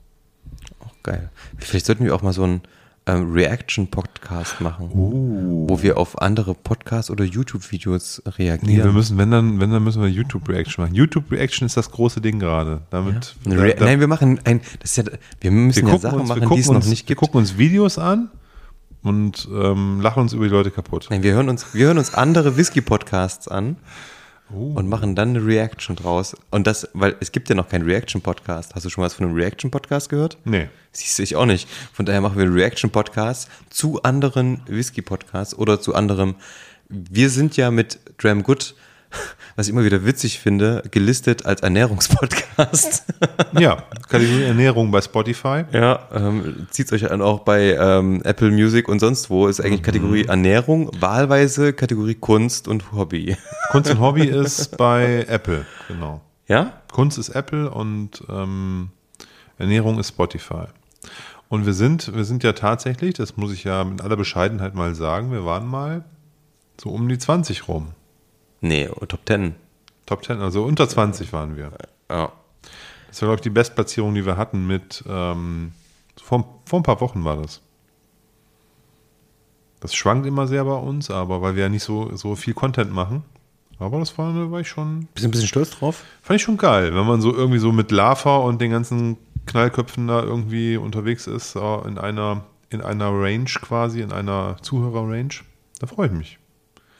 Auch geil. Vielleicht sollten wir auch mal so einen ähm, Reaction-Podcast machen, wo wir auf andere Podcasts oder YouTube-Videos Nee, reagieren. wir müssen, wenn dann, wenn dann müssen wir YouTube-Reaction machen. YouTube-Reaction ist das große Ding gerade. Damit, Rea- da- da- Nein, wir machen ein, das ist ja, wir müssen ja Sachen uns, wir machen, die es noch uns, nicht wir gibt. gucken uns Videos an und ähm, lachen uns über die Leute kaputt. Nein, wir hören uns, wir hören uns andere Whisky-Podcasts an Oh. und machen dann eine Reaction draus. Und das, weil es gibt ja noch keinen Reaction-Podcast. Hast du schon was von einem Reaction-Podcast gehört? Nee. Siehst du, ich auch nicht. Von daher machen wir einen Reaction-Podcast zu anderen Whisky-Podcasts oder zu anderem. Wir sind ja mit Dram Good, was ich immer wieder witzig finde, gelistet als Ernährungspodcast. Ja, Kategorie Ernährung bei Spotify. Ja, ähm, zieht euch an auch bei ähm, Apple Music und sonst wo. Ist eigentlich Kategorie Ernährung, wahlweise Kategorie Kunst und Hobby. Kunst und Hobby ist bei Apple, genau. Ja? Kunst ist Apple und ähm, Ernährung ist Spotify. Und wir sind, wir sind ja tatsächlich, das muss ich ja mit aller Bescheidenheit mal sagen, wir waren mal so um die 20 rum. Nee, Top 10. Top 10, also unter 20 waren wir. Ja. Das war, glaube ich, die Bestplatzierung, die wir hatten mit, ähm, vor, vor ein paar Wochen war das. Das schwankt immer sehr bei uns, aber weil wir ja nicht so, so viel Content machen. Aber das war, da war ich schon, Bist du ein bisschen stolz drauf? fand ich schon geil, wenn man so irgendwie so mit Lava und den ganzen Knallköpfen da irgendwie unterwegs ist, äh, in einer, in einer Range quasi, in einer Zuhörer-Range. Da freue ich mich.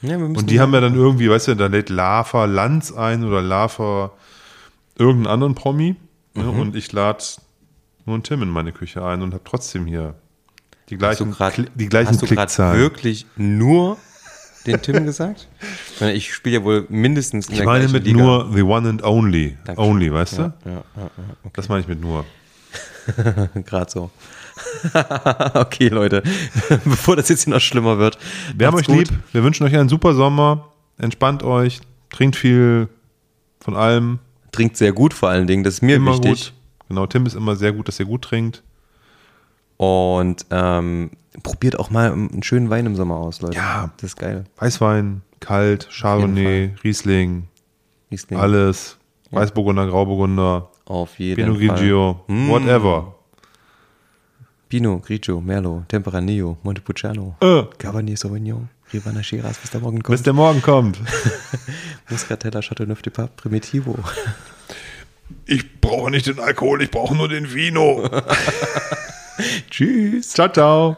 Ja, Und die haben ja dann irgendwie, weißt du, da lädt Lava Lanz ein oder Lava irgendeinen anderen Promi. Ne? Mhm. Und ich lade nur einen Tim in meine Küche ein und habe trotzdem hier die Hast gleichen, grad- Kli- die gleichen Hast Klickzahlen. wirklich nur den Tim gesagt? Ich meine, Ich spiele ja wohl mindestens in Ich der meine mit Liga. nur the one and only. Dankeschön. Only, weißt du? ja, ja, Das meine ich mit nur. gerade so. okay, Leute, bevor das jetzt hier noch schlimmer wird. Wir haben euch gut. lieb. Wir wünschen euch einen super Sommer. Entspannt euch. Trinkt viel von allem. Trinkt sehr gut vor allen Dingen, das ist mir Immer wichtig. gut. Genau, Tim ist immer sehr gut, dass er gut trinkt. Und ähm, probiert auch mal einen schönen Wein im Sommer aus, Leute. Ja. Das ist geil. Weißwein, kalt, Chardonnay, Riesling, Riesling. alles. Weißburgunder, Grauburgunder, Auf jeden Pinot Fall. Grigio, Mm. whatever. Pinot, Grigio, Merlot, Tempranillo, Montepulciano, Äh. Cabernet Sauvignon, Rivana Shiraz, bis der Morgen kommt. Bis der Morgen kommt. Muscatella, Chateauneuf de Pape, Primitivo. Ich brauche nicht den Alkohol, ich brauche nur den Vino. Tschüss. ciao, ciao.